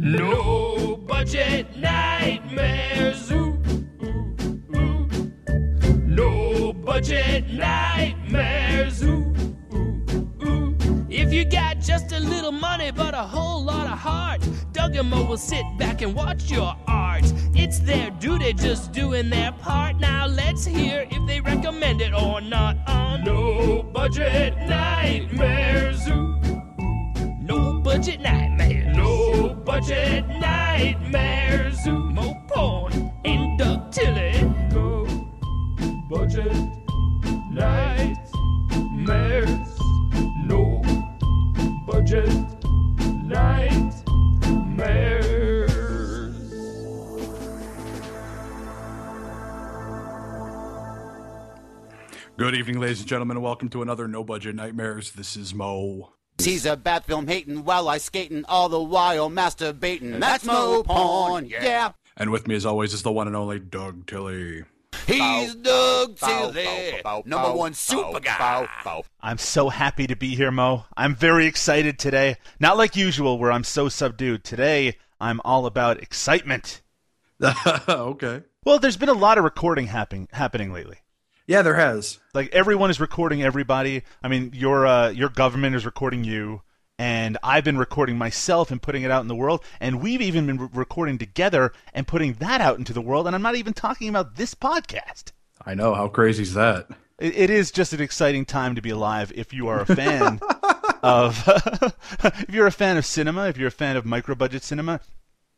No budget nightmares. Ooh, ooh, ooh. No budget nightmares. Ooh, ooh, ooh. If you got just a little money but a whole lot of heart, Doug and Mo will sit back and watch your art. It's their duty just doing their part. Now let's hear if they recommend it or not. On no budget nightmares. Ooh. Budget nightmares. No budget nightmares. Mo porn in Doug Tilley. No budget nightmares. No budget nightmares. Good evening, ladies and gentlemen, and welcome to another No Budget Nightmares. This is Mo. He's a bad film hating while I skating all the while masturbating. That's Mo Porn, yeah. And with me, as always, is the one and only Doug Tilley. He's Doug Tilley, number one super guy. I'm so happy to be here, Mo. I'm very excited today. Not like usual, where I'm so subdued. Today, I'm all about excitement. okay. Well, there's been a lot of recording happening happening lately. Yeah, there has. Like everyone is recording everybody. I mean, your uh, your government is recording you, and I've been recording myself and putting it out in the world. And we've even been re- recording together and putting that out into the world. And I'm not even talking about this podcast. I know. How crazy is that? It, it is just an exciting time to be alive if you are a fan of if you're a fan of cinema, if you're a fan of micro budget cinema,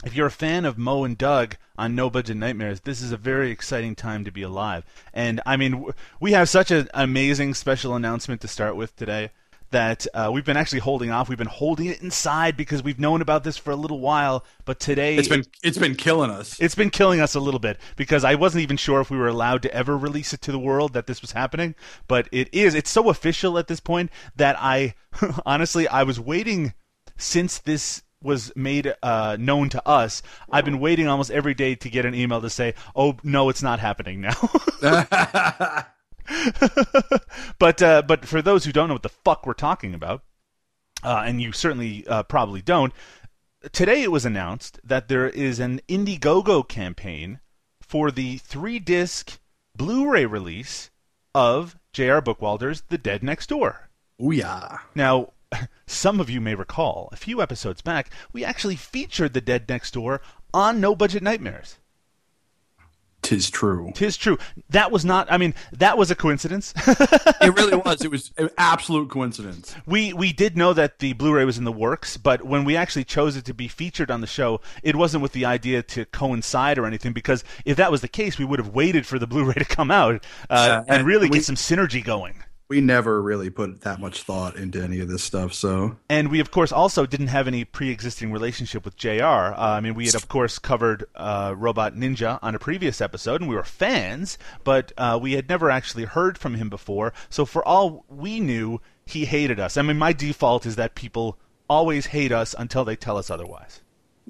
if you're a fan of Mo and Doug on No Budget Nightmares, this is a very exciting time to be alive. And I mean, we have such an amazing special announcement to start with today that uh, we've been actually holding off. We've been holding it inside because we've known about this for a little while. But today, It's been it's been killing us. it's been killing us a little bit because I wasn't even sure if we were allowed to ever release it to the world that this was happening. But it is. It's so official at this point that I honestly I was waiting since this was made uh, known to us. I've been waiting almost every day to get an email to say, "Oh no, it's not happening now." but uh, but for those who don't know what the fuck we're talking about, uh, and you certainly uh, probably don't, today it was announced that there is an Indiegogo campaign for the three disc Blu-ray release of J.R. Bookwalter's The Dead Next Door. Ooh yeah. Now, some of you may recall a few episodes back, we actually featured The Dead Next Door on No Budget Nightmares. Tis true. Tis true. That was not. I mean, that was a coincidence. It really was. It was an absolute coincidence. we we did know that the Blu-ray was in the works, but when we actually chose it to be featured on the show, it wasn't with the idea to coincide or anything. Because if that was the case, we would have waited for the Blu-ray to come out uh, Yeah, and really we- get some synergy going. We never really put that much thought into any of this stuff. So And we, of course, also didn't have any pre-existing relationship with J.R. Uh, I mean, we had, of course, covered uh, Robot Ninja on a previous episode, and we were fans, but uh, we had never actually heard from him before. So, for all we knew, he hated us. I mean, my default is that people always hate us until they tell us otherwise.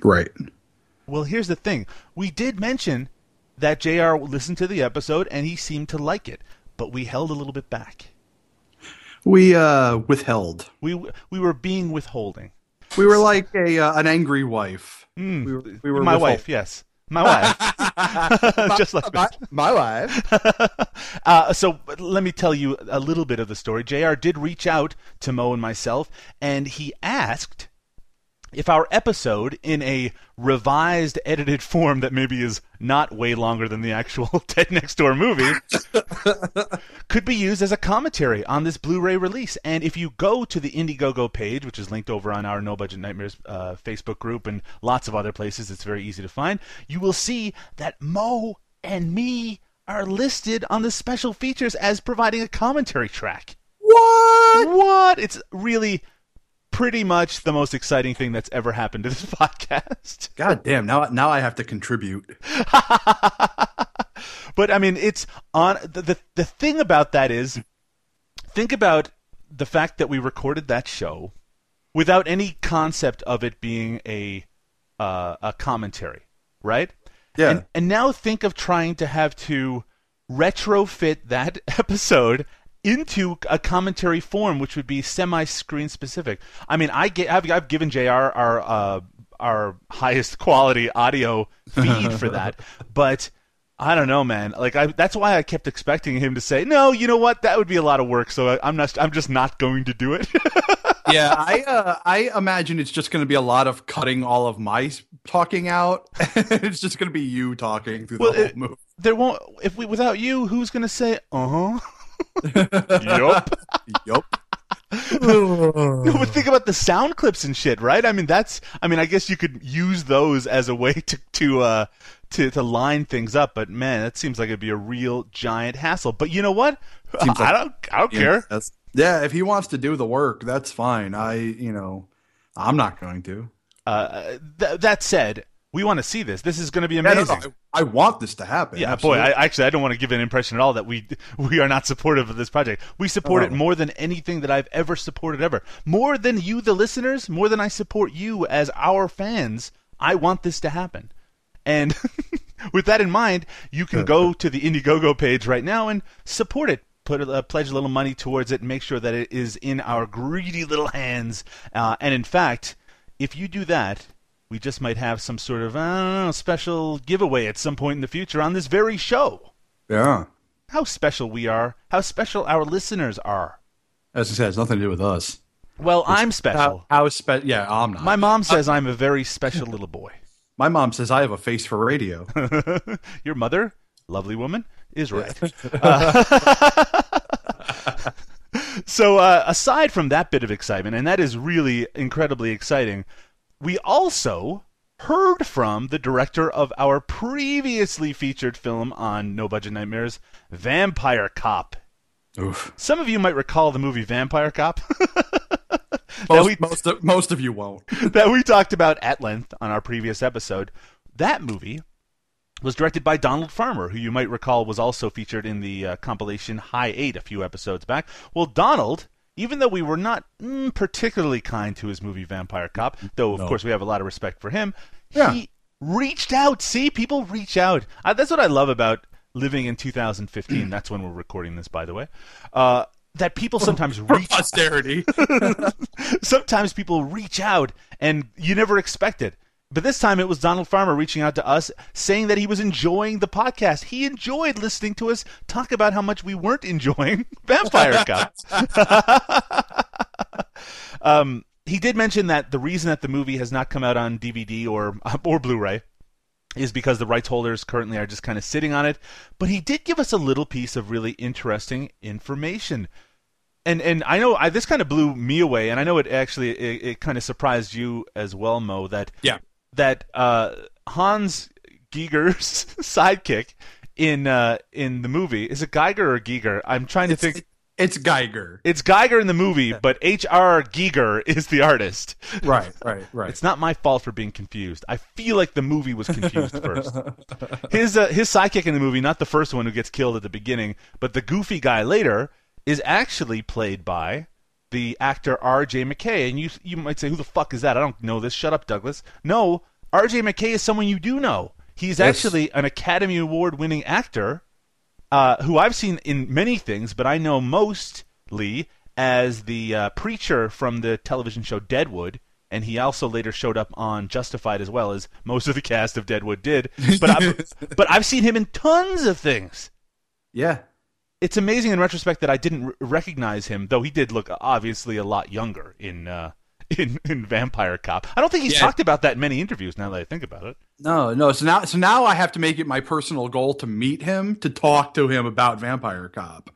right. Well, here's the thing: we did mention that J.R. listened to the episode and he seemed to like it, but we held a little bit back. We uh withheld. We we were being withholding. We were like a uh, an angry wife. We were, we were my wife, yes, my wife, just like my, my wife. Uh, so let me tell you a little bit of the story. J.R. did reach out to Mo and myself, and he asked if our episode, in a revised, edited form that maybe is not way longer than the actual Dead Next Door movie, could be used as a commentary on this Blu-ray release. And if you go to the Indiegogo page, which is linked over on our No Budget Nightmares uh, Facebook group and lots of other places, it's very easy to find. You will see that Mo and me are listed on the special features as providing a commentary track. What? What? It's really pretty much the most exciting thing that's ever happened to this podcast. God damn! Now now I have to contribute. but I mean, it's on the, the the thing about that is, think about the fact that we recorded that show without any concept of it being a uh, a commentary, right? Yeah. And, and now think of trying to have to retrofit that episode into a commentary form, which would be semi-screen specific. I mean, I get, I've, I've given J.R. our uh, our highest quality audio feed for that. But I don't know, man. Like I, that's why I kept expecting him to say, "No, you know what? That would be a lot of work, so I'm not. I'm just not going to do it." yeah, I uh, I imagine it's just going to be a lot of cutting all of my talking out. it's just going to be you talking through Well, the whole it- movie. there won't. If we without you, who's going to say, "Uh huh"? Yup. yup. but think about the sound clips and shit, right? I mean, that's. I mean, I guess you could use those as a way to to uh to to line things up. But man, that seems like it'd be a real giant hassle. But you know what? Seems I don't. I don't care. That's- yeah, if he wants to do the work, that's fine. I, you know, I'm not going to. Uh, th- that said, we want to see this. This is going to be Yeah, no, amazing. no, I, I want this to happen. Yeah, absolutely. boy. I, actually, I don't want to give an impression at all that we we are not supportive of this project. We support it more than anything that I've ever supported ever. More than you, the listeners. More than I support you as our fans. I want this to happen. And with that in mind, you can go to the Indiegogo page right now and support it. Put a, pledge a little money towards it. and Make sure that it is in our greedy little hands. Uh, and in fact, if you do that, we just might have some sort of I know, special giveaway at some point in the future on this very show. yeah. How special we are! How special our listeners are! As I said, it's nothing to do with us. Well, I'm special. How, how spe- Yeah, I'm not. My mom says I'm a very special little boy. My mom says I have a face for radio. Your mother, lovely woman, is right. Uh, so, uh, aside from that bit of excitement, and that is really incredibly exciting, we also heard from the director of our previously featured film on No Budget Nightmares, Vampire Cop. Oof. Some of you might recall the movie Vampire Cop. Most, we- most, of, most of you won't. that we talked about at length on our previous episode. That movie was directed by Donald Farmer, who you might recall was also featured in the uh, compilation High Eight a few episodes back. Well, Donald, even though we were not mm, particularly kind to his movie Vampire Cop, though of No. course we have a lot of respect for him, Yeah. he reached out. See, people reach out. Uh, that's what I love about living in 2015. that's when we're recording this, by the way. Uh, that people sometimes For reach posterity. sometimes people reach out and you never expect it. But this time it was Donald Farmer reaching out to us saying that he was enjoying the podcast. He enjoyed listening to us talk about how much we weren't enjoying Vampire Cop. um, he did mention that the reason that the movie has not come out on DVD or or Blu-ray is because the rights holders currently are just kind of sitting on it. But he did give us a little piece of really interesting information. And and I know I, this kind of blew me away, and I know it actually it, it kind of surprised you as well, Mo. That Yeah. That uh, Hans Giger's sidekick in uh, in the movie is it Geiger or Giger? I'm trying to It's, think. it's Geiger. It's Geiger in the movie, but H.R. Giger is the artist. Right, right, right. It's not my fault for being confused. I feel like the movie was confused first. His uh, his sidekick in the movie, not the first one who gets killed at the beginning, but the goofy guy later, is actually played by the actor R.J. McKay. And you you might say, who the fuck is that? I don't know this. Shut up, Douglas. No, R.J. McKay is someone you do know. He's Yes. actually an Academy Award winning actor uh, who I've seen in many things, but I know mostly as the uh, preacher from the television show Deadwood, and he also later showed up on Justified as well as most of the cast of Deadwood did. But I've, but I've seen him in tons of things. yeah. It's amazing in retrospect that I didn't r- recognize him, though he did look obviously a lot younger in uh, in, in Vampire Cop. I don't think he's Yeah. talked about that in many interviews. Now that I think about it. No, no. So now, so now I have to make it my personal goal to meet him to talk to him about Vampire Cop.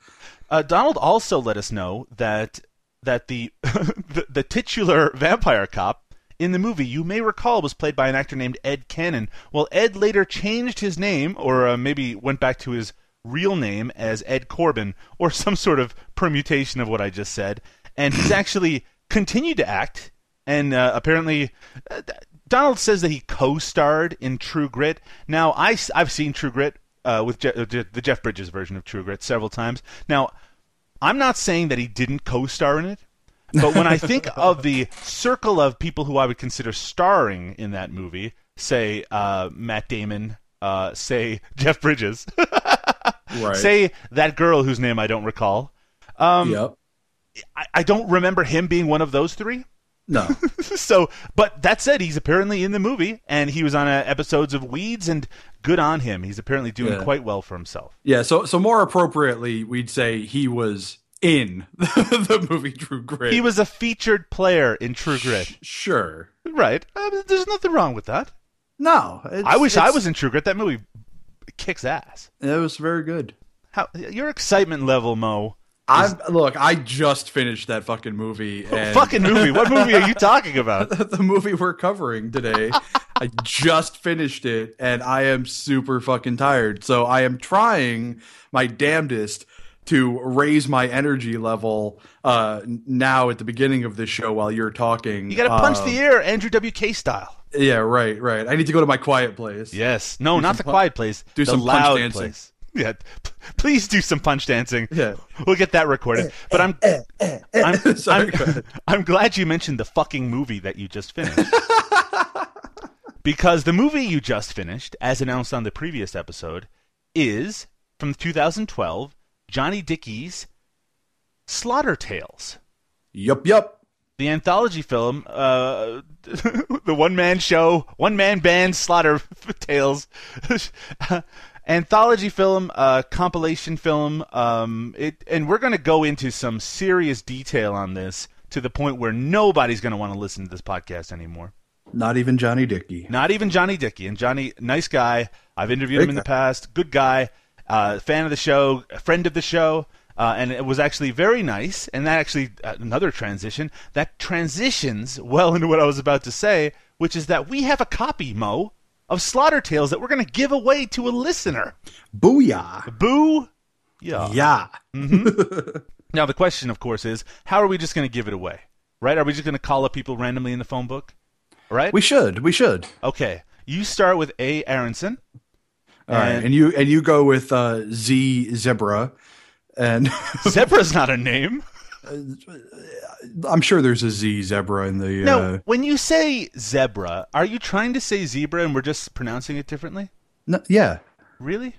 Uh, Donald also let us know that that the, the the titular vampire cop in the movie you may recall was played by an actor named Ed Cannon. Well, Ed later changed his name, or uh, maybe went back to his real name as Ed Corbin, or some sort of permutation of what I just said, and he's actually continued to act. And uh, apparently, uh, Donald says that he co-starred in True Grit. Now, I, have seen True Grit uh, with Je- uh, Je- the Jeff Bridges version of True Grit several times. Now, I'm not saying that he didn't co-star in it, but when I think of the circle of people who I would consider starring in that movie, say uh, Matt Damon, uh, say Jeff Bridges, Right. say that girl whose name I don't recall, um, yep. I, I don't remember him being one of those three. No. so, but that said, he's apparently in the movie, and he was on uh, episodes of Weeds, and good on him. He's apparently doing Yeah. quite well for himself. Yeah, so so more appropriately, we'd say he was in the movie True Grit. He was a featured player in True Grit. sure. Right. Uh, there's nothing wrong with that. No, I wish I was in True Grit. That movie kicks ass. It was very good. How your excitement level, Mo? I look. I just finished that fucking movie. And Fucking movie. What movie are you talking about? the movie we're covering today. I just finished it, and I am super fucking tired. So I am trying my damnedest to raise my energy level uh, now at the beginning of this show while you're talking. You got to punch the air, Andrew WK style. Yeah, right, right. I need to go to my quiet place. Yes. No, not the pun- quiet place. do the some punch loud dancing. place. Yeah. P- please do some punch dancing. Yeah. We'll get that recorded. But I'm I'm, Sorry, I'm. I'm glad you mentioned the fucking movie that you just finished. because the movie you just finished, as announced on the previous episode, is from 2012, Johnny Dickey's Slaughter Tales. Yup, yup. The anthology film, uh, the one man show, one man band Slaughter Tales, anthology film, uh, compilation film. Um, it, and we're going to go into some serious detail on this to the point where nobody's going to want to listen to this podcast anymore. Not even Johnny Dickey. Not even Johnny Dickey. And Johnny, nice guy. I've interviewed him in the past. Good guy. Uh, fan of the show. Friend of the show. Uh, and it was actually very nice. And that actually, uh, another transition, that transitions well into what I was about to say, which is that we have a copy, Mo, of Slaughter Tales that we're going to give away to a listener. Booyah. Boo. Yeah. Yeah. Now, the question, of course, is how are we just going to give it away? Right? Are we just going to call up people randomly in the phone book? Right? We should. We should. okay. You start with A. Aronson. All right. And- And you and you go with uh, Z Zebra. And Zebra's not a name. I'm sure there's a Z Zebra in the. No, Uh, when you say zebra, are you trying to say zebra and we're just pronouncing it differently? no, yeah. Really?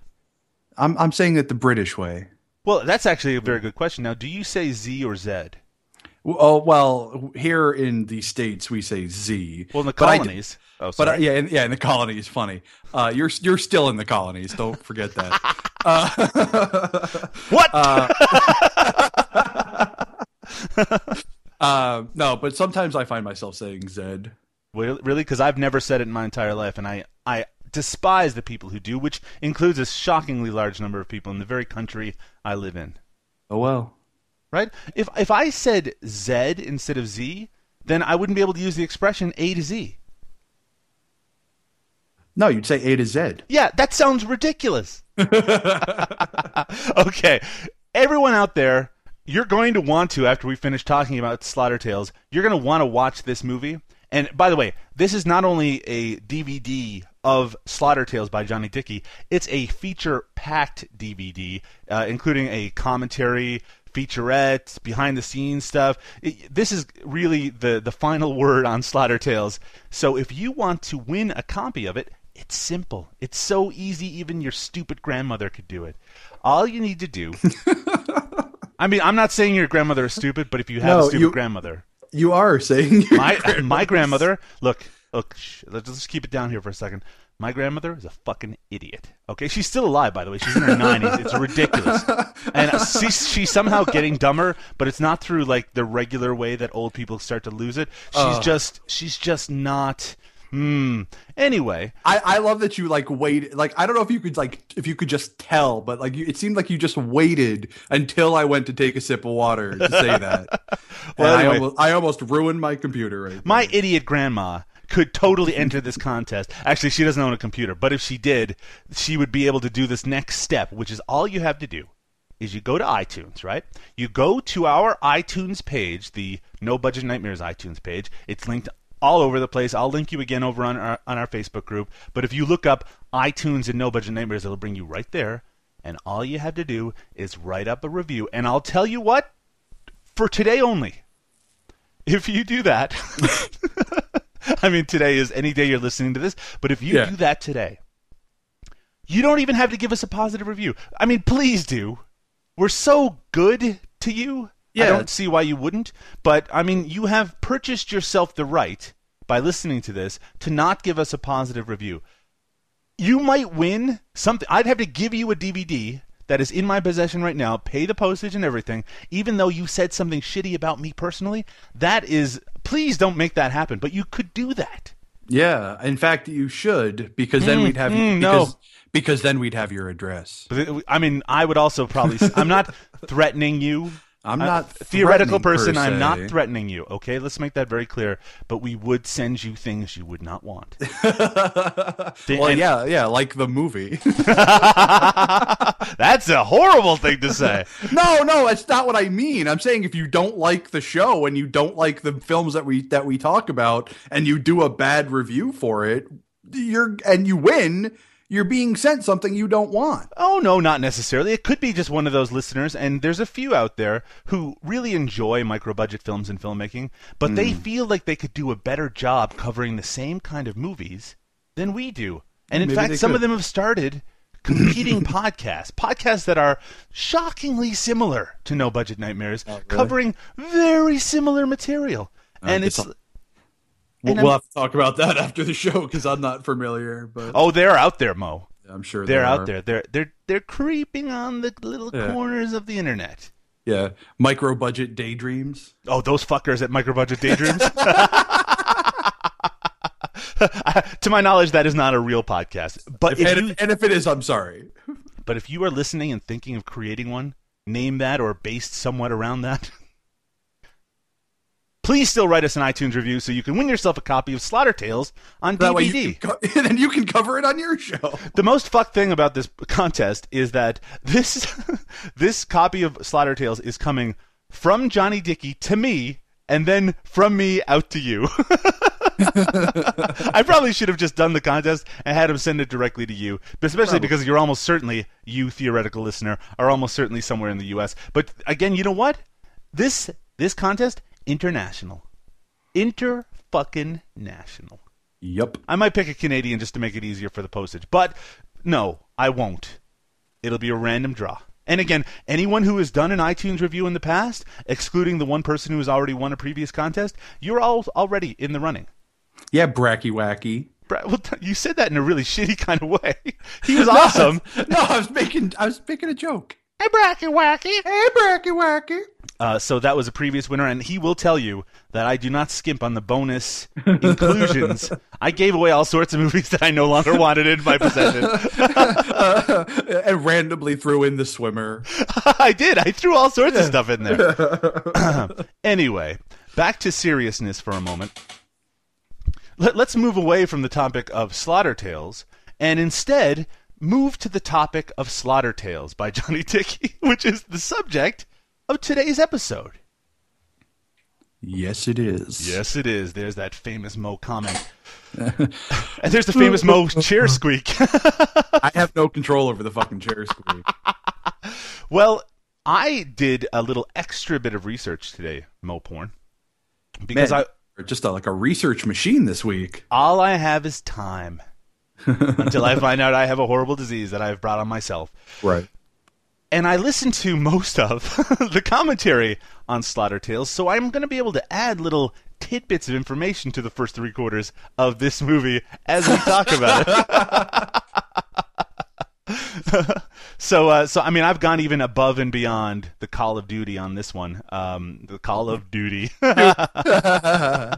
I'm I'm saying it the British way. Well, that's actually a very good question. Now, do you say Z or Z? Oh well, here in the states we say Z. Well, in the But I colonies. oh, But uh, sorry. yeah, in, yeah, in the colonies, funny. Uh, you're you're still in the colonies. Don't forget that. uh, what? uh, no, but sometimes I find myself saying Z. Well, really? Because I've never said it in my entire life, and I, I despise the people who do, which includes a shockingly large number of people in the very country I live in. Oh well. Right? If if I said Z instead of Z, then I wouldn't be able to use the expression A to Z. No, you'd say A to Z. Yeah, that sounds ridiculous. okay, everyone out there, you're going to want to after we finish talking about Slaughter Tales, you're going to want to watch this movie. And by the way, this is not only a DVD of Slaughter Tales by Johnny Dickey, it's a feature-packed DVD, uh, including a commentary, featurette, behind-the-scenes stuff. It- this is really the the final word on Slaughter Tales. So if you want to win a copy of it, it's simple. It's so easy, even your stupid grandmother could do it. All you need to do. I mean, I'm not saying your grandmother is stupid, but if you have No, a stupid you- grandmother, You are saying my grandmother's- my grandmother, look, look, let's just keep it down here for a second. My grandmother is a fucking idiot. Okay, she's still alive, by the way. She's in her 90s. It's ridiculous, and she's she's somehow getting dumber, but it's not through like the regular way that old people start to lose it. She's just she's just not. Hmm. Anyway, I, I love that you like waited. Like I don't know if you could like if you could just tell, but like you, it seemed like you just waited until I went to take a sip of water to say that. Well, anyway. I, almost, I almost ruined my computer right. there. My idiot grandma could totally enter this contest. Actually, she doesn't own a computer, but if she did, she would be able to do this next step, which is all you have to do is you go to iTunes, right? You go to our iTunes page, the No Budget Nightmares iTunes page. It's linked all over the place. I'll link you again over on our on our Facebook group. But if you look up iTunes and No Budget Nightmares, it'll bring you right there. And all you have to do is write up a review. And I'll tell you what, for today only, if you do that, I mean, today is any day you're listening to this, but if you Yeah. do that today, you don't even have to give us a positive review. I mean, please do. We're so good to you. Yeah. I don't see why you wouldn't. But I mean, you have purchased yourself the right by listening to this to not give us a positive review. You might win something. I'd have to give you a DVD that is in my possession right now, pay the postage and everything, even though you said something shitty about me personally. That is, please don't make that happen. But you could do that. Yeah, in fact, you should because then we'd have mm, no. because, because then we'd have your address. I mean, I would also probably. I'm not threatening you. I'm Uh, not theoretical person. per I'm not threatening you. Okay, let's make that very clear. But we would send you things you would not want. well, and- yeah, yeah, like the movie. That's a horrible thing to say. no, no, that's not what I mean. I'm saying if you don't like the show and you don't like the films that we that we talk about, and you do a bad review for it, you're and you win, you're being sent something you don't want. Oh no, not necessarily. It could be just one of those listeners, and there's a few out there who really enjoy micro-budget films and filmmaking, but they hmm. feel like they could do a better job covering the same kind of movies than we do. And in Maybe fact, some of them have started competing podcasts, podcasts that are shockingly similar to No Budget Nightmares, oh, covering very similar material. Oh, and it's it's And we'll I'm- have to talk about that after the show because I'm not familiar, but oh, they're out there, Mo. I'm sure They're out are. there. They're they're they're creeping on the little Yeah. corners of the internet. Yeah, micro budget daydreams. Oh, those fuckers at Micro Budget Daydreams. to my knowledge, that is not a real podcast. But If, if and, you, and if it is, I'm sorry. but if you are listening and thinking of creating one, name that or based somewhat around that. Please still write us an iTunes review so you can win yourself a copy of Slaughter Tales on That way you DVD. co- and then you can cover it on your show. The most fucked thing about this contest is that this this copy of Slaughter Tales is coming from Johnny Dickey to me, and then from me out to you. I probably should have just done the contest and had him send it directly to you, but especially because you're almost certainly you theoretical listener are almost certainly somewhere in the U.S. But again, you know what? This this contest international, inter fucking national. Yep. I might pick a Canadian just to make it easier for the postage. But no, I won't. It'll be a random draw. And again, anyone who has done an iTunes review in the past, excluding the one person who has already won a previous contest, you're all already in the running. Yeah, bracky wacky. Brad, well, th- you said that in a really shitty kind of way. He was awesome. No, I was making I was making a joke. hey, Bracky Wacky. Hey, bracky wacky. Uh, so that was a previous winner, and he will tell you that I do not skimp on the bonus inclusions. I gave away all sorts of movies that I no longer wanted in my possession. and randomly threw in the swimmer. I did. I threw all sorts of stuff in there. anyway, back to seriousness for a moment. Let, let's move away from the topic of Slaughter Tales and instead move to the topic of Slaughter Tales by Johnny Dickey, which is the subject of today's episode. Yes, it is. Yes, it is. There's that famous Mo comment. and there's the famous Mo chair squeak. I have no control over the fucking chair squeak. Well, I did a little extra bit of research today, Mo Porn, because Man, I just a, like a research machine this week. all I have is time until I find out I have a horrible disease that I've brought on myself. Right. And I listened to most of the commentary on Slaughter Tales, so I'm going to be able to add little tidbits of information to the first three quarters of this movie as we talk about it. so, uh, so I mean, I've gone even above and beyond the Call of Duty on this one. Um, the Call of Duty, uh,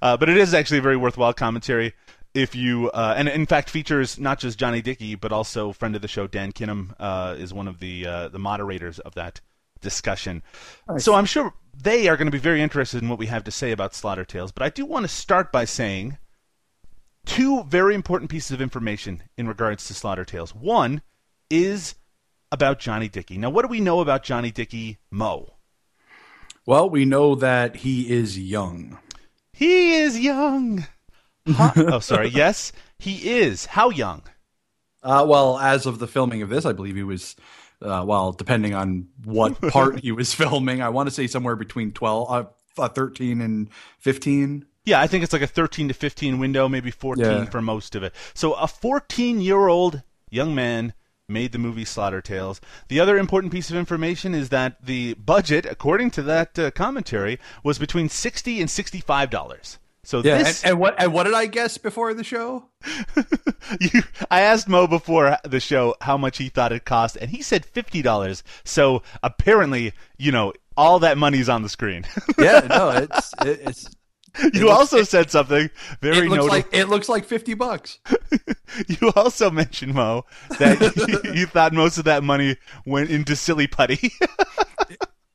but it is actually a very worthwhile commentary. If you uh, and in fact features not just Johnny Dickey but also friend of the show Dan Kinem uh, is one of the uh, the moderators of that discussion. So I'm sure they are going to be very interested in what we have to say about Slaughter Tales. But I do want to start by saying two very important pieces of information in regards to Slaughter Tales. One is about Johnny Dickey. Now, what do we know about Johnny Dickey, Mo? Well, we know that he is young. He is young. Huh? oh, sorry. Yes, he is. How young? Uh, well, as of the filming of this, I believe he was, uh, well, depending on what part he was filming, I want to say somewhere between 12, uh, uh, 13 and 15. Yeah, I think it's like a 13 to 15 window, maybe 14 Yeah. for most of it. So a 14 year old young man made the movie Slaughter Tales. The other important piece of information is that the budget, according to that uh, commentary, was between sixty and sixty-five dollars. So Yeah, this, and, and what and what did I guess before the show? you, I asked Mo before the show how much he thought it cost, and he said fifty dollars. So apparently, you know, all that money's on the screen. Yeah, no, it's it, it's you looks- also said something very it looks notable. like it looks like fifty bucks. You also mentioned Mo that you thought most of that money went into silly putty,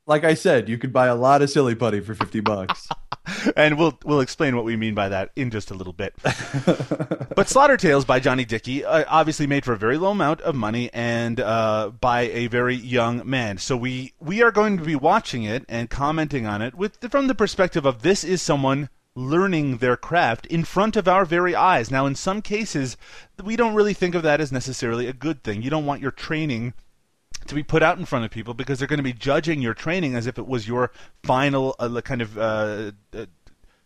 Like I said, you could buy a lot of silly putty for fifty bucks. and we'll we'll explain what we mean by that in just a little bit. but Slaughter Tales by Johnny Dickey uh, obviously made for a very low amount of money and uh, by a very young man. So we we are going to be watching it and commenting on it with from the perspective of this is someone learning their craft in front of our very eyes. Now, in some cases, we don't really think of that as necessarily a good thing. You don't want your training to be put out in front of people because they're going to be judging your training as if it was your final uh, kind of uh, uh,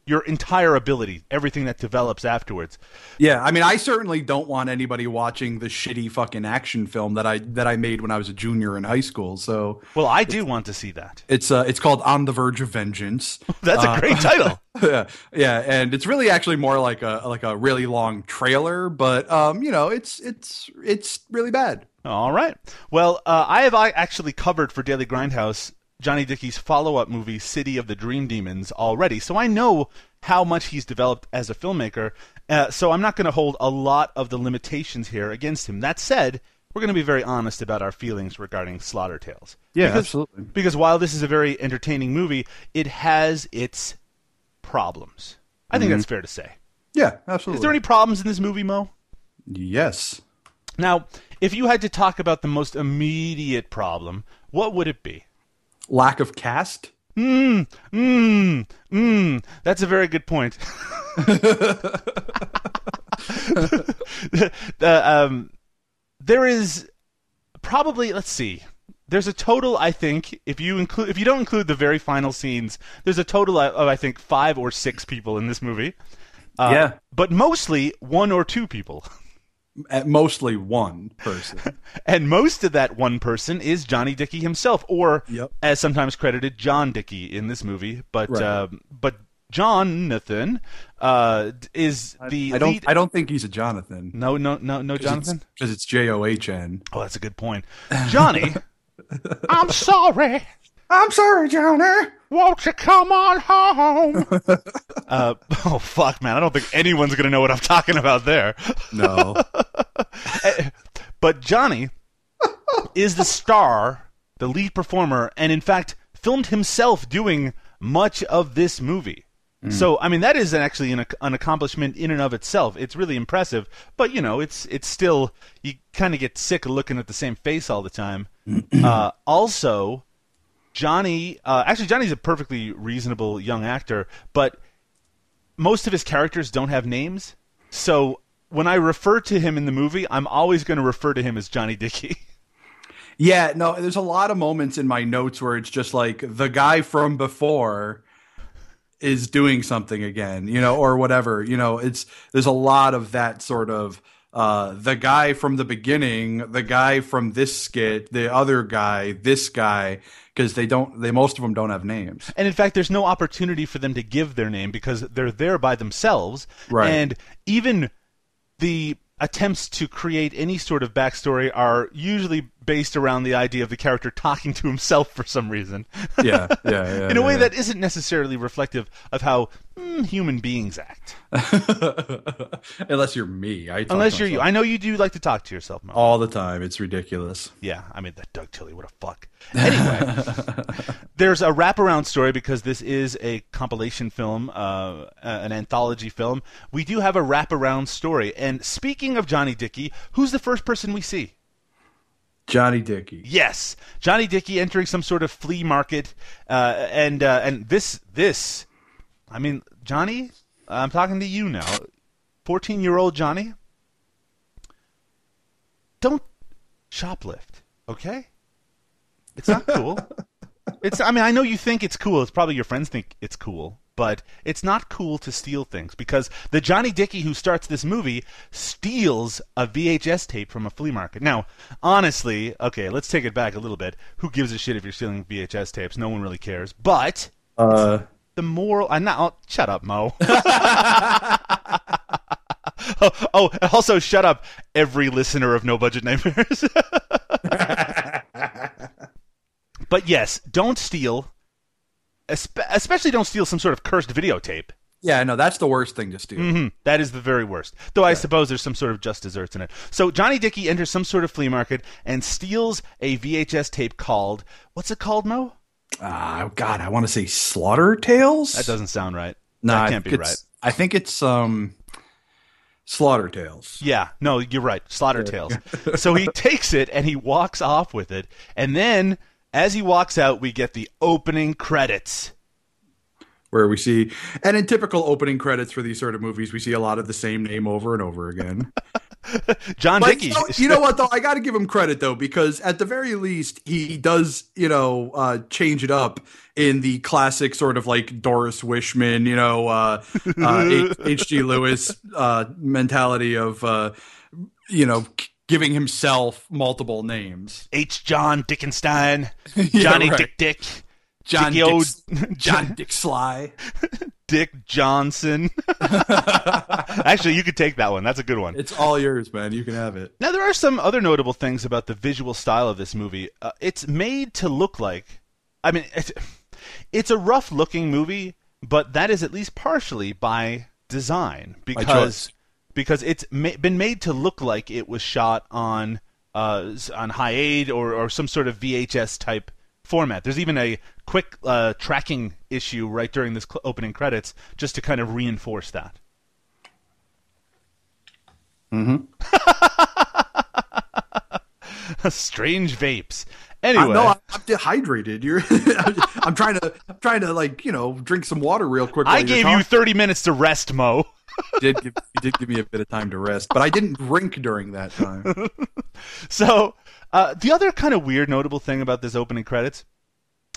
your entire ability, everything that develops afterwards. Yeah, I mean, I certainly don't want anybody watching the shitty fucking action film that I that I made when I was a junior in high school. So Well, I do want to see that. it's uh, it's called On the Verge of Vengeance. That's a great title. yeah, yeah, and it's really actually more like a like a really long trailer, but um, you know, it's it's it's really bad. All right. Well, uh, I have I actually covered for Daily Grindhouse Johnny Dickey's follow-up movie City of the Dream Demons already, so I know how much he's developed as a filmmaker. Uh, so I'm not going to hold a lot of the limitations here against him. That said, we're going to be very honest about our feelings regarding Slaughter Tales. Yeah, because, absolutely. Because while this is a very entertaining movie, it has its problems. I think that's fair to say. Yeah, absolutely. Is there any problems in this movie, Mo? Yes. Now, if you had to talk about the most immediate problem, what would it be? Lack of cast. Mmm, mmm, mmm. That's a very good point. the, um, there is probably let's see. There's a total, I think, if you include if you don't include the very final scenes, there's a total of I think five or six people in this movie. Uh, Yeah. but mostly one or two people. At mostly one person. And most of that one person is Johnny Dickey himself, or Yep. as sometimes credited, John Dickey in this movie. But Right. um, but Jonathan uh, is the I don't. lead. I don't think he's a Jonathan. no, no, no, no, Jonathan. because it's J O H N. Oh, that's a good point. Johnny, I'm sorry. I'm sorry, Johnny. Won't you come on home? uh, oh fuck, man! I don't think anyone's gonna know what I'm talking about there. No. But Johnny is the star, the lead performer, and in fact filmed himself doing much of this movie. So I mean that is actually an, an accomplishment in and of itself. It's really impressive, but you know it's it's still you kind of get sick of looking at the same face all the time. uh, also, Johnny uh, actually Johnny's a perfectly reasonable young actor, but most of his characters don't have names. So when I refer to him in the movie, I'm always going to refer to him as Johnny Dickey. Yeah, no, there's a lot of moments in my notes where it's just like the guy from before is doing something again, you know, or whatever. You know, it's there's a lot of that sort of uh the guy from the beginning, the guy from this skit, the other guy, this guy because they don't they most of them don't have names. And in fact, there's no opportunity for them to give their name because they're there by themselves. Right. And even the attempts to create any sort of backstory are usually based around the idea of the character talking to himself for some reason. Yeah, yeah, yeah. in a way yeah. that isn't necessarily reflective of how mm, human beings act. unless you're me. I talk Unless you're you. I know you do like to talk to yourself, Mo. all the time. It's ridiculous. Yeah, I mean that Doug Tilley. what a fuck. Anyway, there's a wraparound story because this is a compilation film, uh, an anthology film. We do have a wraparound story. And speaking of Johnny Dickey, who's the first person we see? Johnny Dickey. Yes, Johnny Dickey entering some sort of flea market, uh, and uh, and this this, I mean Johnny, I'm talking to you now, fourteen year old Johnny. Don't shoplift, okay? It's not cool. it's I mean I know you think it's cool. It's probably your friends think it's cool, but it's not cool to steal things because the Johnny Dickey who starts this movie steals a VHS tape from a flea market. Now, honestly, okay, let's take it back a little bit. Who gives a shit if you're stealing VHS tapes? No one really cares. But Uh, the moral. I'm not. Oh, shut up, Mo. oh, oh, also shut up, every listener of No Budget Nightmares. but yes, don't steal. Especially don't steal some sort of cursed videotape. yeah, no, that's the worst thing to steal. hmm That is the very worst. Though I suppose there's some sort of just desserts in it. So Johnny Dickey enters some sort of flea market and steals a VHS tape called what's it called, Mo? Ah, God, I want to say Slaughter Tales. That doesn't sound right. No, that can't be right. I think it's um, Slaughter Tales. Yeah, no, you're right. Slaughter Tales. so he takes it and he walks off with it, and then as he walks out, we get the opening credits. Where we see, and in typical opening credits for these sort of movies, we see a lot of the same name over and over again. John But Dickey. you know, you know what though? I got to give him credit though because at the very least he does you know uh, change it up in the classic sort of like Doris Wishman you know uh, uh, H.G. Lewis uh, mentality of uh, you know giving himself multiple names. H. John Dickenstein, Johnny right. Dick Dick, John Dicky O- Dick, John Dick Sly. Dick Johnson. Actually, you could take that one. That's a good one. It's all yours, man. You can have it. Now, there are some other notable things about the visual style of this movie. Uh, it's made to look like, I mean, it's, it's a rough looking movie, but that is at least partially by design because choice. because it's ma- been made to look like it was shot on uh, on Hi8 or, or some sort of VHS type format. There's even a quick uh, tracking issue right during this cl- opening credits just to kind of reinforce that. Mm-hmm. Strange vapes. Anyway, I, no, I'm, I'm dehydrated. You're. I'm trying to. I'm trying to like you know drink some water real quick. I gave you 30 minutes to rest, Mo. Did give, you did give me a bit of time to rest, but I didn't drink during that time. So, uh, the other kind of weird, notable thing about this opening credits,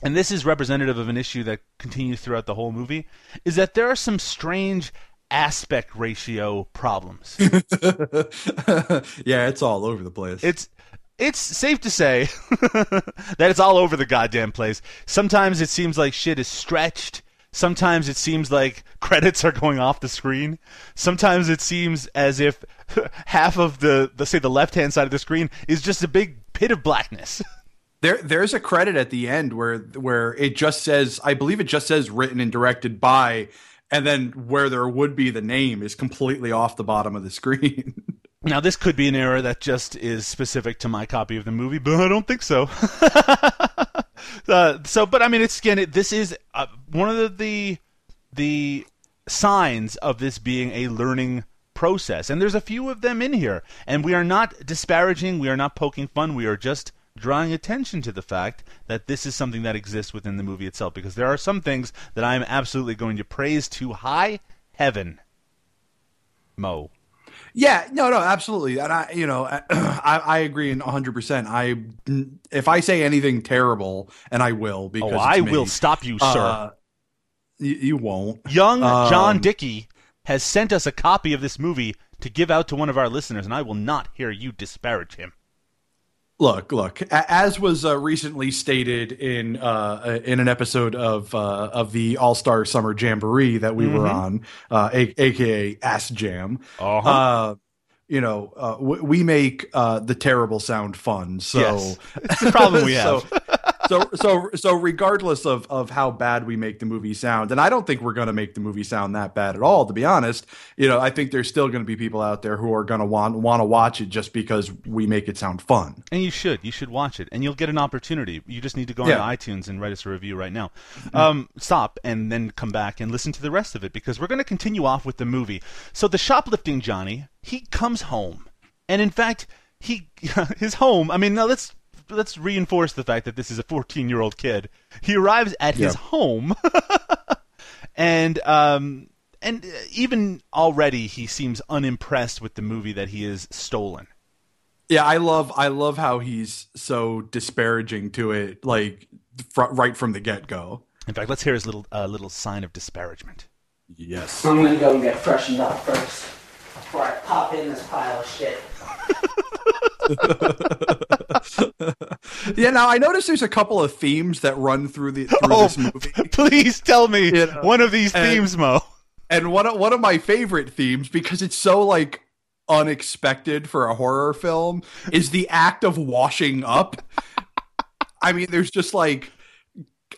and this is representative of an issue that continues throughout the whole movie, is that there are some strange aspect ratio problems. yeah, it's all over the place. it's it's safe to say that it's all over the goddamn place. Sometimes it seems like shit is stretched. Sometimes it seems like credits are going off the screen. Sometimes it seems as if half of the, the say the left hand side of the screen is just a big pit of blackness. there, there's a credit at the end where where it just says, I believe it just says written and directed by, and then where there would be the name is completely off the bottom of the screen. Now, this could be an error that just is specific to my copy of the movie, but I don't think so. Uh, so, but I mean, it's again, it, this is uh, one of the, the the signs of this being a learning process, and there's a few of them in here. And we are not disparaging, we are not poking fun, we are just drawing attention to the fact that this is something that exists within the movie itself. Because there are some things that I am absolutely going to praise to high heaven. Mo. Yeah, no, no, absolutely, and I, you know, I, I agree in 100. percent I, if I say anything terrible, and I will because Oh, I me, will stop you, sir. uh, you, you won't. Young John Um, Dickey has sent us a copy of this movie to give out to one of our listeners, and I will not hear you disparage him. Look, look. As was uh, recently stated in uh, in an episode of uh, of the All Star Summer Jamboree that we were on, uh, a- aka Ass Jam. Uh-huh. Uh, you know, uh, w- we make uh, the terrible sound fun. So Yes. It's the problem we have. so, so so so regardless of of how bad we make the movie sound, and I don't think we're going to make the movie sound that bad at all. To be honest, you know, I think there's still going to be people out there who are going to want want to watch it just because we make it sound fun. And you should. You should watch it, and you'll get an opportunity. You just need to go Yeah. on iTunes and write us a review right now. Um, stop and then come back and listen to the rest of it because we're going to continue off with the movie. So the shoplifting Johnny, he comes home, and in fact, he his home. I mean, now let's let's reinforce the fact that this is a 14 year old kid. He arrives at his home, and um. And uh, even already, he seems unimpressed with the movie that he has stolen. Yeah, I love I love how he's so disparaging to it, like fr- right from the get go. In fact, let's hear his little uh, little sign of disparagement. Yes. I'm gonna go and get freshened up first before I pop in this pile of shit. Yeah. Now I noticed there's a couple of themes that run through the through Oh, this movie, please tell me You know, one of these and- themes, Mo. and one of, one of my favorite themes because it's so like unexpected for a horror film is the act of washing up. I mean, there's just like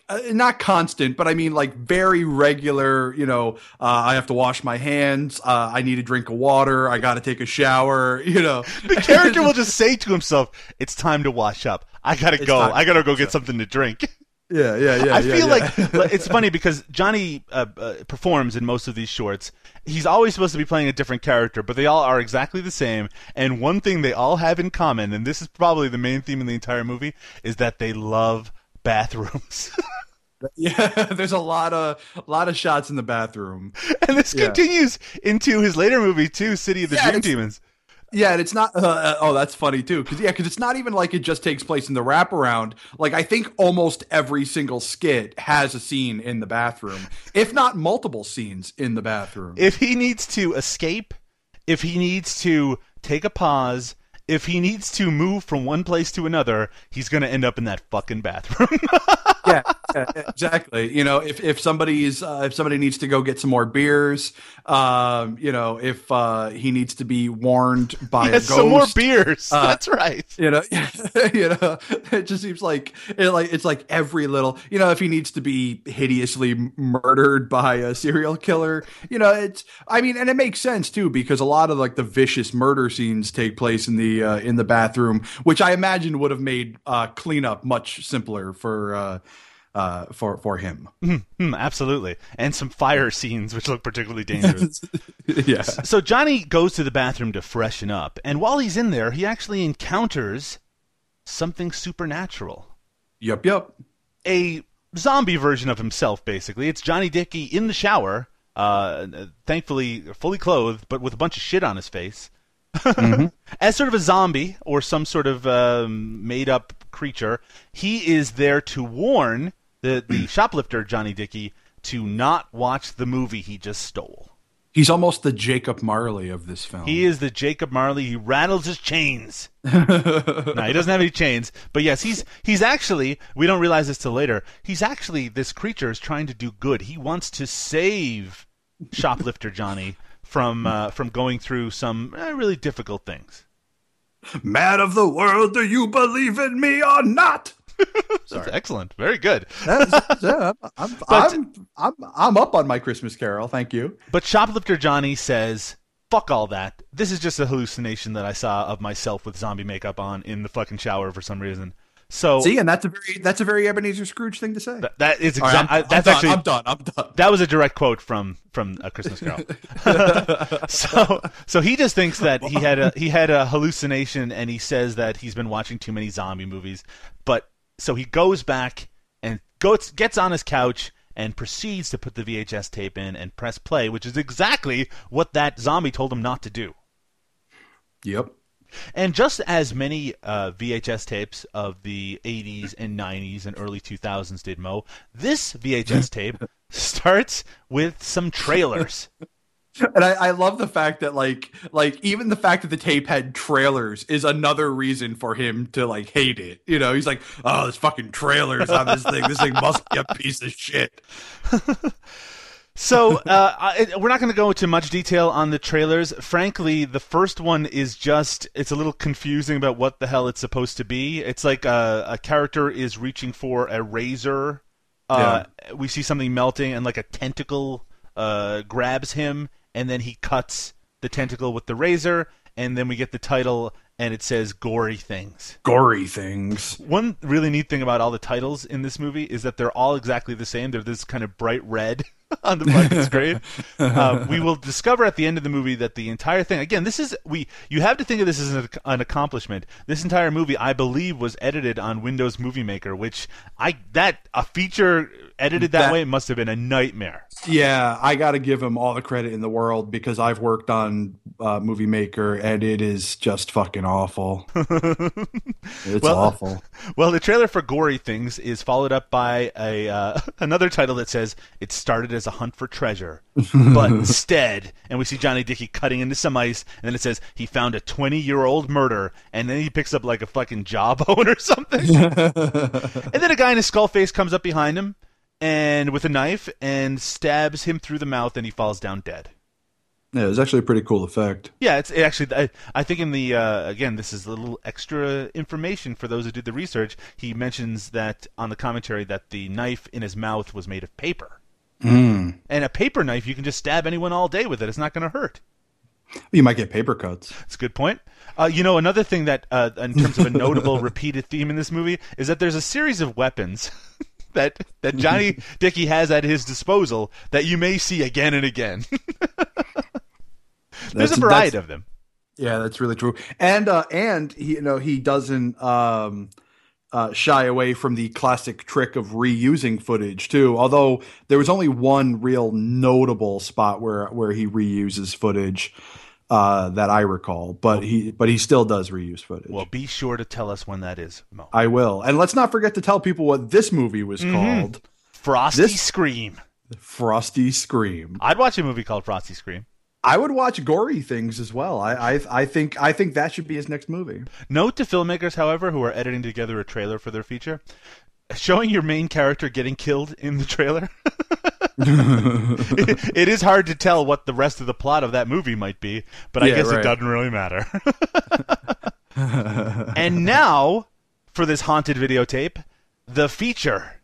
uh, not constant, but I mean like very regular. You know, uh, I have to wash my hands. Uh, I need a drink of water. I got to take a shower. You know, The character will just say to himself, "It's time to wash up. I gotta go. I gotta go get something to drink." Yeah, yeah, yeah. I yeah, feel yeah. like it's funny because Johnny uh, uh, performs in most of these shorts. He's always supposed to be playing a different character, but they all are exactly the same. And one thing they all have in common, and this is probably the main theme in the entire movie, is that they love bathrooms. yeah. There's a lot of a lot of shots in the bathroom. and this Yeah. continues into his later movie too, City of the Yeah, Dream Demons. Yeah, and it's not. Uh, uh, oh, that's funny too. Because yeah, because it's not even like it just takes place in the wraparound. Like I think almost every single skit has a scene in the bathroom, if not multiple scenes in the bathroom. If he needs to escape, if he needs to take a pause, if he needs to move from one place to another, he's going to end up in that fucking bathroom. yeah, yeah, exactly. You know, if if somebody's uh, if somebody needs to go get some more beers, um, you know, if uh, he needs to be warned by a Yes, ghost, some more beers. Uh, That's right. you know you know it just seems like it like it's like every little you know if he needs to be hideously murdered by a serial killer you know it's i mean and it makes sense too because a lot of like the vicious murder scenes take place in the uh, in the bathroom which i imagine would have made uh cleanup much simpler for uh uh for for him Hmm, absolutely. And some fire scenes, which look particularly dangerous. yeah so Johnny goes to the bathroom to freshen up, and while he's in there, he actually encounters something supernatural. yep yep a zombie version of himself, basically. It's Johnny Dickey in the shower, uh, thankfully fully clothed, but with a bunch of shit on his face. As sort of a zombie or some sort of um, made up creature, he is there to warn the, the shoplifter, Johnny Dickey, to not watch the movie he just stole. he's almost the jacob marley of this film He is the Jacob Marley. He rattles his chains. no, he doesn't have any chains. But yes, he's he's actually we don't realize this till later. He's actually this creature is trying to do good. He wants to save shoplifter Johnny from uh, from going through some uh, really difficult things. man of the world do you believe in me or not That's excellent. Very good. Yeah, I'm, But- I'm, I'm, I'm up on my Christmas Carol. Thank you. But shoplifter Johnny says, "Fuck all that. This is just a hallucination that I saw of myself with zombie makeup on in the fucking shower for some reason." So See, and that's a very that's a very Ebenezer Scrooge thing to say. th- that is All right, I'm- exactly I'm that's done, actually I'm done. I'm done. That was a direct quote from from A Christmas Carol. so so he just thinks that he had a he had a hallucination, and he says that he's been watching too many zombie movies. But so he goes back and goes gets on his couch and proceeds to put the VHS tape in and press play, which is exactly what that zombie told him not to do. Yep. And just as many uh, VHS tapes of the 80s and 90s and early 2000s did, Mo, this VHS tape starts with some trailers. And I, I love the fact that like like even the fact that the tape had trailers is another reason for him to like hate it. You know, he's like, oh, there's fucking trailers on this thing. This thing must be a piece of shit. So uh, I, we're not going to go into much detail on the trailers. Frankly, the first one is just it's a little confusing about what the hell it's supposed to be. It's like a, a character is reaching for a razor. Uh, We see something melting, and like a tentacle uh, grabs him, and then he cuts the tentacle with the razor, and then we get the title, and it says "gory things." Gory things. One really neat thing about all the titles in this movie is that they're all exactly the same. They're this kind of bright red. on the fucking screen. Uh, we will discover at the end of the movie that the entire thing. Again, this is we. You have to think of this as an, an accomplishment. This entire movie, I believe, was edited on Windows Movie Maker, which I that a feature edited that, That- way must have been a nightmare. Yeah, I got to give him all the credit in the world because I've worked on uh, Movie Maker and it is just fucking awful. it's Well- awful. Well, the trailer for Gory Things is followed up by a uh, another title that says it started as a hunt for treasure, but instead, and we see Johnny Dickey cutting into some ice, and then it says he found a 20 year old murder, and then he picks up like a fucking jawbone or something, and then a guy in a skull face comes up behind him and with a knife and stabs him through the mouth, and he falls down dead. Yeah, it was actually a pretty cool effect. Yeah, it's it actually. I, I think in the uh, again, this is a little extra information for those who did the research. He mentions that on the commentary that the knife in his mouth was made of paper, Mm. and a paper knife you can just stab anyone all day with it. It's not going to hurt. You might get paper cuts. That's a good point. Uh, you know, another thing that, uh, in terms of a notable repeated theme in this movie, is that there's a series of weapons that that Johnny Dickey has at his disposal that you may see again and again. there's a variety of them. Yeah, that's really true. And uh, and he, you know, he doesn't um, uh, shy away from the classic trick of reusing footage too. Although there was only one real notable spot where where he reuses footage uh, that I recall, but he but he still does reuse footage. Well, be sure to tell us when that is, Mo. I will. And let's not forget to tell people what this movie was called. Frosty This- Scream. Frosty Scream. I'd watch a movie called Frosty Scream. I would watch gory things as well. I, I I think I think that should be his next movie. Note to filmmakers, however, who are editing together a trailer for their feature, showing your main character getting killed in the trailer. it, it is hard to tell what the rest of the plot of that movie might be, but I Yeah, guess it doesn't really matter. and now, for this haunted videotape, the feature.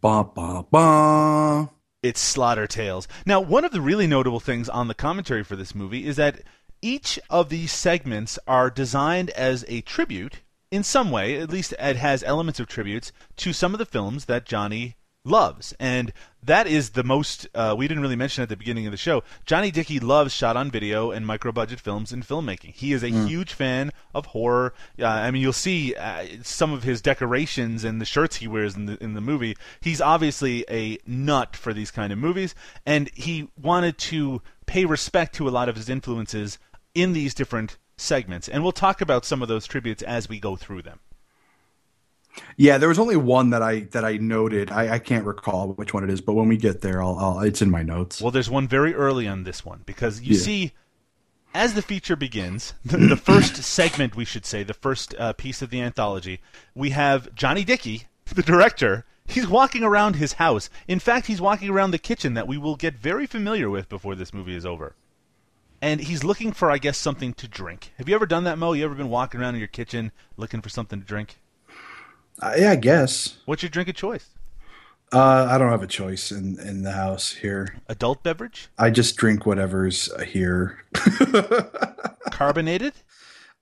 Ba ba ba. It's Slaughter Tales. Now, one of the really notable things on the commentary for this movie is that each of these segments are designed as a tribute in some way, at least it has elements of tributes to some of the films that Johnny loves. And that is the most, uh, we didn't really mention at the beginning of the show. Johnny Dickey loves shot on video and micro budget films and filmmaking. He is a huge fan of horror. Uh, I mean, you'll see uh, some of his decorations and the shirts he wears in the, in the movie. He's obviously a nut for these kind of movies, and he wanted to pay respect to a lot of his influences in these different segments. And we'll talk about some of those tributes as we go through them. Yeah, there was only one that I that I noted. I, I can't recall which one it is, but when we get there, I'll, I'll it's in my notes. Well, there's one very early on this one because you Yeah. see, as the feature begins, the, the first segment, we should say, the first uh, piece of the anthology, we have Johnny Dickey, the director. He's walking around his house. In fact, he's walking around the kitchen that we will get very familiar with before this movie is over. And he's looking for, I guess, something to drink. Have you ever done that, Mo? You ever been walking around in your kitchen looking for something to drink? Uh, yeah, I guess. What's your drink of choice? Uh, I don't have a choice in in the house here. Adult beverage? I just drink whatever's here. Carbonated?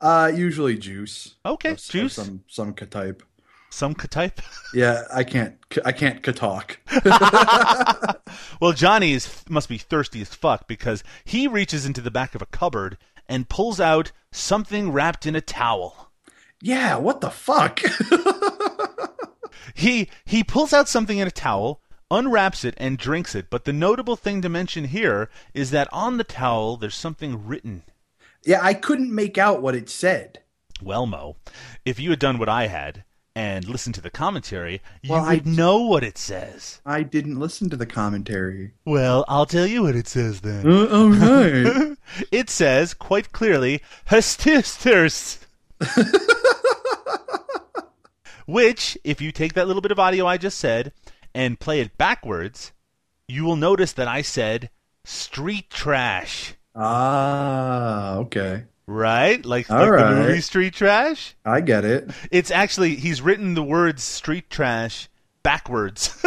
uh, usually juice. Okay, Of- of juice. some some ka- type. Some type? Yeah, I can't. I can't talk. Well, Johnny is must be thirsty as fuck because he reaches into the back of a cupboard and pulls out something wrapped in a towel. Yeah, what the fuck? He he pulls out something in a towel, unwraps it and drinks it. But the notable thing to mention here is that on the towel there's something written. yeah, I couldn't make out what it said. Well, Mo, if you had done what I had and listened to the commentary, you Well, I- would know what it says. I didn't listen to the commentary. Well, I'll tell you what it says then. Uh, all right. It says quite clearly, "Hastisters." Which, if you take that little bit of audio I just said and play it backwards, you will notice that I said street trash. ah, okay. Right? Like, like the movie Street Trash? I get it. It's actually, he's written the words street trash backwards.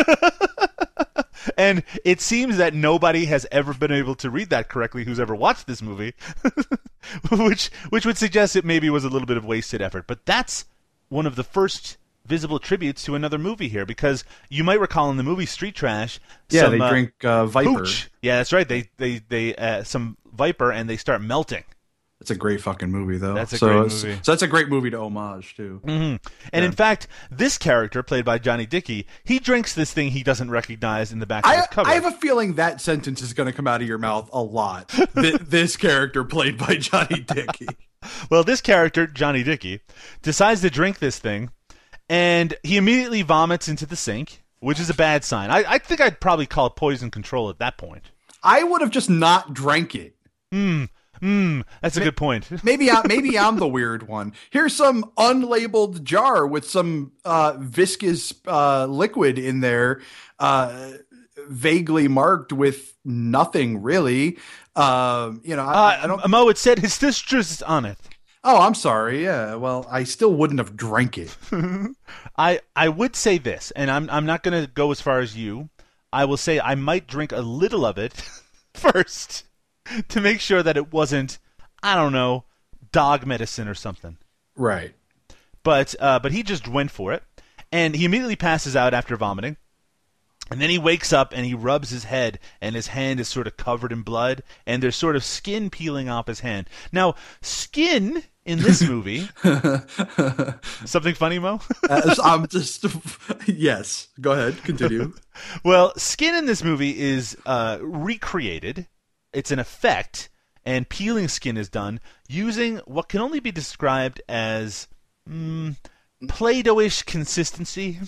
and it seems that nobody has ever been able to read that correctly who's ever watched this movie, which which would suggest it maybe was a little bit of wasted effort. But that's one of the first visible tributes to another movie here because you might recall in the movie Street Trash, Yeah, some, they uh, drink uh, Viper. hooch. Yeah, that's right. They they they uh, some Viper and they start melting. It's a great fucking movie, though. That's a so great movie. So that's a great movie to homage too. And in fact, this character played by Johnny Dickey, he drinks this thing he doesn't recognize in the back of I, his cover. I have a feeling that sentence is going to come out of your mouth a lot. Th- this character played by Johnny Dickey. Well, this character, Johnny Dickey, decides to drink this thing, and he immediately vomits into the sink, which is a bad sign. I, I think I'd probably call it poison control at that point. I would have just not drank it. Hmm, Mmm. that's a good point. Maybe I, maybe I'm the weird one. Here's some unlabeled jar with some uh, viscous uh, liquid in there, uh, vaguely marked with nothing really. Um, you know, I, Uh, I don't. Mo, it said his sister's on it. Oh, I'm sorry. Yeah, well, I still wouldn't have drank it. I I would say this, and I'm I'm not going to go as far as you. I will say I might drink a little of it first to make sure that it wasn't I don't know dog medicine or something. Right. But uh, but he just went for it, and he immediately passes out after vomiting. And then he wakes up and he rubs his head, and his hand is sort of covered in blood, and there's sort of skin peeling off his hand. Now, skin in this movie. something funny, Mo? As I'm just. yes. Go ahead. Continue. Well, skin in this movie is uh, recreated. It's an effect, and peeling skin is done using what can only be described as mm, Play-Doh-ish consistency.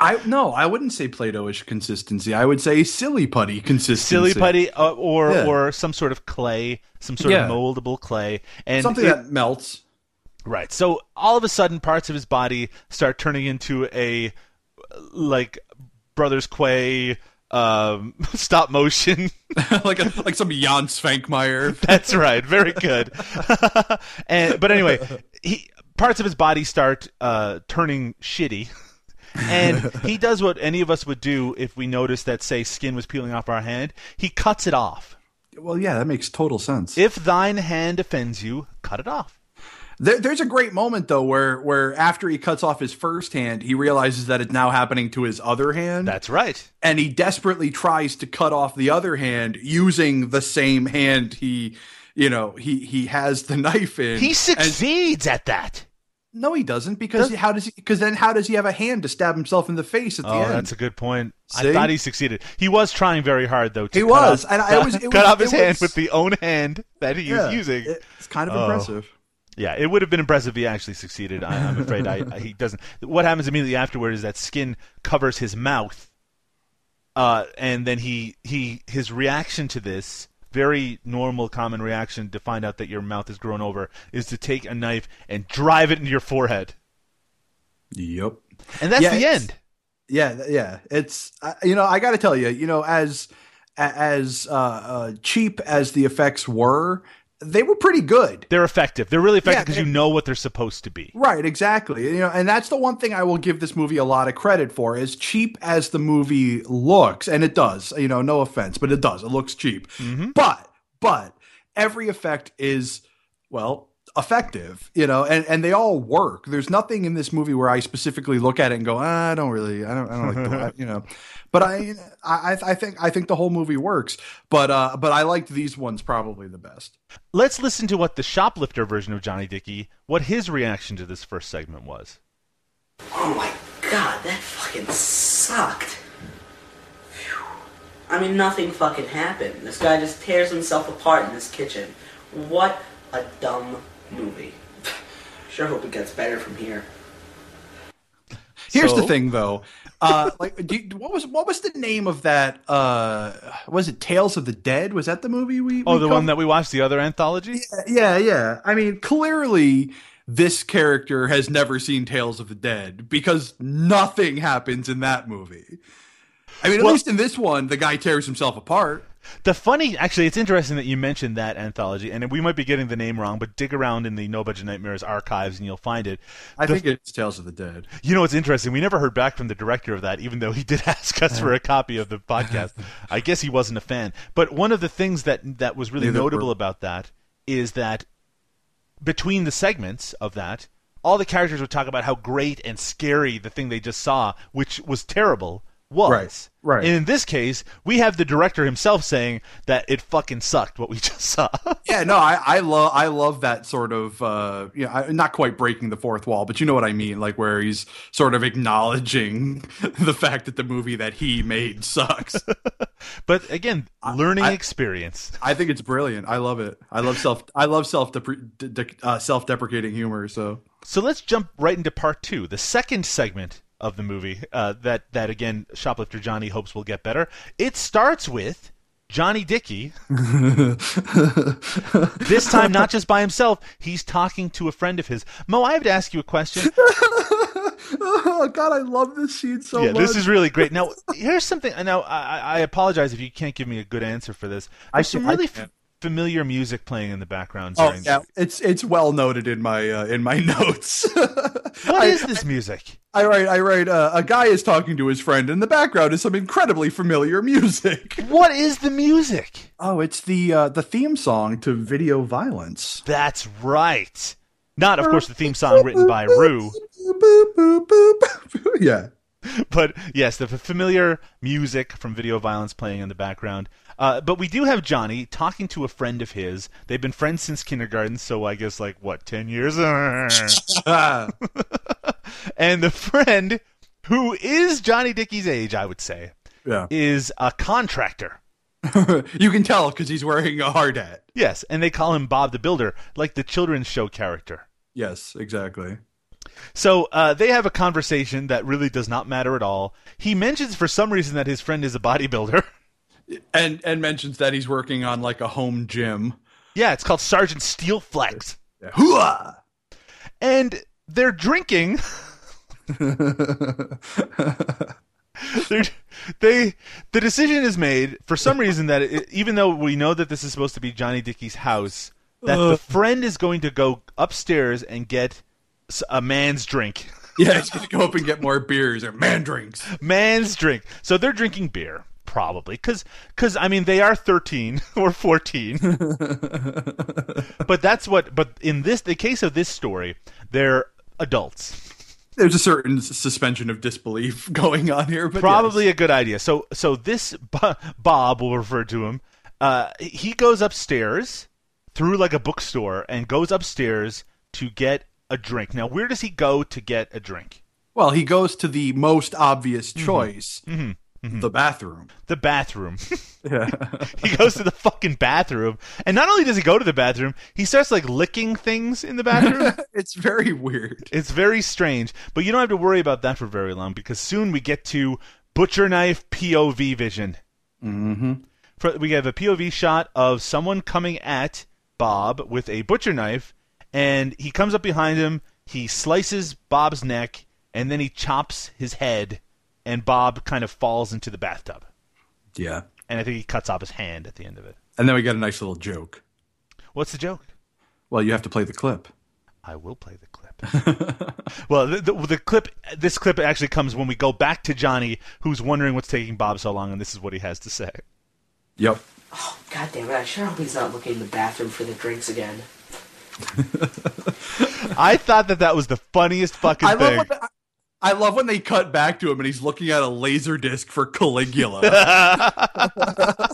I no, I wouldn't say Play-Doh-ish consistency. I would say silly putty consistency. Silly putty, uh, or Yeah. or some sort of clay, some sort Yeah. of moldable clay, and something it- that melts. Right. So all of a sudden, parts of his body start turning into a like Brothers Quay um, stop motion. like a, like some Jan Svankmajer. That's right. Very good. and but anyway, he parts of his body start uh, turning shitty. And he does what any of us would do if we noticed that, say, skin was peeling off our hand. He cuts it off. Well, yeah, that makes total sense. If thine hand offends you, cut it off. There, there's a great moment though where where after he cuts off his first hand, he realizes that it's now happening to his other hand, That's right. and he desperately tries to cut off the other hand using the same hand he, you know, he he has the knife in. He And- succeeds at that. No, he doesn't because how does he? Because then how does he have a hand to stab himself in the face at the Oh, end? that's a good point. I thought he succeeded. He was trying very hard, though. To He was, off, and I- was- it cut was- off his hand was- with the own hand that he Yeah, is using. it's kind of Oh. impressive. Yeah, it would have been impressive if he actually succeeded. I, I'm afraid I, I- he doesn't. What happens immediately afterward is that skin covers his mouth, uh, and then he he his reaction to this very normal, common reaction to find out that your mouth is grown over is to take a knife and drive it into your forehead, Yep. and that's Yeah, the end. Yeah, yeah. It's uh, you know I got to tell you, you know, as as uh, uh, cheap as the effects were, they were pretty good. They're effective. They're really effective Yeah, because you know what they're supposed to be. Right, exactly. You know, and that's the one thing I will give this movie a lot of credit for. As cheap as the movie looks, and it does, you know, no offense, but it does. It looks cheap. Mm-hmm. But but every effect is well effective, you know, and and they all work. There's nothing in this movie where I specifically look at it and go, ah, I don't really, I don't, I don't like the, you know. But I, I, I think, I think the whole movie works. But uh, but I liked these ones probably the best. Let's listen to what the shoplifter version of Johnny Dickey, what his reaction to this first segment was. Oh my god, that fucking sucked. Phew. I mean, nothing fucking happened. This guy just tears himself apart in this kitchen. What a dumb movie. Sure hope it gets better from here. Here's the thing, though. Uh, like, do you, what was what was the name of that? Uh, was it Tales of the Dead? Was that the movie we? Oh, we the covered? one that we watched, the other anthology? Yeah, yeah. I mean, clearly, this character has never seen Tales of the Dead because nothing happens in that movie. I mean, at Well- least in this one, the guy tears himself apart. The funny, actually, it's interesting that you mentioned that anthology, and we might be getting the name wrong, but dig around in the No Budget Nightmares archives and you'll find it. I The- think it's Tales of the Dead. You know what's interesting? We never heard back from the director of that, even though he did ask us for a copy of the podcast. I guess he wasn't a fan. But one of the things that that was really Neither notable were- about that is that between the segments of that, all the characters would talk about how great and scary the thing they just saw, which was terrible, was. Right, right. And in this case, we have the director himself saying that it fucking sucked what we just saw. Yeah, no, I, I love I love that sort of uh you know, I, not quite breaking the fourth wall, but you know what I mean, like where he's sort of acknowledging the fact that the movie that he made sucks. but again, learning I- experience. I think it's brilliant. I love it. I love self I love self uh, self deprecating humor. So So let's jump right into part two, the second segment of the movie. Uh, that that again, shoplifter Johnny hopes will get better. It starts with Johnny Dickey. this time, not just by himself, he's talking to a friend of his. Mo, I have to ask you a question. oh god, I love this scene so yeah, much. this is really great. Now, here's something. Now, I, I apologize if you can't give me a good answer for this. There's some can- I really can. f- familiar music playing in the background. Oh yeah, it's it's well noted in my uh, in my notes. What I, is this music? I write I write uh, a guy is talking to his friend. In the background is some incredibly familiar music. What is the music? Oh, it's the uh, the theme song to Video Violence. That's right. Not, of course, the theme song written by Rue. Yeah. but yes, the familiar music from Video Violence playing in the background. Uh, but we do have Johnny talking to a friend of his. They've been friends since kindergarten, so I guess like what, ten years? And the friend, who is Johnny Dickey's age, I would say, yeah. is a contractor. you can tell because he's wearing a hard hat. Yes, and they call him Bob the Builder, like the children's show character. Yes, exactly. So uh, they have a conversation that really does not matter at all. He mentions for some reason that his friend is a bodybuilder. And and mentions that he's working on like a home gym. yeah, it's called Sergeant Steelflex. Yeah. Hooah! And they're drinking. They're, they the decision is made for some reason that it, even though we know that this is supposed to be Johnny Dickey's house, that the friend is going to go upstairs and get a man's drink. yeah, he's gonna go up and get more beers or man drinks. man's drink. So they're drinking beer, probably, because because I mean they are thirteen or fourteen. but that's what. But in this, the case of this story, they're adults. There's a certain suspension of disbelief going on here, but Probably a good idea. So so this Bob, we'll refer to him. Uh, he goes upstairs through like a bookstore and goes upstairs to get a drink. Now, where does he go to get a drink? Well, he goes to the most obvious Mm-hmm. choice, the bathroom. The bathroom. Yeah. he goes to the fucking bathroom, and not only does he go to the bathroom, he starts like licking things in the bathroom. it's very weird. it's very strange, but you don't have to worry about that for very long because soon we get to butcher knife POV vision. Mm-hmm. We have a POV shot of someone coming at Bob with a butcher knife, and he comes up behind him. He slices Bob's neck, and then he chops his head, and Bob kind of falls into the bathtub. Yeah. And I think he cuts off his hand at the end of it. And then we get a nice little joke. What's the joke? Well, you have to play the clip. I will play the clip. well, the, the, the clip, this clip actually comes when we go back to Johnny, who's wondering what's taking Bob so long, and this is what he has to say. Yep. Oh, God damn it, I sure hope he's not looking in the bathroom for the drinks again. I thought that that was the funniest fucking I thing. love, I, I love when they cut back to him and he's looking at a laser disc for Caligula.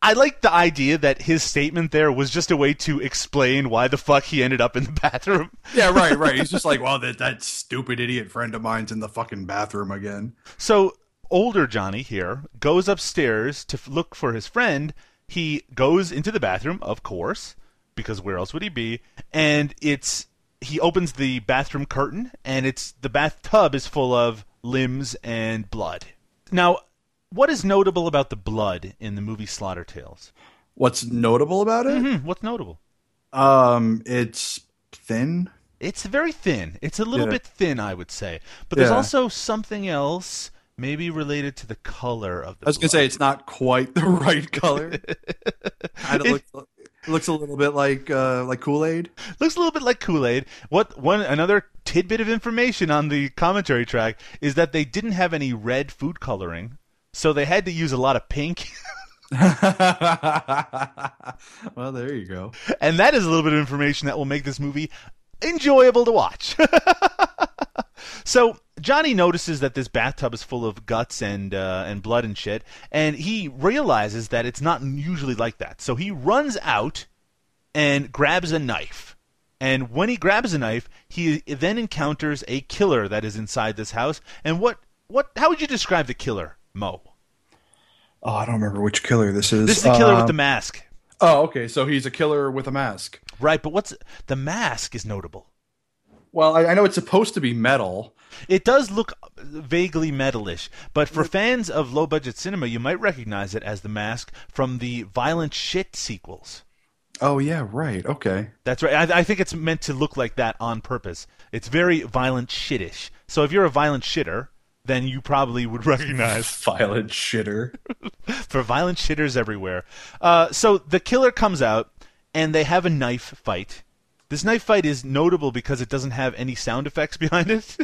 I like the idea that his statement there was just a way to explain why the fuck he ended up in the bathroom. yeah, right, right. He's just like, well, that, that stupid idiot friend of mine's in the fucking bathroom again. So older Johnny here goes upstairs to f- look for his friend. He goes into the bathroom, of course, because where else would he be? And it's he opens the bathroom curtain, and it's the bathtub is full of limbs and blood. Now, what is notable about the blood in the movie Slaughter Tales? What's notable about it? Hmm, what's notable? Um, it's thin. It's very thin. It's a little Yeah. bit thin, I would say. But there's Yeah. also something else, maybe related to the color of the. I was gonna say it's not quite the right color. Kinda looks, it looks a little bit like uh, like Kool Aid. looks a little bit like Kool-Aid. What one another tidbit of information on the commentary track is that they didn't have any red food coloring, so they had to use a lot of pink. well, there you go. And that is a little bit of information that will make this movie enjoyable to watch. So Johnny notices that this bathtub is full of guts and uh, and blood and shit, and he realizes that it's not usually like that. So he runs out and grabs a knife. And when he grabs a knife, he then encounters a killer that is inside this house. And what what how would you describe the killer, Mo? Oh, I don't remember which killer this is. This is the killer Uh, with the mask. Oh, okay. So he's a killer with a mask. Right, but what's the mask is notable. Well, I, I know it's supposed to be metal. It does look vaguely metalish, but for fans of low budget cinema, you might recognize it as the mask from the Violent Shit sequels. Oh, yeah, right. Okay. That's right. I, I think it's meant to look like that on purpose. It's very violent shittish. So if you're a violent shitter, then you probably would recognize Violent shitter. for violent shitters everywhere. Uh, so the killer comes out, and they have a knife fight. This knife fight is notable because it doesn't have any sound effects behind it.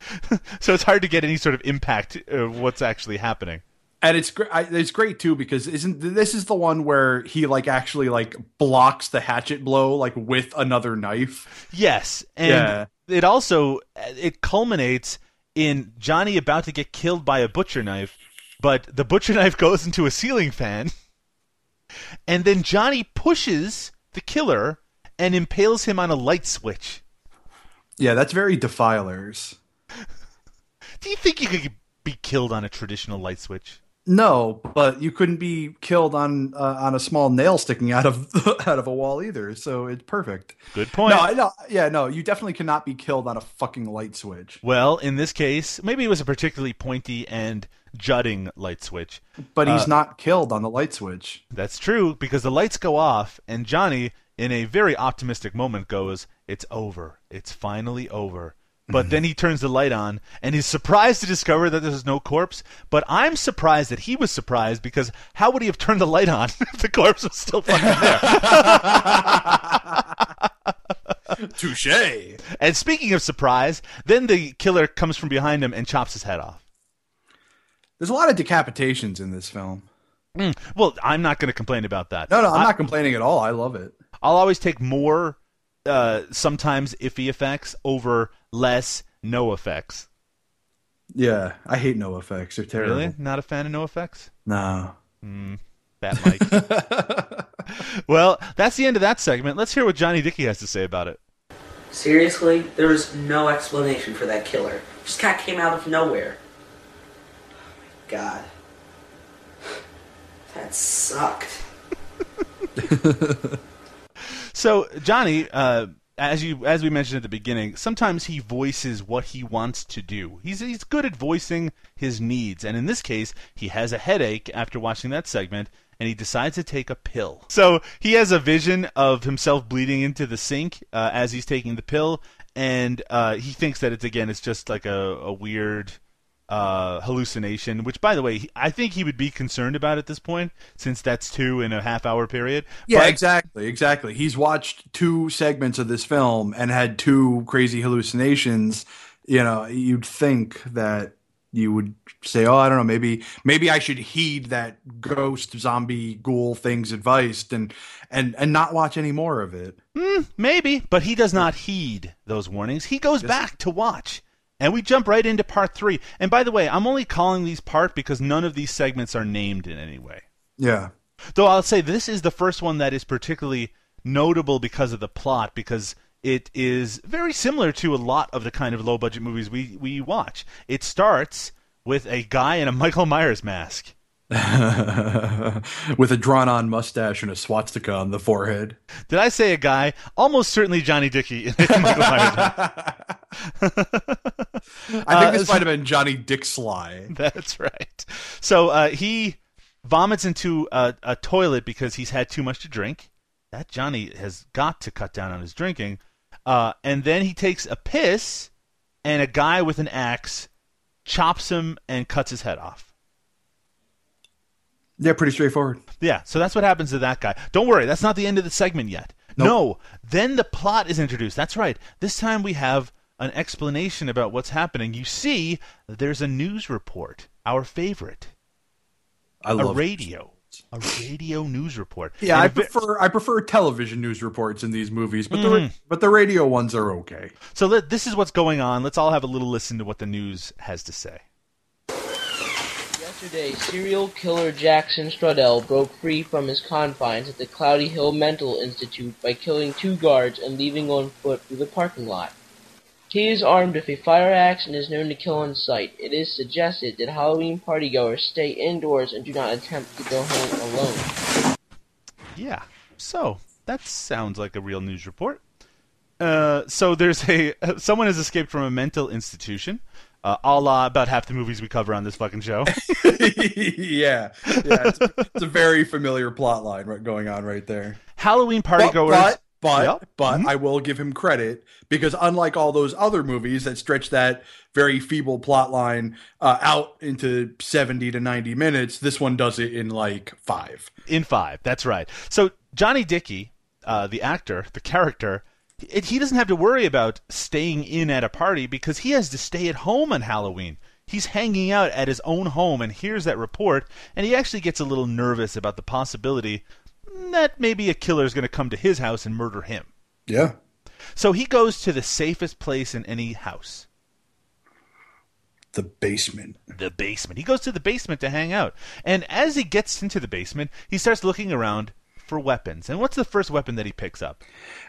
so it's hard to get any sort of impact of what's actually happening. and it's great. It's great too because isn't this is the one where he like actually like blocks the hatchet blow like with another knife. Yes, and Yeah. it also it culminates in Johnny about to get killed by a butcher knife, but the butcher knife goes into a ceiling fan, and then Johnny pushes the killer and impales him on a light switch. Yeah, that's very defilers. Do you think you could be killed on a traditional light switch? No, but you couldn't be killed on uh, on a small nail sticking out of out of a wall either. So it's perfect. Good point. No, no, yeah, no, you definitely cannot be killed on a fucking light switch. Well, in this case, maybe it was a particularly pointy and jutting light switch. But Uh, he's not killed on the light switch. That's true because the lights go off, and Johnny, in a very optimistic moment, goes, It's over. It's finally over. But then he turns the light on and he's surprised to discover that there's no corpse. But I'm surprised that he was surprised because how would he have turned the light on if the corpse was still fucking there? Touche. and speaking of surprise, then the killer comes from behind him and chops his head off. There's a lot of decapitations in this film. Well, I'm not going to complain about that. No, no, I'm I- not complaining at all. I love it. I'll always take more, uh, sometimes iffy effects over less no effects. Yeah, I hate no effects. They're terrible. Really? Not a fan of no effects? No. That Mike. well, that's the end of that segment. Let's hear what Johnny Dickey has to say about it. Seriously, there was no explanation for that killer. Just kind of came out of nowhere. Oh my God. That sucked. So, Johnny, uh, as you as we mentioned at the beginning, sometimes he voices what he wants to do. He's he's good at voicing his needs, and in this case, he has a headache after watching that segment, and he decides to take a pill. So he has a vision of himself bleeding into the sink uh, as he's taking the pill, and uh, he thinks that it's again it's just like a, a weird uh, hallucination. Which, by the way, he- I think he would be concerned about at this point, since that's two in a half hour period. Yeah, But- exactly, exactly. He's watched two segments of this film and had two crazy hallucinations. You know, you'd think that you would say, "Oh, I don't know, maybe maybe I should heed that ghost zombie ghoul thing's advice and and and not watch any more of it." Maybe, but he does not heed those warnings. He goes back to watch. And we jump right into part three. And by the way, I'm only calling these part because none of these segments are named in any way. Yeah. Though I'll say this is the first one that is particularly notable because of the plot, because it is very similar to a lot of the kind of low budget movies we, we watch. It starts with a guy in a Michael Myers mask. With a drawn-on mustache and a swastika on the forehead. Did I say a guy? Almost certainly Johnny Dickey in a Michael Myers mask. I think Uh, this so- might have been Johnny Dick Sly. That's right. So uh, he vomits into a, a toilet because he's had too much to drink. That Johnny has got to cut down on his drinking. Uh, and then he takes a piss, and a guy with an axe chops him and cuts his head off. Yeah, pretty straightforward. Yeah, so that's what happens to that guy. Don't worry, that's not the end of the segment yet. No, then the plot is introduced. That's right. This time we have an explanation about what's happening. You see, there's a news report, our favorite, I love a radio. A radio news report. Yeah, And I prefer I prefer television news reports in these movies, but the Mm-hmm. ra- but the radio ones are okay. So let, this is what's going on. Let's all have a little listen to what the news has to say. Yesterday, serial killer Jackson Stradell broke free from his confines at the Cloudy Hill Mental Institute by killing two guards and leaving on foot through the parking lot. He is armed with a fire axe and is known to kill on sight. It is suggested that Halloween partygoers stay indoors and do not attempt to go home alone. Yeah. So that sounds like a real news report. Uh, so there's a someone has escaped from a mental institution. Uh, a la about half the movies we cover on this fucking show. yeah, yeah, it's, it's a very familiar plot line right, going on right there. Halloween But partygoers. but but, Yep. but Mhm. I will give him credit because unlike all those other movies that stretch that very feeble plot line uh, out into seventy to ninety minutes, this one does it in like five. in five. That's right. So Johnny Dickey, uh, the actor, the character, it, he doesn't have to worry about staying in at a party because he has to stay at home on Halloween. He's hanging out at his own home and hears that report, and he actually gets a little nervous about the possibility that maybe a killer is going to come to his house and murder him. Yeah. So he goes to the safest place in any house The basement. the basement. He goes to the basement to hang out. And as he gets into the basement, he starts looking around for weapons. And what's the first weapon that he picks up?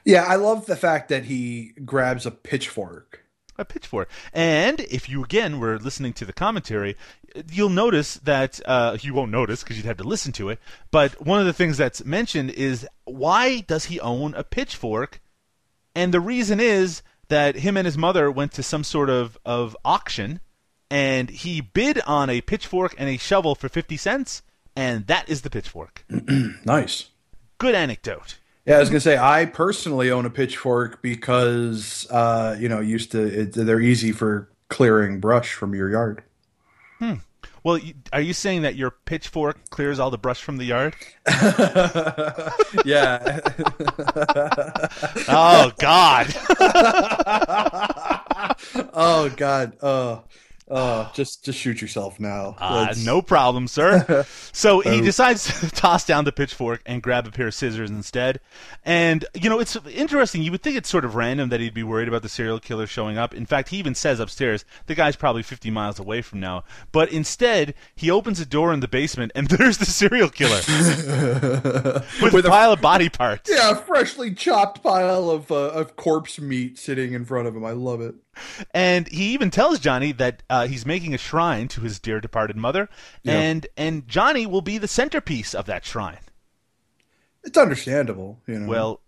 Yeah, I love the fact that he grabs a pitchfork. a pitchfork. And if you again were listening to the commentary, you'll notice that uh, you won't notice because you'd have to listen to it. But one of the things that's mentioned is why does he own a pitchfork? And the reason is that him and his mother went to some sort of, of auction, and he bid on a pitchfork and a shovel for fifty cents, and that is the pitchfork. Nice. Good anecdote. Yeah, I was gonna say I personally own a pitchfork because uh, you know used to it, they're easy for clearing brush from your yard. Hmm. Well, are you saying that your pitchfork clears all the brush from the yard? yeah, Oh God! oh God, uh, uh, just just shoot yourself now. Uh, no problem, sir. so he decides to toss down the pitchfork and grab a pair of scissors instead. And, you know, it's interesting. You would think it's sort of random that he'd be worried about the serial killer showing up. In fact, he even says upstairs, the guy's probably 50 miles away from now. But instead, he opens a door in the basement and there's the serial killer with, With a a- pile of body parts. Yeah, a freshly chopped pile of uh, of corpse meat sitting in front of him. I love it. And he even tells Johnny that uh, he's making a shrine to his dear departed mother. Yeah. And, and Johnny will be the centerpiece of that shrine. It's understandable, you know. Well,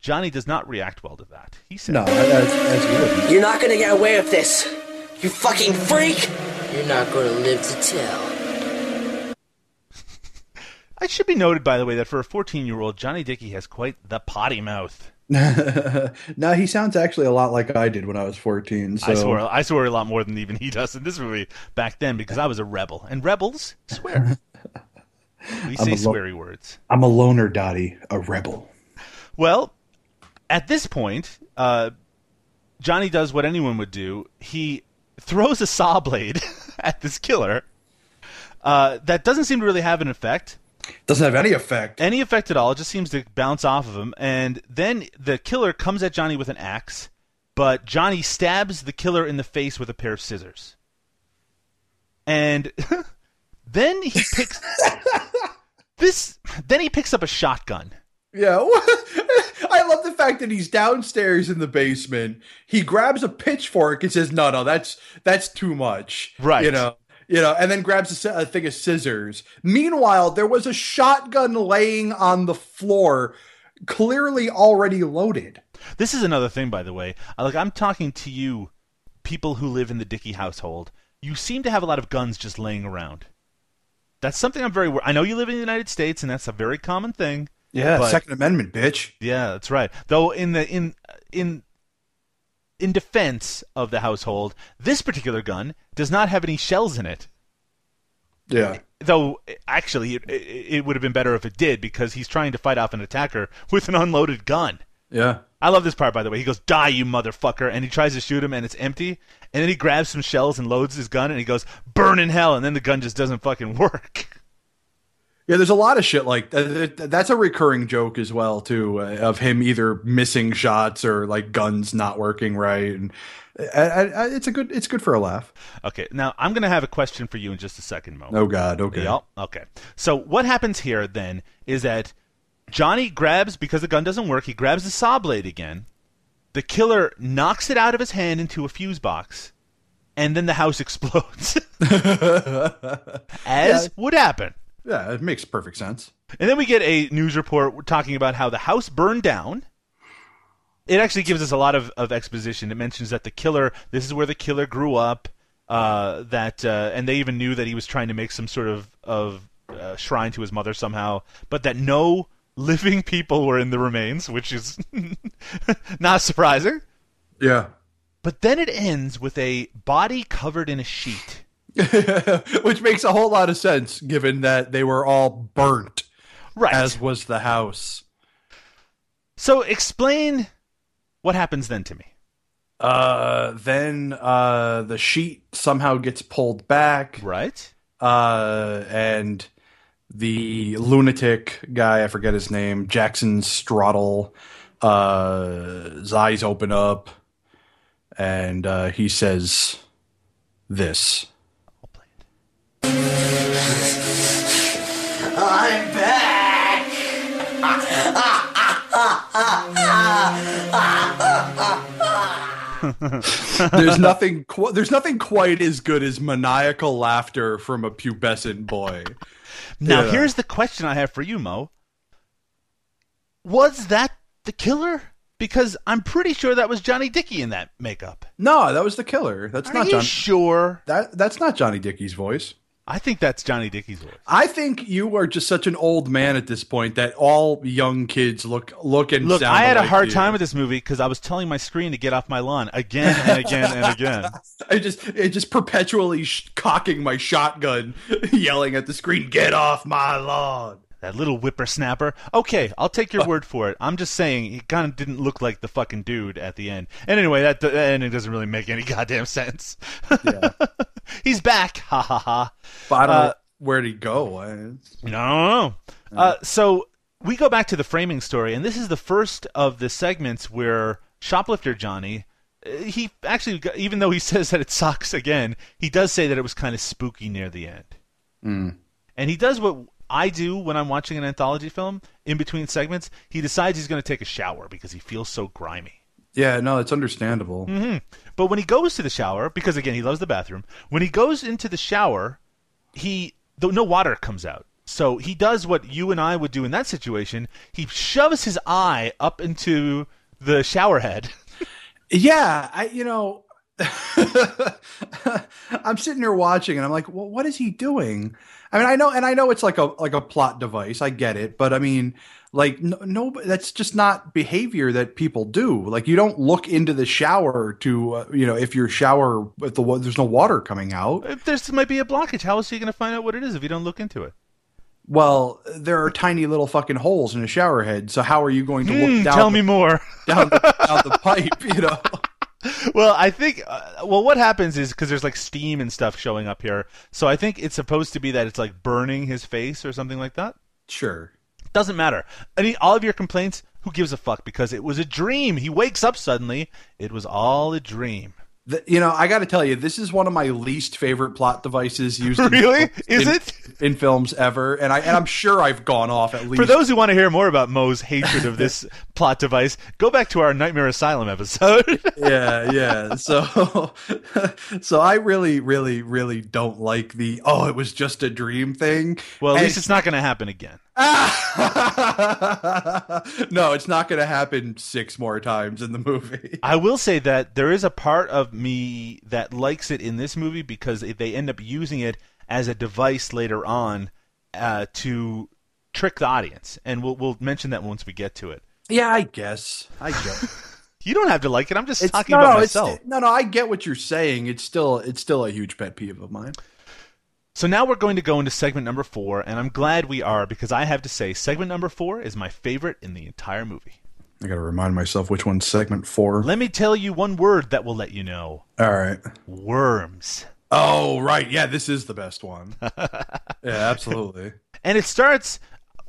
Johnny does not react well to that. He said, no, as, as you are not gonna get away with this. You fucking freak! You're not going to live to tell. It should be noted, by the way, that for a 14 year old, Johnny Dickey has quite the potty mouth. no, he sounds actually a lot like I did when I was fourteen. So I swear, I swear a lot more than even he does in this movie back then because I was a rebel, and rebels swear. we say sweary words. I'm a loner, Dottie, a rebel. Well, at this point, uh, Johnny does what anyone would do. He throws a saw blade at this killer. Uh, that doesn't seem to really have an effect. Doesn't have any effect. any effect at all. It just seems to bounce off of him. And then the killer comes at Johnny with an axe, but Johnny stabs the killer in the face with a pair of scissors. And then he picks this. Then he picks up a shotgun. Yeah. I love the fact that he's downstairs in the basement. He grabs a pitchfork and says, "No, no, that's that's too much." Right. You know. You know, and then grabs a, a thing of scissors. Meanwhile, there was a shotgun laying on the floor, clearly already loaded. This is another thing, by the way. Uh, Like I'm talking to you, people who live in the Dickey household. You seem to have a lot of guns just laying around. That's something I'm very. I know you live in the United States, and that's a very common thing. Yeah, But- Second Amendment, bitch. Yeah, that's right. Though in the in in in defense of the household, this particular gun does not have any shells in it. Yeah. Though actually, it, it, would have been better if it did because he's trying to fight off an attacker with an unloaded gun. Yeah. I love this part, by the way. He goes, "Die, you motherfucker!" and he tries to shoot him, and it's empty. And then he grabs some shells and loads his gun, and he goes, "Burn in hell!" And then the gun just doesn't fucking work. Yeah, there's a lot of shit like that. That's a recurring joke as well, too, uh, of him either missing shots or like guns not working right. And I, I, it's a good, it's good for a laugh. Okay, now I'm going to have a question for you in just a second, Mo. Oh God, okay. Yep. Okay. So what happens here then is that Johnny grabs because the gun doesn't work. He grabs the saw blade again. The killer knocks it out of his hand into a fuse box, and then the house explodes, as would happen. Yeah, it makes perfect sense. And then we get a news report talking about how the house burned down. It actually gives us a lot of, of exposition. It mentions that the killer, this is where the killer grew up, uh, that, uh, and they even knew that he was trying to make some sort of, of uh, shrine to his mother somehow, but that no living people were in the remains, which is not surprising. Yeah. But then it ends with a body covered in a sheet. Which makes a whole lot of sense given that they were all burnt, Right. as was the house. so explain what happens then to me. Uh, then uh, the sheet somehow gets pulled back. Right? uh, and the lunatic guy, I forget his name, Jackson Straddle, uh, his eyes open up, and uh, he says this. I'm back. There's nothing. Qu- there's nothing quite as good as maniacal laughter from a pubescent boy. Now, Yeah. here's the question I have for you, Mo. Was that the killer? Because I'm pretty sure that was Johnny Dickey in that makeup. No, that was the killer. That's Are not you John. sure? that that's not Johnny Dickey's voice. I think that's Johnny Dickey's voice. I think you are just such an old man at this point that all young kids look look and Look, I had a hard you. time with this movie because I was telling my screen to get off my lawn again and again and again. I just it just perpetually sh- cocking my shotgun, yelling at the screen, "Get off my lawn!" That little whippersnapper. Okay, I'll take your word for it. I'm just saying he kind of didn't look like the fucking dude at the end. And anyway, that that ending doesn't really make any goddamn sense. Yeah. He's back. Ha ha ha. But I don't Uh, know where'd he go. I, No, no, no. Uh, so we go back to the framing story, and this is the first of the segments where shoplifter Johnny. uh, He actually, even though he says that it sucks again, he does say that it was kind of spooky near the end. And he does what I do when I'm watching an anthology film. In between segments, he decides he's going to take a shower because he feels so grimy. Yeah, no, it's understandable. Mm-hmm. But when he goes to the shower, because again he loves the bathroom, when he goes into the shower, he no water comes out. So he does what you and I would do in that situation. He shoves his eye up into the shower head. Yeah, I you know, I'm sitting here watching, and I'm like, well, what is he doing? I mean, I know, and I know it's like a like a plot device. I get it, but I mean, like, no, no that's just not behavior that people do. Like, you don't look into the shower to, uh, you know, if your shower if the there's no water coming out. If There's might be a blockage. How are you going to find out what it is if you don't look into it? Well, there are tiny little fucking holes in a shower head. So how are you going to look Hmm, down tell the, me more. down, the, down the pipe? You know. well, I think uh, well, what happens is because there's like steam and stuff showing up here. So I think it's supposed to be that it's like burning his face or something like that. Sure. Doesn't matter. Any all of your complaints, who gives a fuck? Because it was a dream. He wakes up suddenly. It was all a dream. The, you know, I got to tell you, this is one of my least favorite plot devices used. Really? films- Is in- it? in films ever? And I and I'm sure I've gone off at least. For those who want to hear more about Moe's hatred of this plot device, go back to our Nightmare Asylum episode. yeah, yeah. So, so I really, really, really don't like the oh, it was just a dream thing. well, at And- least it's not going to happen again. no, it's not going to happen six more times in the movie. I will say that there is a part of me that likes it in this movie because they end up using it as a device later on uh, to trick the audience, and we'll we'll mention that once we get to it. Yeah, I guess. I guess. You don't have to like it. I'm just It's, talking no, about no, myself. no, no. I get what you're saying. It's still, it's still a huge pet peeve of mine. So now we're going to go into segment number four, and I'm glad we are because I have to say, segment number four is my favorite in the entire movie. I got to remind myself which one's segment four. Let me tell you one word that will let you know All right. worms. Oh, right. Yeah, this is the best one. yeah, absolutely. And it starts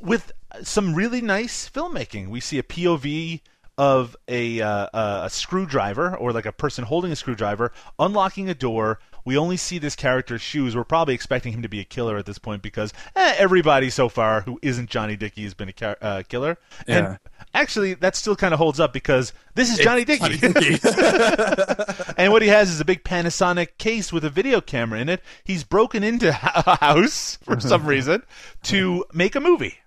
with some really nice filmmaking. We see a POV of a, uh, a a screwdriver or like a person holding a screwdriver unlocking a door. We only see this character's shoes. We're probably expecting him to be a killer at this point because eh, everybody so far who isn't Johnny Dickey has been a ca- uh, killer. Yeah. And actually, that still kind of holds up because this is Johnny Dickey. and what he has is a big Panasonic case with a video camera in it. He's broken into a house for some reason to make a movie.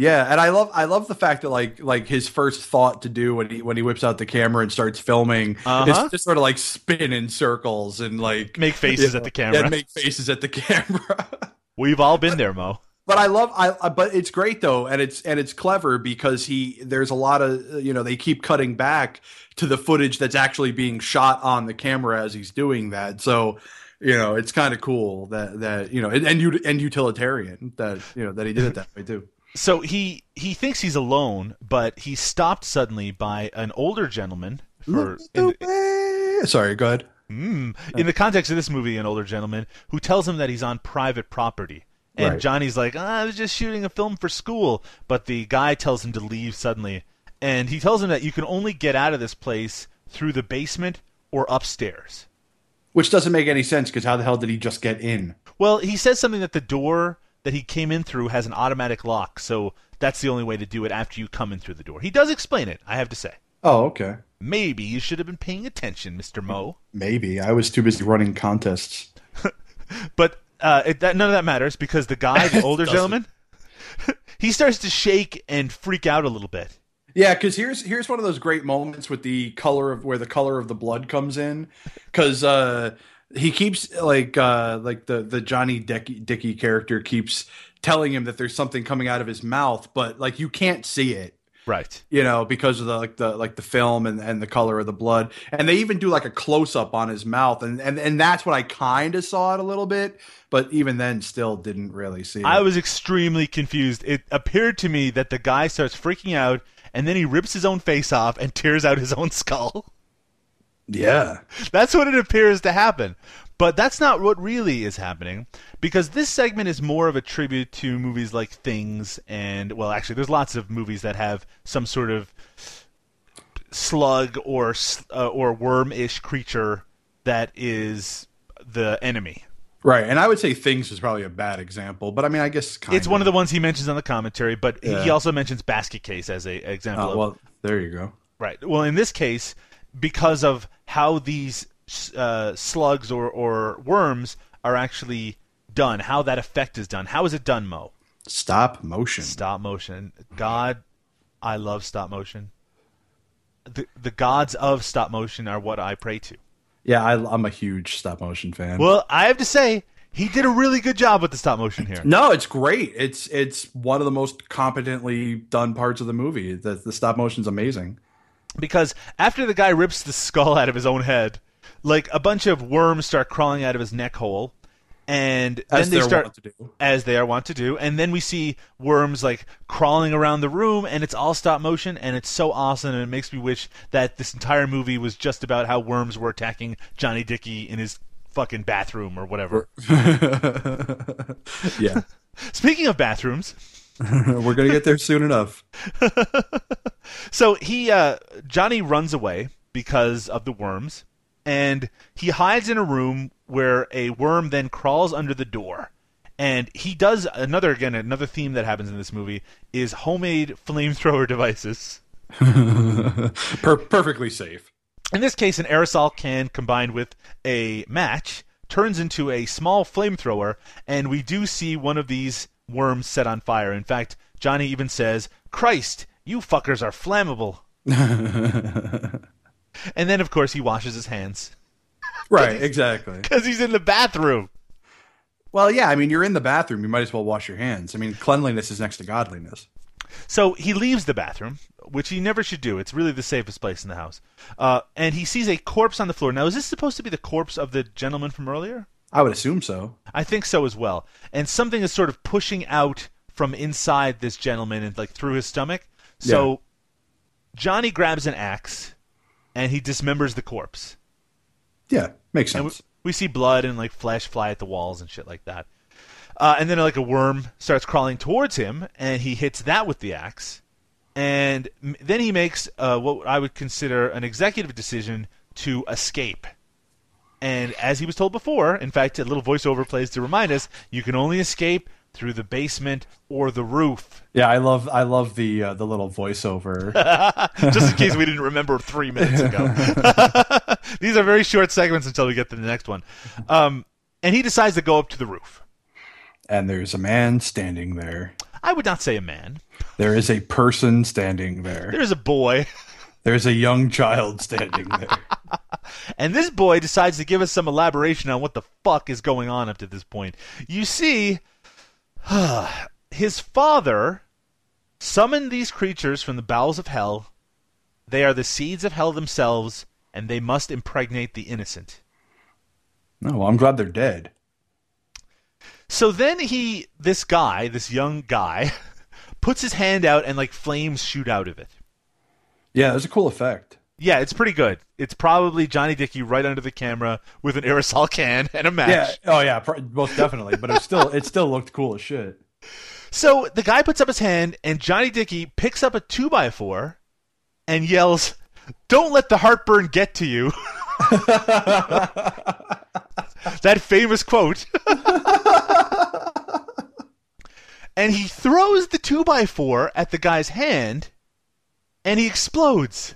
Yeah, and I love I love the fact that like like his first thought to do when he when he whips out the camera and starts filming Uh-huh. is just sort of like spin in circles and like Make faces at the camera. Yeah, make faces at the camera. We've all been there, Mo. but I love I, but it's great though and it's and it's clever because he there's a lot of uh, you know they keep cutting back to the footage that's actually being shot on the camera as he's doing that. So you know it's kind of cool that that you know and and, and utilitarian that you know that he did it that way too. So he he thinks he's alone, but he's stopped suddenly by an older gentleman. For in, Sorry, go ahead. mm, in the context of this movie, an older gentleman who tells him that he's on private property. And Right. Johnny's like, "Ah, I was just shooting a film for school, but the guy tells him to leave suddenly, and he tells him that you can only get out of this place through the basement or upstairs. Which doesn't make any sense because how the hell did he just get in? Well, he says something that the door that he came in through has an automatic lock, so that's the only way to do it after you come in through the door. He does explain it, I have to say. Oh, okay. Maybe you should have been paying attention, Mr. Mo. Maybe I was too busy running contests. But uh, it, that, none of that matters because the guy, the older gentleman, he starts to shake and freak out a little bit. Yeah, because here's here's one of those great moments with the color of where the color of the blood comes in, because uh, he keeps like uh, like the the Johnny Dickey character keeps telling him that there's something coming out of his mouth, but like you can't see it. Right. you know, because of the like the like the film and, and the color of the blood. And they even do like a close up on his mouth, and and, and that's what I kind of saw it a little bit, but even then, still didn't really see it. I was extremely confused. It appeared to me that the guy starts freaking out and then he rips his own face off and tears out his own skull. yeah, That's what it appears to happen. But that's not what really is happening because this segment is more of a tribute to movies like Things and well actually there's lots of movies that have some sort of slug or uh, or worm-ish creature that is the enemy. right. And I would say Things is probably a bad example, but I mean, I guess It's one of the ones he mentions on the commentary, but he also mentions Basket Case as a example Oh, of well, there you go. Right. Well, in this case, because of how these uh, slugs or, or worms are actually done, how that effect is done. How is it done, Mo? Stop motion. Stop motion. God, I love stop motion. The the gods of stop motion are what I pray to. Yeah, I, I'm a huge stop motion fan. Well, I have to say, he did a really good job with the stop motion here. No, it's great. It's it's one of the most competently done parts of the movie. The the stop motion's amazing. Because after the guy rips the skull out of his own head, like a bunch of worms start crawling out of his neck hole, and As then they start to do. as they are wont to do, and then we see worms like crawling around the room, and it's all stop motion, and it's so awesome, and it makes me wish that this entire movie was just about how worms were attacking Johnny Dickey in his fucking bathroom or whatever. Yeah, Speaking of bathrooms, we're gonna get there soon enough. So he uh, Johnny runs away because of the worms, and he hides in a room where a worm then crawls under the door. And he does another again another theme that happens in this movie is homemade flamethrower devices. Per- perfectly safe. In this case, an aerosol can combined with a match turns into a small flamethrower, and we do see one of these worms set on fire. In fact, Johnny even says, "Christ, you fuckers are flammable." and then, of course, he washes his hands Right, exactly. because he's in the bathroom. Well, yeah, I mean, you're in the bathroom. You might as well wash your hands. I mean, cleanliness is next to godliness. So he leaves the bathroom, which he never should do. It's really the safest place in the house. Uh, and he sees a corpse on the floor. Now, is this supposed to be the corpse of the gentleman from earlier? I would assume so. I think so as well. And something is sort of pushing out from inside this gentleman and like through his stomach. So Johnny grabs an axe and he dismembers the corpse. Yeah, makes And we, sense. We see blood and like flesh fly at the walls and shit like that. Uh, and then like a worm starts crawling towards him, and he hits that with the axe. And then he makes uh, what I would consider an executive decision to escape. And as he was told before, in fact, a little voiceover plays to remind us, you can only escape through the basement or the roof. Yeah, I love I love the uh, the little voiceover. Just in case we didn't remember three minutes ago. These are very short segments until we get to the next one. Um, and he decides to go up to the roof. and there's a man standing there. I would not say a man. There is a person standing there. There's a boy. There's a young child standing there. And this boy decides to give us some elaboration on what the fuck is going on up to this point. You see, his father summoned these creatures from the bowels of hell. They are the seeds of hell themselves, and they must impregnate the innocent. No, well, I'm glad they're dead. So then he, this guy, this young guy, puts his hand out and like flames shoot out of it. Yeah, there's a cool effect. Yeah, it's pretty good. It's probably Johnny Dickey right under the camera with an aerosol can and a match. Yeah. Oh yeah, pr- most definitely. But it still it still looked cool as shit. So the guy puts up his hand, and Johnny Dickey picks up a two by four and yells, "Don't let the heartburn get to you." that famous quote. and he throws the two by four at the guy's hand, and he explodes.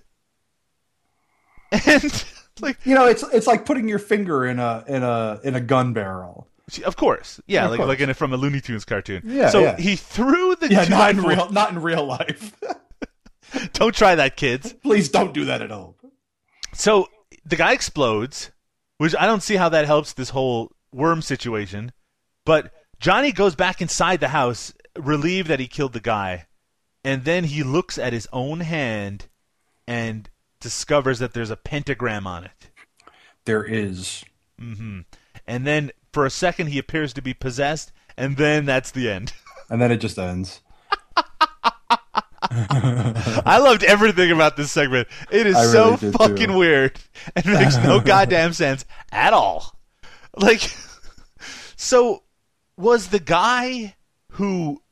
And like, You know, it's it's like putting your finger in a in a in a gun barrel. of course, yeah, Of like course. like in a, from a Looney Tunes cartoon. Yeah, So yeah. he threw the Yeah, not in real not in real life. Don't try that, kids. Please don't do that at home. So the guy explodes, which I don't see how that helps this whole worm situation. But Johnny goes back inside the house, relieved that he killed the guy, and then he looks at his own hand and discovers that there's a pentagram on it. There is. Mm-hmm. And then for a second he appears to be possessed, and then that's the end. And then it just ends. I loved everything about this segment. It is I so really did, too. fucking weird and makes no goddamn sense at all. Like, so was the guy who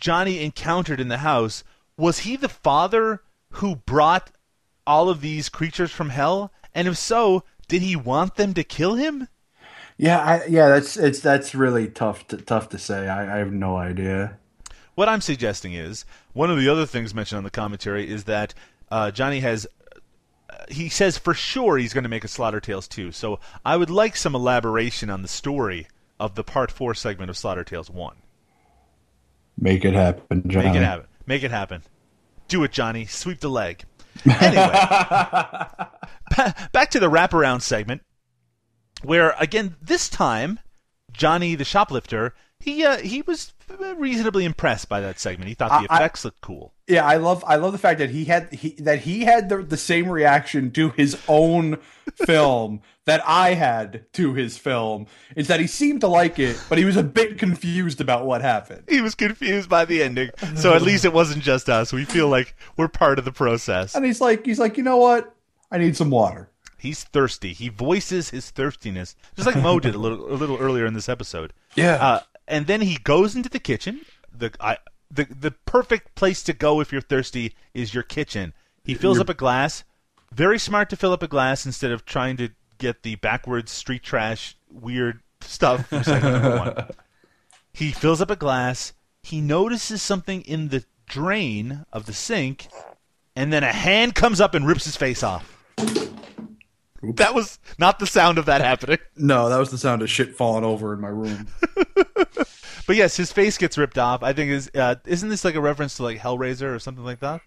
Johnny encountered in the house? Was he the father who brought all of these creatures from hell? And if so, did he want them to kill him? Yeah, I, yeah, that's it's that's really tough to tough to say. I, I have no idea. What I'm suggesting is one of the other things mentioned on the commentary is that uh, Johnny has. Uh, he says for sure he's going to make a Slaughter Tales 2. So I would like some elaboration on the story of the Part 4 segment of Slaughter Tales 1. Make it happen, Johnny. Make it happen. Make it happen. Do it, Johnny. Sweep the leg. Anyway, ba- back to the wraparound segment, where again this time Johnny the shoplifter he uh, he was reasonably impressed by that segment. He thought the I- I- effects looked cool. Yeah, I love I love the fact that he had he that he had the, the same reaction to his own film that I had to his film. Is that he seemed to like it, but he was a bit confused about what happened. He was confused by the ending, so at least it wasn't just us. We feel like we're part of the process. And he's like he's like, "You know what? I need some water." He's thirsty. He voices his thirstiness, just like Mo did a little a little earlier in this episode. Yeah. Uh, and then he goes into the kitchen. The I, the the perfect place to go if you're thirsty is your kitchen. He fills up a glass. Very smart to fill up a glass instead of trying to get the backwards street trash weird stuff from segment number one. He fills up a glass. He notices something in the drain of the sink, and then a hand comes up and rips his face off. That was not the sound of that happening. No, that was the sound of shit falling over in my room. But yes, his face gets ripped off. I think is uh, isn't this like a reference to like Hellraiser or something like that?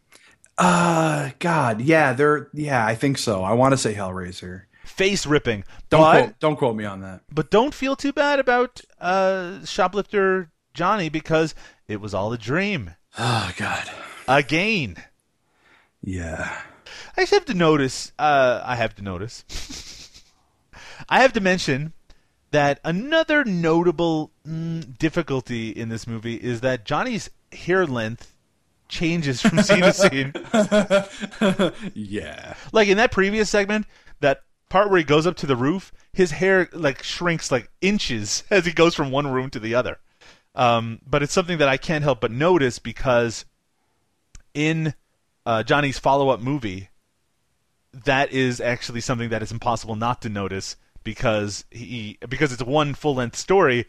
Uh God, yeah, they're yeah, I think so. I want to say Hellraiser. Face ripping. Don't but, quote, don't quote me on that. but don't feel too bad about uh, shoplifter Johnny because it was all a dream. Oh God. Again. Yeah. I just have to notice. Uh, I have to notice. I have to mention that another notable mm, difficulty in this movie is that Johnny's hair length changes from scene to scene. Yeah. Like in that previous segment, that part where he goes up to the roof, his hair like shrinks like inches as he goes from one room to the other. Um, but it's something that I can't help but notice because in uh, Johnny's follow-up movie, that is actually something that is impossible not to notice because he because it's one full-length story.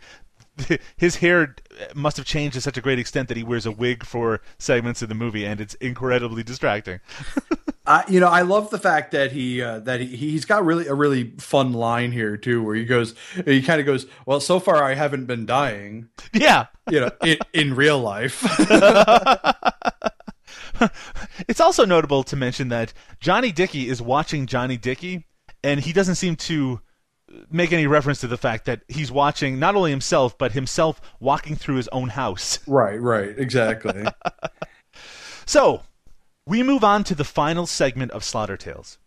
His hair must have changed to such a great extent that he wears a wig for segments of the movie, and it's incredibly distracting. I, you know, I love the fact that he uh, that he he's got really a really fun line here too, where he goes, he kind of goes, "Well, so far I haven't been dying," yeah, you know, in, in real life. it's also notable to mention that Johnny Dickey is watching Johnny Dickey, and he doesn't seem to make any reference to the fact that he's watching not only himself but himself walking through his own house. right, right, exactly. So, we move on to the final segment of Slaughter Tales.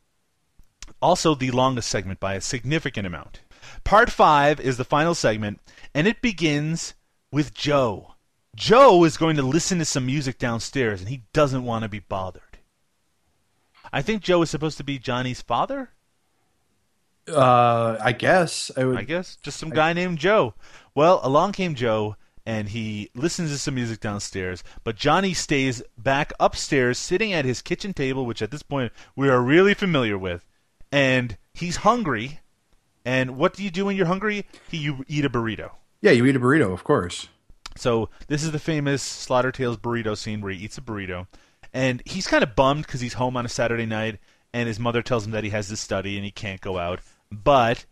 Also, the longest segment by a significant amount. Part 5 is the final segment, and it begins with Joe. Joe is going to listen to some music downstairs, and he doesn't want to be bothered. I think Joe is supposed to be Johnny's father? uh, I guess I would. I guess. Just some guy named Joe. Well, along came Joe, and he listens to some music downstairs, but Johnny stays back upstairs, sitting at his kitchen table, which at this point we are really familiar with, and he's hungry. And what do you do when you're hungry? You eat a burrito. Yeah, you eat a burrito, of course. So this is the famous Slaughter Tales burrito scene where he eats a burrito, and he's kind of bummed because he's home on a Saturday night, and his mother tells him that he has to study and he can't go out, but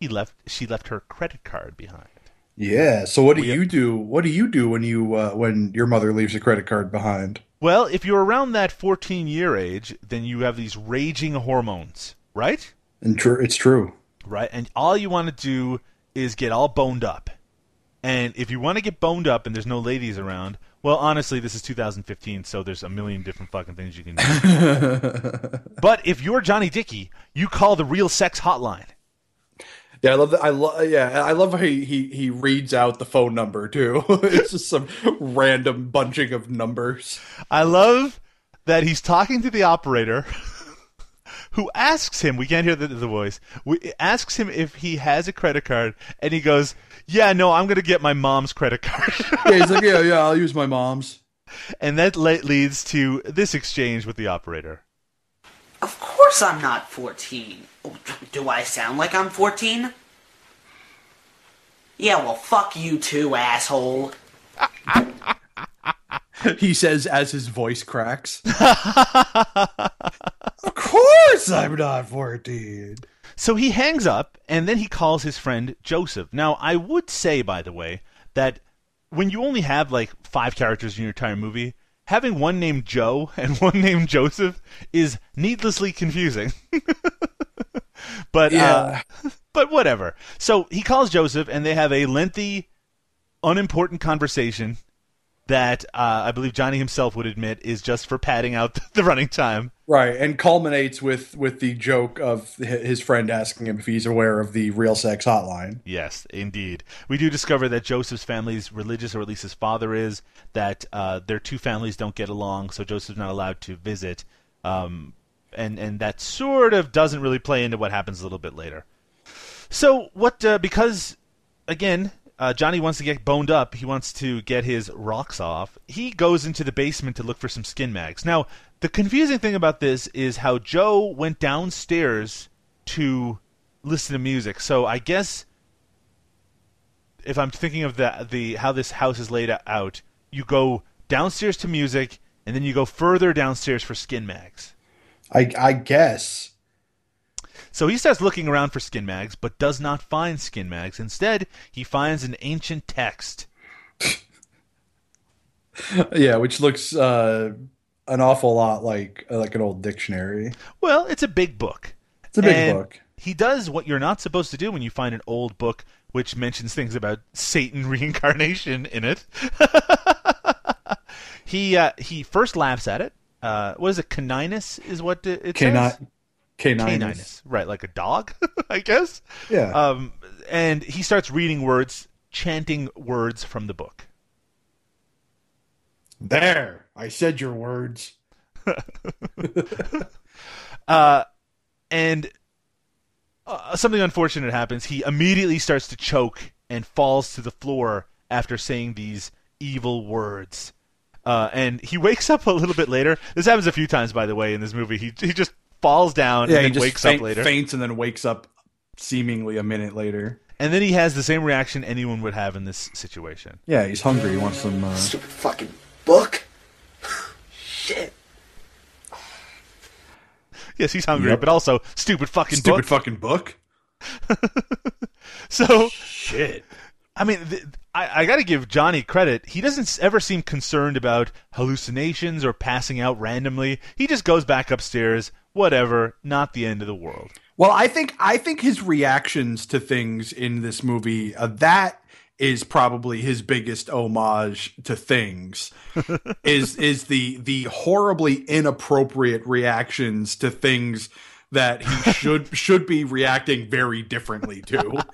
he left. She left her credit card behind. Yeah. So what do We- you do? What do you do when you uh, when your mother leaves a credit card behind? Well, if you're around that 14 year age, then you have these raging hormones, right? And tr- it's true. Right? And all you want to do is get all boned up. And if you want to get boned up and there's no ladies around, well, honestly, this is 2015, so there's a million different fucking things you can do. but if you're Johnny Dickey, you call the real sex hotline. Yeah, I love that. I love. Yeah, I love how he, he he reads out the phone number too. it's just some random bunching of numbers. I love that he's talking to the operator who asks him, we can't hear the, the voice, we, asks him if he has a credit card, and he goes, Yeah, no, I'm going to get my mom's credit card. Yeah, he's like, yeah, yeah, I'll use my mom's. and that le- leads to this exchange with the operator. Of course I'm not 14. Oh, Do I sound like I'm 14? Yeah, well, fuck you too, asshole. He says as his voice cracks. of course, I'm not fourteen. So he hangs up, and then he calls his friend Joseph. Now, I would say, by the way, that when you only have like five characters in your entire movie, having one named Joe and one named Joseph is needlessly confusing. but uh, but whatever. So he calls Joseph, and they have a lengthy, unimportant conversation that uh, I believe Johnny himself would admit is just for padding out the running time. Right, and culminates with with the joke of his friend asking him if he's aware of the real sex hotline. Yes, indeed. We do discover that Joseph's family is religious, or at least his father is. That uh, their two families don't get along, so Joseph's not allowed to visit. Um, and and that sort of doesn't really play into what happens a little bit later. So what? Uh, because again, uh, Johnny wants to get boned up. He wants to get his rocks off. He goes into the basement to look for some skin mags. Now, the confusing thing about this is how Joe went downstairs to listen to music. So I guess if I'm thinking of the the how this house is laid out, you go downstairs to music, and then you go further downstairs for skin mags. I I guess. So he starts looking around for skin mags, but does not find skin mags. Instead, he finds an ancient text. Yeah, which looks uh, an awful lot like like an old dictionary. Well, it's a big book. It's a big And book. He does what you're not supposed to do when you find an old book which mentions things about Satan reincarnation in it. he uh, he first laughs at it. Uh, what is it? Caninus is what it it Cani- says. Caninus. Caninus, right? Like a dog, I guess. Yeah. Um, and he starts reading words, chanting words from the book. there, I said your words. and uh, something unfortunate happens. He immediately starts to choke and falls to the floor after saying these evil words. Uh, and he wakes up a little bit later. This happens a few times, by the way, in this movie. He he just falls down Yeah, and he just wakes faint- up later. faints and then wakes up seemingly a minute later. And then he has the same reaction anyone would have in this situation. Yeah, he's hungry. He wants some. Uh... Stupid fucking book. Shit. Yes, he's hungry, Yep. but also stupid fucking Stupid book. fucking book. so Shit. I mean, th- I, I got to give Johnny credit. He doesn't ever seem concerned about hallucinations or passing out randomly. He just goes back upstairs. Whatever, not the end of the world. Well, I think I think his reactions to things in this movie uh, that is probably his biggest homage to things is is the the horribly inappropriate reactions to things that he should should be reacting very differently to.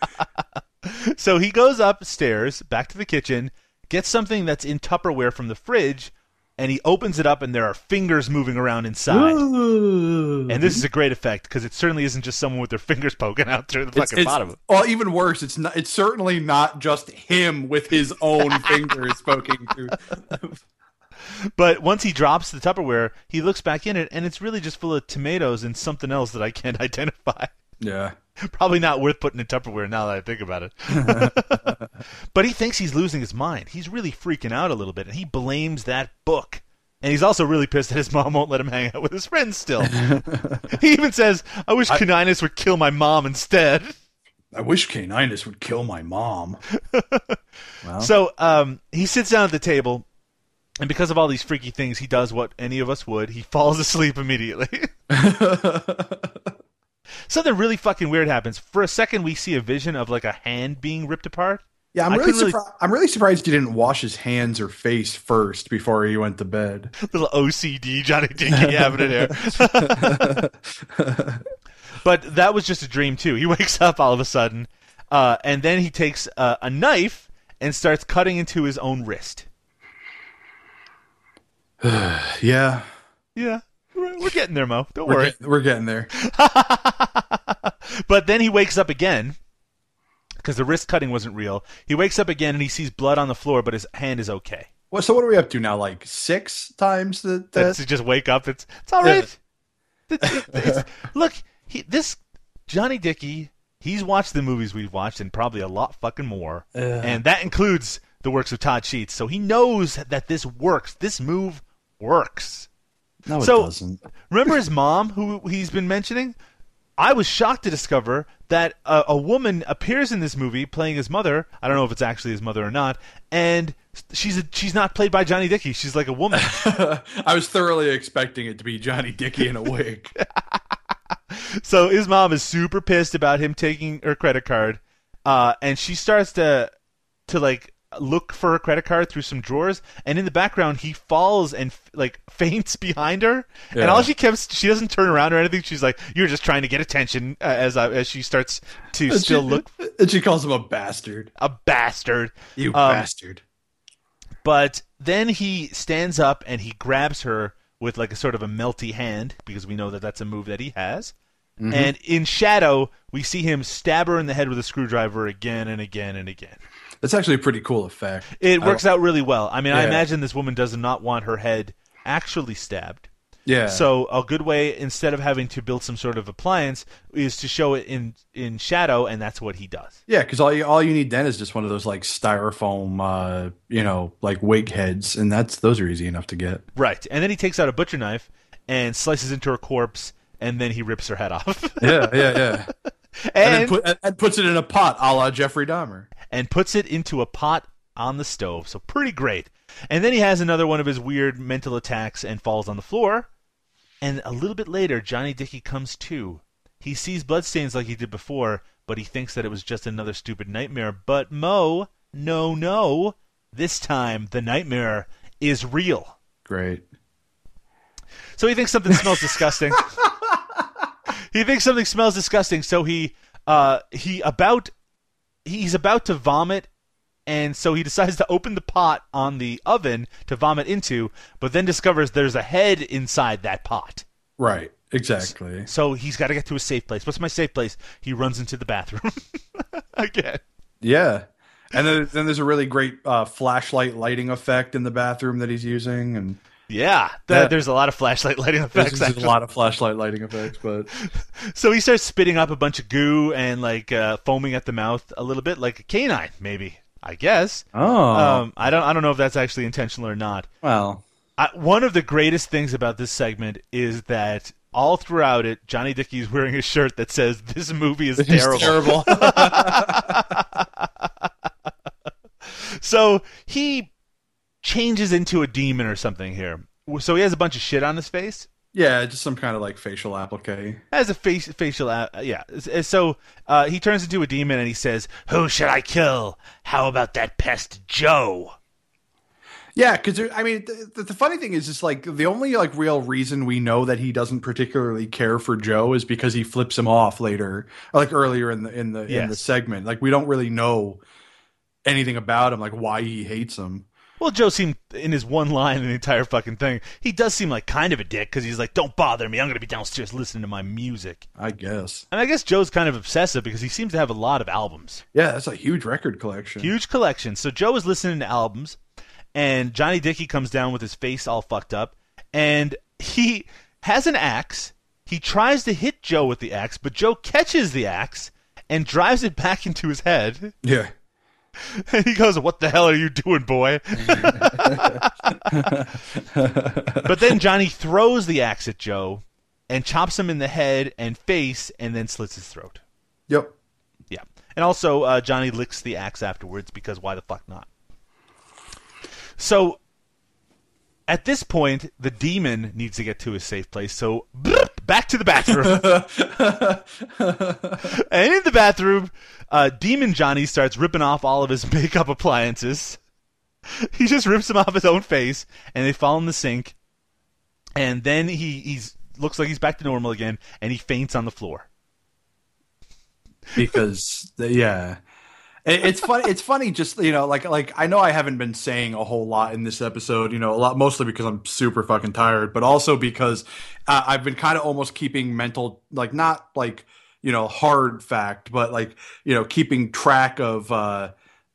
So he goes upstairs, back to the kitchen, gets something that's in Tupperware from the fridge, and he opens it up, and there are fingers moving around inside. And this is a great effect because it certainly isn't just someone with their fingers poking out through the It's- fucking it's- bottom. well, even worse, it's not. It's certainly not just him with his own fingers poking through. But once he drops the Tupperware, he looks back in it, and it's really just full of tomatoes and something else that I can't identify. Yeah. Probably not worth putting in Tupperware now that I think about it. but he thinks he's losing his mind. He's really freaking out a little bit, and he blames that book. And he's also really pissed that his mom won't let him hang out with his friends still. he even says, I wish Caninus would kill my mom instead. I wish Caninus would kill my mom. So um, he sits down at the table, and because of all these freaky things, he does what any of us would. He falls asleep immediately. Something really fucking weird happens. For a second, we see a vision of like a hand being ripped apart. Yeah, I'm really, couldn't really- surprised. I'm really surprised he didn't wash his hands or face first before he went to bed. Little OCD Johnny Dinky having it here. but that was just a dream too. He wakes up all of a sudden, uh, and then he takes uh, a knife and starts cutting into his own wrist. Yeah, Yeah, we're, we're getting there, Mo. Don't we're, worry. get- we're getting there. But then he wakes up again because the wrist cutting wasn't real. He wakes up again and he sees blood on the floor, but his hand is okay. Well, so what are we up to now? Like six times the that? to just wake up. It's it's all right. It- it- it's- look, he, this Johnny Dickey. He's watched the movies we've watched and probably a lot fucking more, and that includes the works of Todd Sheets. So he knows that this works. This move works. No, it So- doesn't. Remember his mom, who he's been mentioning? I was shocked to discover that a, a woman appears in this movie playing his mother. I don't know if it's actually his mother or not, and she's a, she's not played by Johnny Dickey. She's like a woman. I was thoroughly expecting it to be Johnny Dickey in a wig. so his mom is super pissed about him taking her credit card, uh, and she starts to to like look for her credit card through some drawers, and in the background he falls and like faints behind her, and all she kept she doesn't turn around or anything. She's like, "You're just trying to get attention," uh, as uh, as she starts to And still she- look and she calls him a bastard. a bastard. You Um, bastard. But then he stands up and he grabs her with like a sort of a melty hand because we know that that's a move that he has. Mm-hmm. And in shadow, we see him stab her in the head with a screwdriver again and again and again. That's actually a pretty cool effect. It I works out really well. I mean, I imagine this woman does not want her head actually stabbed. Yeah. So a good way, instead of having to build some sort of appliance, is to show it in in shadow, and that's what he does. Yeah, because all you all you need then is just one of those like styrofoam, uh, you know, like wig heads, and that's those are easy enough to get. Right. And then he takes out a butcher knife and slices into her corpse, and then he rips her head off. Yeah, yeah, yeah. and, and put, and, puts it in a pot, a la Jeffrey Dahmer. and puts it into a pot on the stove. So pretty great. And then he has another one of his weird mental attacks and falls on the floor. And a little bit later, Johnny Dickey comes to. He sees bloodstains like he did before, but he thinks that it was just another stupid nightmare. But Mo, no, no. This time, the nightmare is real. Great. So he thinks something smells disgusting. he thinks something smells disgusting, so he uh he about he's about to vomit and so he decides to open the pot on the oven to vomit into, but then discovers there's a head inside that pot. Right. Exactly. So he's got to get to a safe place. What's my safe place? He runs into the bathroom again. Yeah. And then, then there's a really great uh, flashlight lighting effect in the bathroom that he's using, and Yeah, th- Yeah. there's a lot of flashlight lighting effects. there's actually. a lot of flashlight lighting effects. But So he starts spitting up a bunch of goo and like uh, foaming at the mouth a little bit, like a canine, maybe. I guess. oh, Um, I don't. I don't know if that's actually intentional or not. well, I, one of the greatest things about this segment is that all throughout it, Johnny Dickey's wearing a shirt that says "This movie is terrible." terrible. So he changes into a demon or something here. So he has a bunch of shit on his face. yeah, just some kind of like facial applique. Has a face, facial, uh, yeah. So uh, he turns into a demon and he says, "Who should I kill? How about that pest Joe?" Yeah, because I mean, the, the funny thing is, just like the only like real reason we know that he doesn't particularly care for Joe is because he flips him off later, like earlier in the in the in the segment. Like we don't really know anything about him, like why he hates him. Well, Joe seemed in his one line in the entire fucking thing. He does seem like kind of a dick because he's like, "Don't bother me. I'm going to be downstairs listening to my music." I guess. And I guess Joe's kind of obsessive because he seems to have a lot of albums. Yeah, that's a huge record collection. Huge collection. So Joe is listening to albums, and Johnny Dickey comes down with his face all fucked up, and he has an axe. He tries to hit Joe with the axe, but Joe catches the axe and drives it back into his head. Yeah. And he goes, "What the hell are you doing, boy?" but then Johnny throws the axe at Joe and chops him in the head and face, and then slits his throat. Yep. Yeah. And also, uh, Johnny licks the axe afterwards because why the fuck not? So, at this point, the demon needs to get to his safe place. So, back to the bathroom. and in the bathroom, uh, Demon Johnny starts ripping off all of his makeup appliances. He just rips them off his own face, and they fall in the sink. And then he he's looks like he's back to normal again, and he faints on the floor. because yeah it's funny it's funny just you know like like i know i haven't been saying a whole lot in this episode you know a lot mostly because i'm super fucking tired but also because uh, i've been kind of almost keeping mental like not like you know hard fact but like you know keeping track of uh,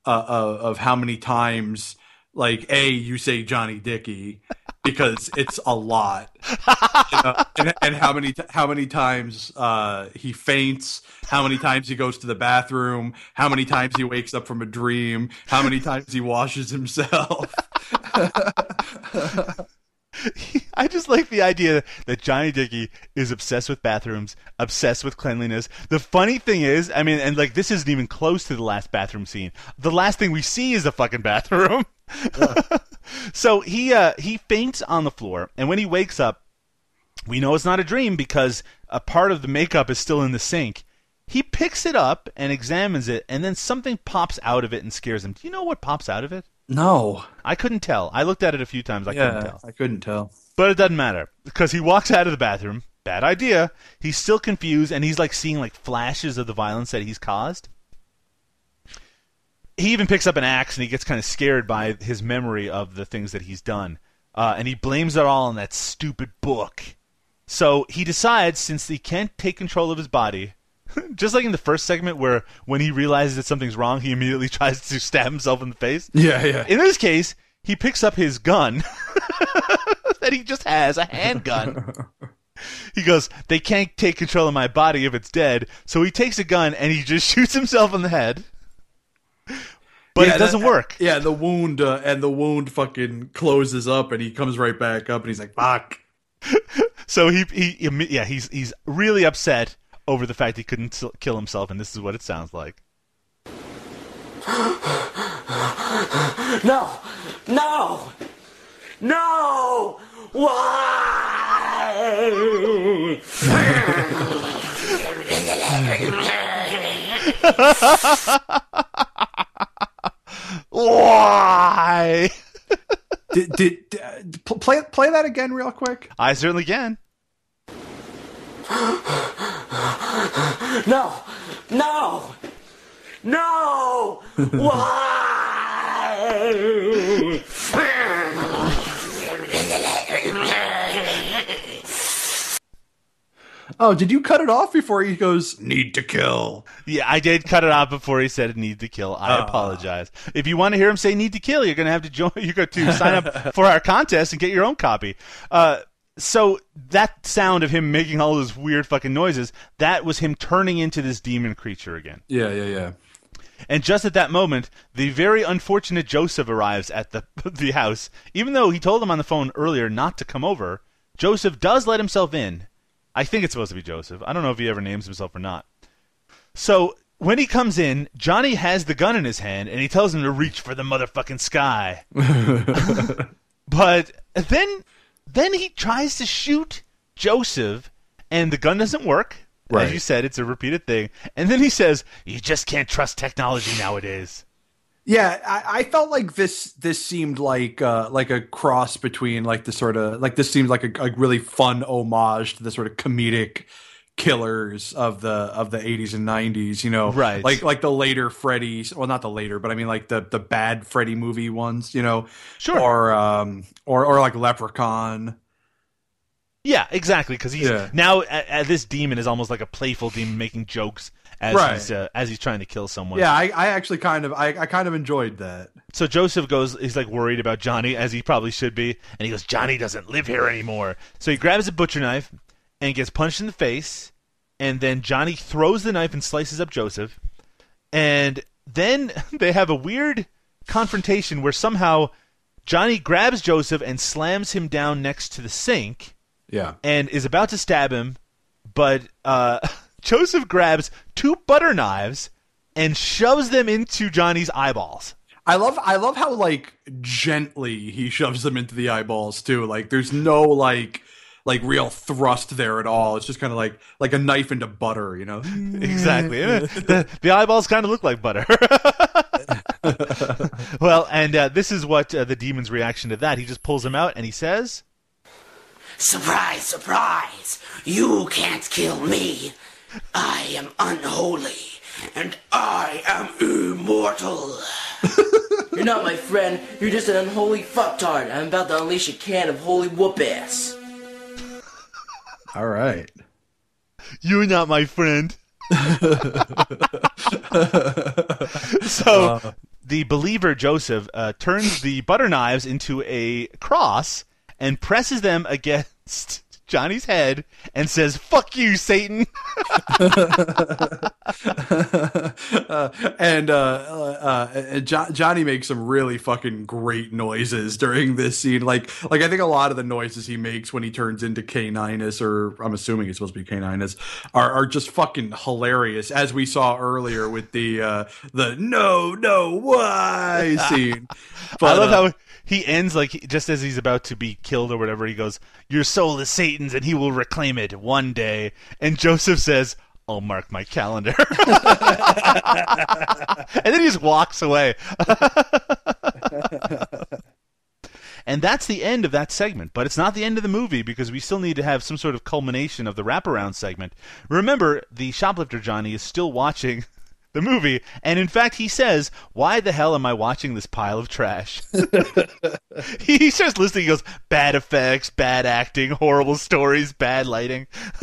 uh of how many times like a you say johnny dickey because it's a lot you know, and, and how many how many times uh, he faints, how many times he goes to the bathroom, how many times he wakes up from a dream, how many times he washes himself. I just like the idea that Johnny Dickey is obsessed with bathrooms, obsessed with cleanliness. The funny thing is, I mean, and like this isn't even close to the last bathroom scene. The last thing we see is a fucking bathroom. so he uh, he faints on the floor, and when he wakes up, we know it's not a dream because a part of the makeup is still in the sink. He picks it up and examines it, and then something pops out of it and scares him. Do you know what pops out of it? No, I couldn't tell. I looked at it a few times. I couldn't tell. I couldn't tell. But it doesn't matter because he walks out of the bathroom. Bad idea. He's still confused and he's like seeing like flashes of the violence that he's caused. He even picks up an axe and he gets kind of scared by his memory of the things that he's done. Uh, and he blames it all on that stupid book. So he decides, since he can't take control of his body, just like in the first segment where when he realizes that something's wrong, he immediately tries to stab himself in the face. Yeah, yeah. In this case, he picks up his gun that he just has, a handgun. he goes, They can't take control of my body if it's dead. So he takes a gun and he just shoots himself in the head. But Yeah, it doesn't that- work. Yeah, the wound uh, and the wound fucking closes up, and he comes right back up, and he's like, "Fuck." So he, he, imme- yeah, he's he's really upset over the fact he couldn't kill himself, and this is what it sounds like. No! No! No! Why? Why? Did, did, uh, play play that again real quick? I certainly can. No! No! No! Why? Oh, did you cut it off before he goes need to kill? Yeah, I did cut it off before he said need to kill. I Ah. apologize. If you want to hear him say need to kill, you're gonna have to join. You got to sign up for our contest and get your own copy. Uh, so that sound of him making all those weird fucking noises, that was him turning into this demon creature again. Yeah, yeah, yeah. And just at that moment, the very unfortunate Joseph arrives at the the house. Even though he told him on the phone earlier not to come over, Joseph does let himself in. I think it's supposed to be Joseph. I don't know if he ever names himself or not. So when he comes in, Johnny has the gun in his hand and he tells him to reach for the motherfucking sky. but then then he tries to shoot Joseph and the gun doesn't work. As you said, it's a repeated thing. And then he says, "You just can't trust technology nowadays." Yeah, I, I felt like this this seemed like uh, like a cross between like the sort of like this seemed like a, a really fun homage to the sort of comedic killers of the of the 80s and 90s you know Right. like like the later freddy's well not the later but i mean like the the bad freddy movie ones you know Sure. or um or or like leprechaun Yeah, exactly. Because he's Yeah. now uh, this demon is almost like a playful demon making jokes as Right. he's uh, as he's trying to kill someone. yeah i i actually kind of i, I kind of enjoyed that So Joseph goes. He's like worried about Johnny, as he probably should be, and he goes, "Johnny doesn't live here anymore." So he grabs a butcher knife and gets punched in the face, and then Johnny throws the knife and slices up Joseph, and then they have a weird confrontation where somehow Johnny grabs Joseph and slams him down next to the sink. yeah and is about to stab him, but uh, Joseph grabs two butter knives and shoves them into Johnny's eyeballs. I love I love how like gently he shoves them into the eyeballs too. Like there's no like like real thrust there at all. It's just kind of like like a knife into butter, you know. Exactly. the, the eyeballs kind of look like butter. well, and uh, this is what uh, the demon's reaction to that. He just pulls him out and he says, Surprise, surprise! You can't kill me. I am unholy, and I am immortal. You're not my friend. You're just an unholy fucktard. I'm about to unleash a can of holy whoop ass. All right. You're not my friend. so the believer Joseph uh, turns the butter knives into a cross and presses them against Johnny's head and says, "Fuck you, Satan." Uh, and uh, uh, uh, jo- Johnny makes some really fucking great noises during this scene. Like, like I think a lot of the noises he makes when he turns into Caninus, or I'm assuming it's supposed to be Caninus, are, are just fucking hilarious. As we saw earlier with the uh, the no no why scene. I love uh, how he ends like just as he's about to be killed or whatever. He goes, "Your soul is Satan's, and he will reclaim it one day." And Joseph says, "I'll mark my calendar," and then he just walks away. and that's the end of that segment. But it's not the end of the movie because we still need to have some sort of culmination of the wraparound segment. Remember, the shoplifter Johnny is still watching the movie, and in fact, he says, "Why the hell am I watching this pile of trash?" he starts listening. He goes, "Bad effects, bad acting, horrible stories, bad lighting."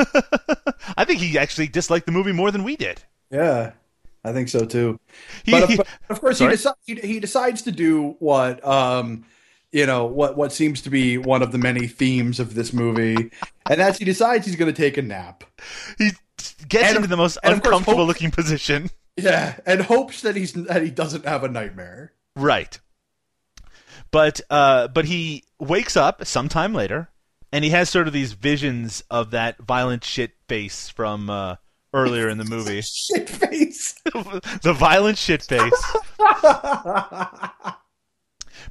I think he actually disliked the movie more than we did. Yeah, I think so too. He- But, he- but of course, he, deci- he he decides to do what um you know what what seems to be one of the many themes of this movie, and that's he decides he's going to take a nap. He gets And into the most course, uncomfortable hope- looking position. Yeah, and hopes that he's that he doesn't have a nightmare. Right. But uh, but he wakes up sometime later, and he has sort of these visions of that violent shit face from uh, earlier in the movie. Shit face. the violent shit face.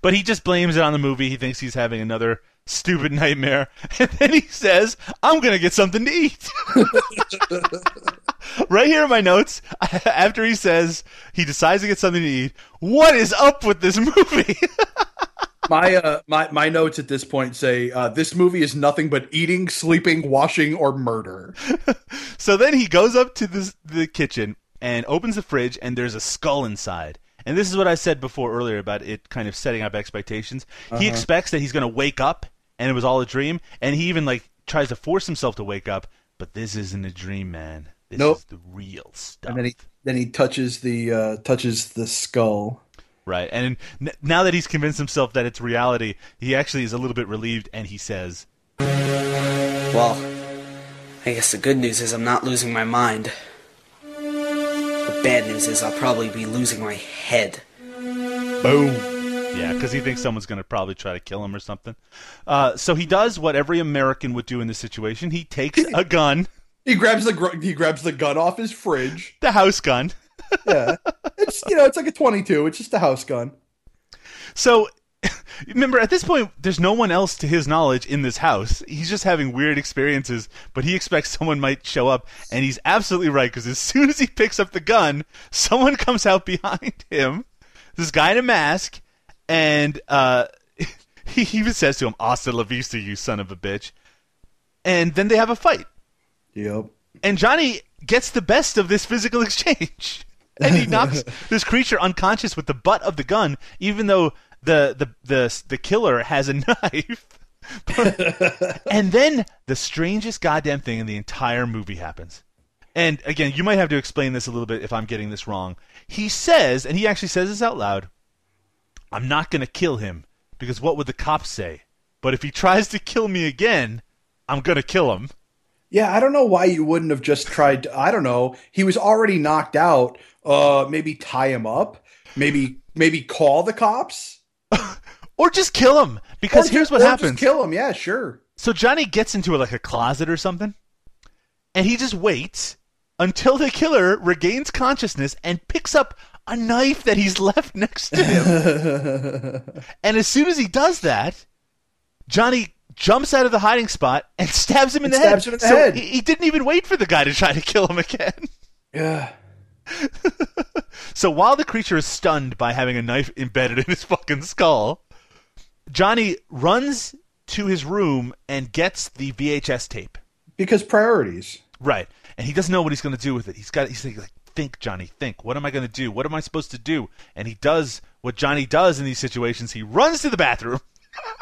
but he just blames it on the movie. He thinks he's having another stupid nightmare, and then he says, "I'm gonna get something to eat." Right here in my notes, after he says he decides to get something to eat, what is up with this movie? my uh my my notes at this point say uh, this movie is nothing but eating, sleeping, washing, or murder. So then he goes up to the, the kitchen and opens the fridge, and there's a skull inside. And this is what I said before earlier about it kind of setting up expectations. He expects that he's going to wake up and it was all a dream, and he even like tries to force himself to wake up, But this isn't a dream, man. This Nope. is the real stuff. And then he then he touches the uh, touches the skull. Right. And n- now that he's convinced himself that it's reality, he actually is a little bit relieved and he says, Well, I guess the good news is I'm not losing my mind. The bad news is I'll probably be losing my head. Boom. Yeah, because he thinks someone's going to probably try to kill him or something. Uh, so he does what every American would do in this situation. He takes a gun, He grabs the gr- he grabs the gun off his fridge. the house gun. Yeah, it's you know it's like a twenty two. It's just a house gun. So remember, at this point, there's no one else to his knowledge in this house. He's just having weird experiences, but he expects someone might show up, and he's absolutely right because as soon as he picks up the gun, someone comes out behind him. This guy in a mask, and uh, he even says to him, "Hasta la vista, you son of a bitch." And then they have a fight. Yep. and Johnny gets the best of this physical exchange. And he knocks this creature unconscious with the butt of the gun, even though the the the, the killer has a knife. and then the strangest goddamn thing in the entire movie happens. And again, you might have to explain this a little bit if I'm getting this wrong. He says, and he actually says this out loud, I'm not going to kill him because what would the cops say? But if he tries to kill me again, I'm going to kill him. Yeah, I don't know why you wouldn't have just tried. To, I don't know. He was already knocked out. Uh, maybe tie him up. Maybe maybe call the cops. Or just kill him because Or here's ju- what happens. Just kill him. Yeah, sure. So Johnny gets into like a closet or something, and he just waits until the killer regains consciousness and picks up a knife that he's left next to him. and as soon as he does that, Johnny jumps out of the hiding spot and stabs him in the head. stabs him in the so head. He, he didn't even wait for the guy to try to kill him again. Yeah. So while the creature is stunned by having a knife embedded in his fucking skull, Johnny runs to his room and gets the VHS tape. Because priorities. Right. And he doesn't know what he's going to do with it. He's got he's like think Johnny, think. What am I going to do? What am I supposed to do? And he does what Johnny does in these situations. He runs to the bathroom.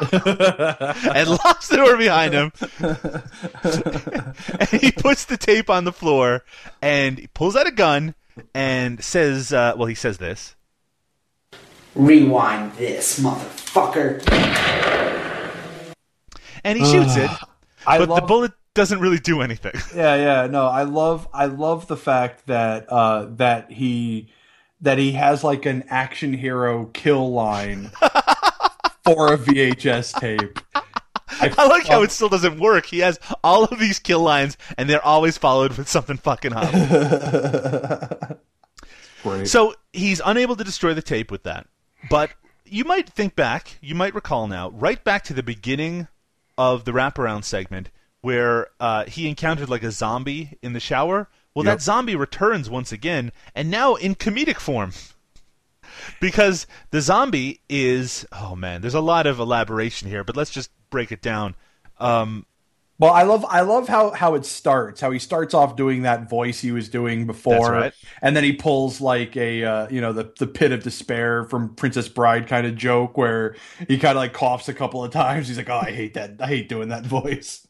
and locks the door behind him. and he puts the tape on the floor and he pulls out a gun and says, uh, well, he says this. Rewind this, motherfucker. And he shoots it, I but love, the bullet doesn't really do anything. Yeah, yeah. No, I love I love the fact that uh that he that he has like an action hero kill line for a VHS tape. I like how it still doesn't work. He has all of these kill lines, and they're always followed with something fucking up. Great. So he's unable to destroy the tape with that. But you might think back, you might recall now, right back to the beginning of the wraparound segment where uh, he encountered like a zombie in the shower. Well, Yep. that zombie returns once again, and now in comedic form. Because the zombie is oh man, there's a lot of elaboration here, but let's just break it down. Um, Well, I love I love how how it starts. How he starts off doing that voice he was doing before, right. and then he pulls like a uh, you know the the pit of despair from Princess Bride kind of joke where he kind of like coughs a couple of times. He's like, "Oh, I hate that. I hate doing that voice."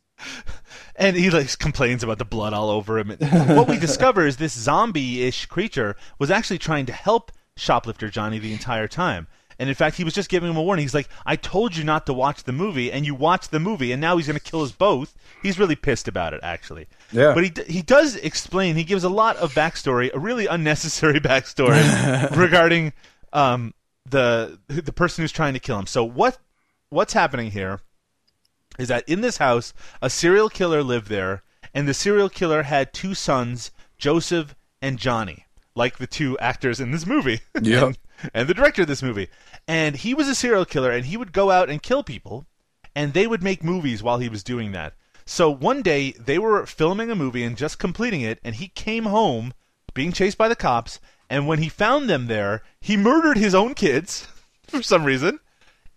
and he like complains about the blood all over him. What we discover is this zombie-ish creature was actually trying to help shoplifter Johnny the entire time. And in fact, he was just giving him a warning. He's like, "I told you not to watch the movie, and you watched the movie, and now he's going to kill us both." He's really pissed about it, actually. Yeah. But he d- he does explain. He gives a lot of backstory, a really unnecessary backstory regarding um, the the person who's trying to kill him. So what what's happening here is that in this house, a serial killer lived there, and the serial killer had two sons, Joseph and Johnny, like the two actors in this movie. Yeah. and, and the director of this movie. And he was a serial killer, and he would go out and kill people, and they would make movies while he was doing that. So one day, they were filming a movie and just completing it, and he came home being chased by the cops, and when he found them there, he murdered his own kids for some reason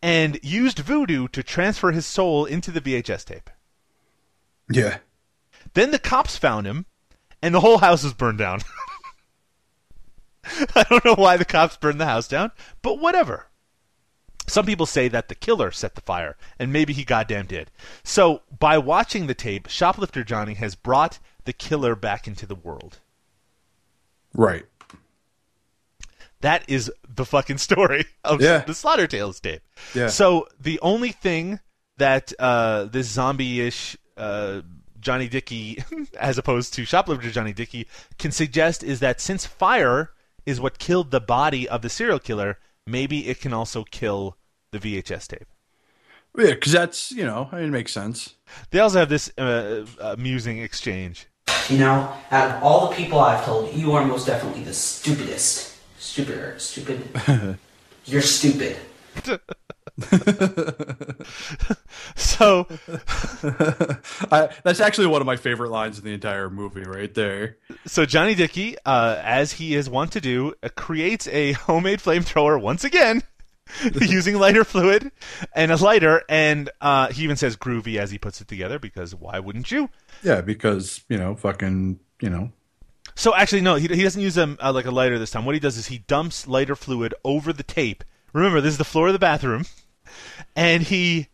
and used voodoo to transfer his soul into the VHS tape. Yeah. Then the cops found him, and the whole house was burned down. I don't know why the cops burned the house down, but whatever. Some people say that the killer set the fire, and maybe he goddamn did. So, by watching the tape, Shoplifter Johnny has brought the killer back into the world. Right. That is the fucking story of Yeah. the Slaughter Tales tape. Yeah. So the only thing that uh, this zombie-ish uh, Johnny Dickie, as opposed to shoplifter Johnny Dickie, can suggest is that since fire is what killed the body of the serial killer, maybe it can also kill the VHS tape. Yeah, because that's you know, I mean, it makes sense. They also have this uh, amusing exchange. You know, out of all the people I've told, you are most definitely the stupidest. Stupider. Stupid. You're stupid. So I, that's actually one of my favorite lines in the entire movie, right there. So Johnny Dickie, uh, as he is wont to do, uh, creates a homemade flamethrower once again, using lighter fluid and a lighter, and uh, he even says groovy as he puts it together because why wouldn't you? Yeah, because you know, fucking, you know, So actually, no, he, he doesn't use a uh, like a lighter this time. What he does is he dumps lighter fluid over the tape. Remember, this is the floor of the bathroom, and he.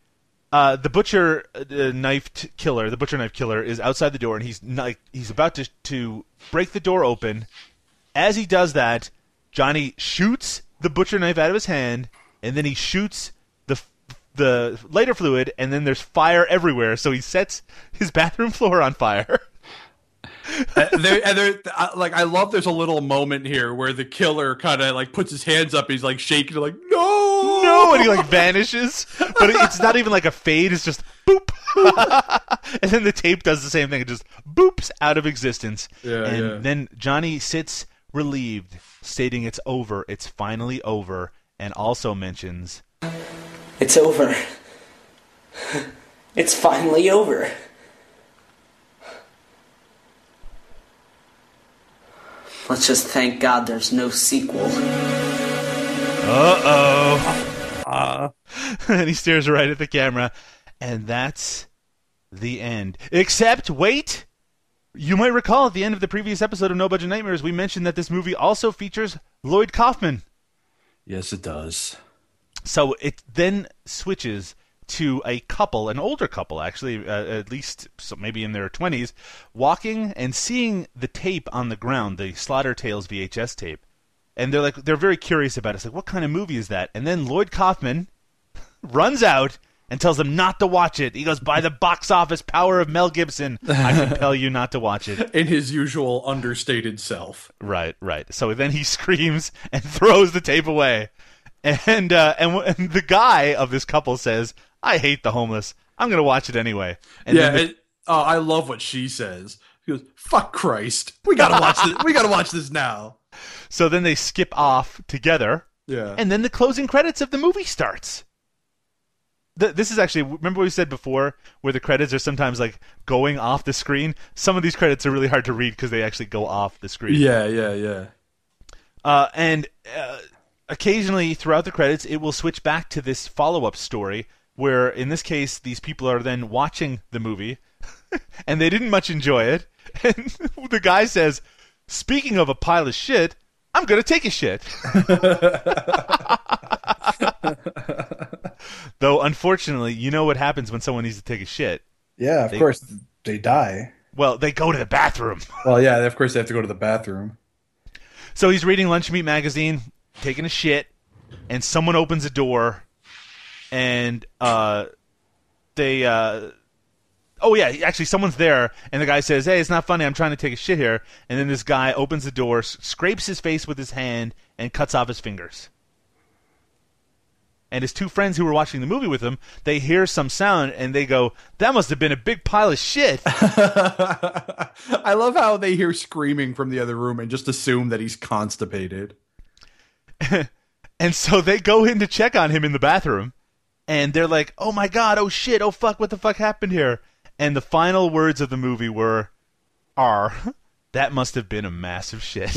Uh, the butcher uh, knifed killer, the butcher knife killer, is outside the door, and he's like he's about to to break the door open. As he does that, Johnny shoots the butcher knife out of his hand, and then he shoots the the lighter fluid, and then there's fire everywhere. So he sets his bathroom floor on fire. There, and there, like I love. There's a little moment here where the killer kind of like puts his hands up. He's like shaking, like no, no, and he like vanishes. But it- it's not even like a fade. It's just boop, and then the tape does the same thing. It just boops out of existence. Yeah, and yeah. then Johnny sits relieved, stating it's over. It's finally over, and also mentions It's over. It's finally over. Let's just thank God there's no sequel. Uh oh. and he stares right at the camera, and that's the end. Except, wait! You might recall at the end of the previous episode of No Budget Nightmares, we mentioned that this movie also features Lloyd Kaufman. Yes, it does. So it then switches to a couple, an older couple actually, uh, at least so maybe in their 20s, walking and seeing the tape on the ground, the Slaughter Tales VHS tape. And they're like they're very curious about it. It's like what kind of movie is that? And then Lloyd Kaufman runs out and tells them not to watch it. He goes, "By the box office power of Mel Gibson, I compel you not to watch it." In his usual understated self. Right, right. So then he screams and throws the tape away, and uh, and, w- and the guy of this couple says, "I hate the homeless. I'm gonna watch it anyway." And yeah, the- it, oh, I love what she says. She goes, "Fuck Christ, we gotta watch this. We gotta watch this now." So then they skip off together, Yeah, and then the closing credits of the movie starts. Th- This is actually remember what we said before, where the credits are sometimes like going off the screen. Some of these credits are really hard to read because they actually go off the screen. yeah, yeah, yeah. Uh, and uh, occasionally throughout the credits, it will switch back to this follow up story where, in this case, these people are then watching the movie and they didn't much enjoy it. And the guy says, Speaking of a pile of shit, I'm going to take a shit. Though, unfortunately, you know what happens when someone needs to take a shit. Yeah, of They- course they die. Well, they go to the bathroom. Well, yeah, of course they have to go to the bathroom. So he's reading Lunch Meat magazine, taking a shit, and someone opens a door, and uh, they uh, oh yeah, actually someone's there, and the guy says, "Hey, it's not funny. I'm trying to take a shit here." And then this guy opens the door, s- scrapes his face with his hand, and cuts off his fingers. And his two friends who were watching the movie with him, they hear some sound and they go, "That must have been a big pile of shit." I love how they hear screaming from the other room and just assume that he's constipated. And so they go in to check on him in the bathroom, and they're like, "Oh my god! Oh shit! Oh fuck! What the fuck happened here?" And the final words of the movie were, "Are that must have been a massive shit."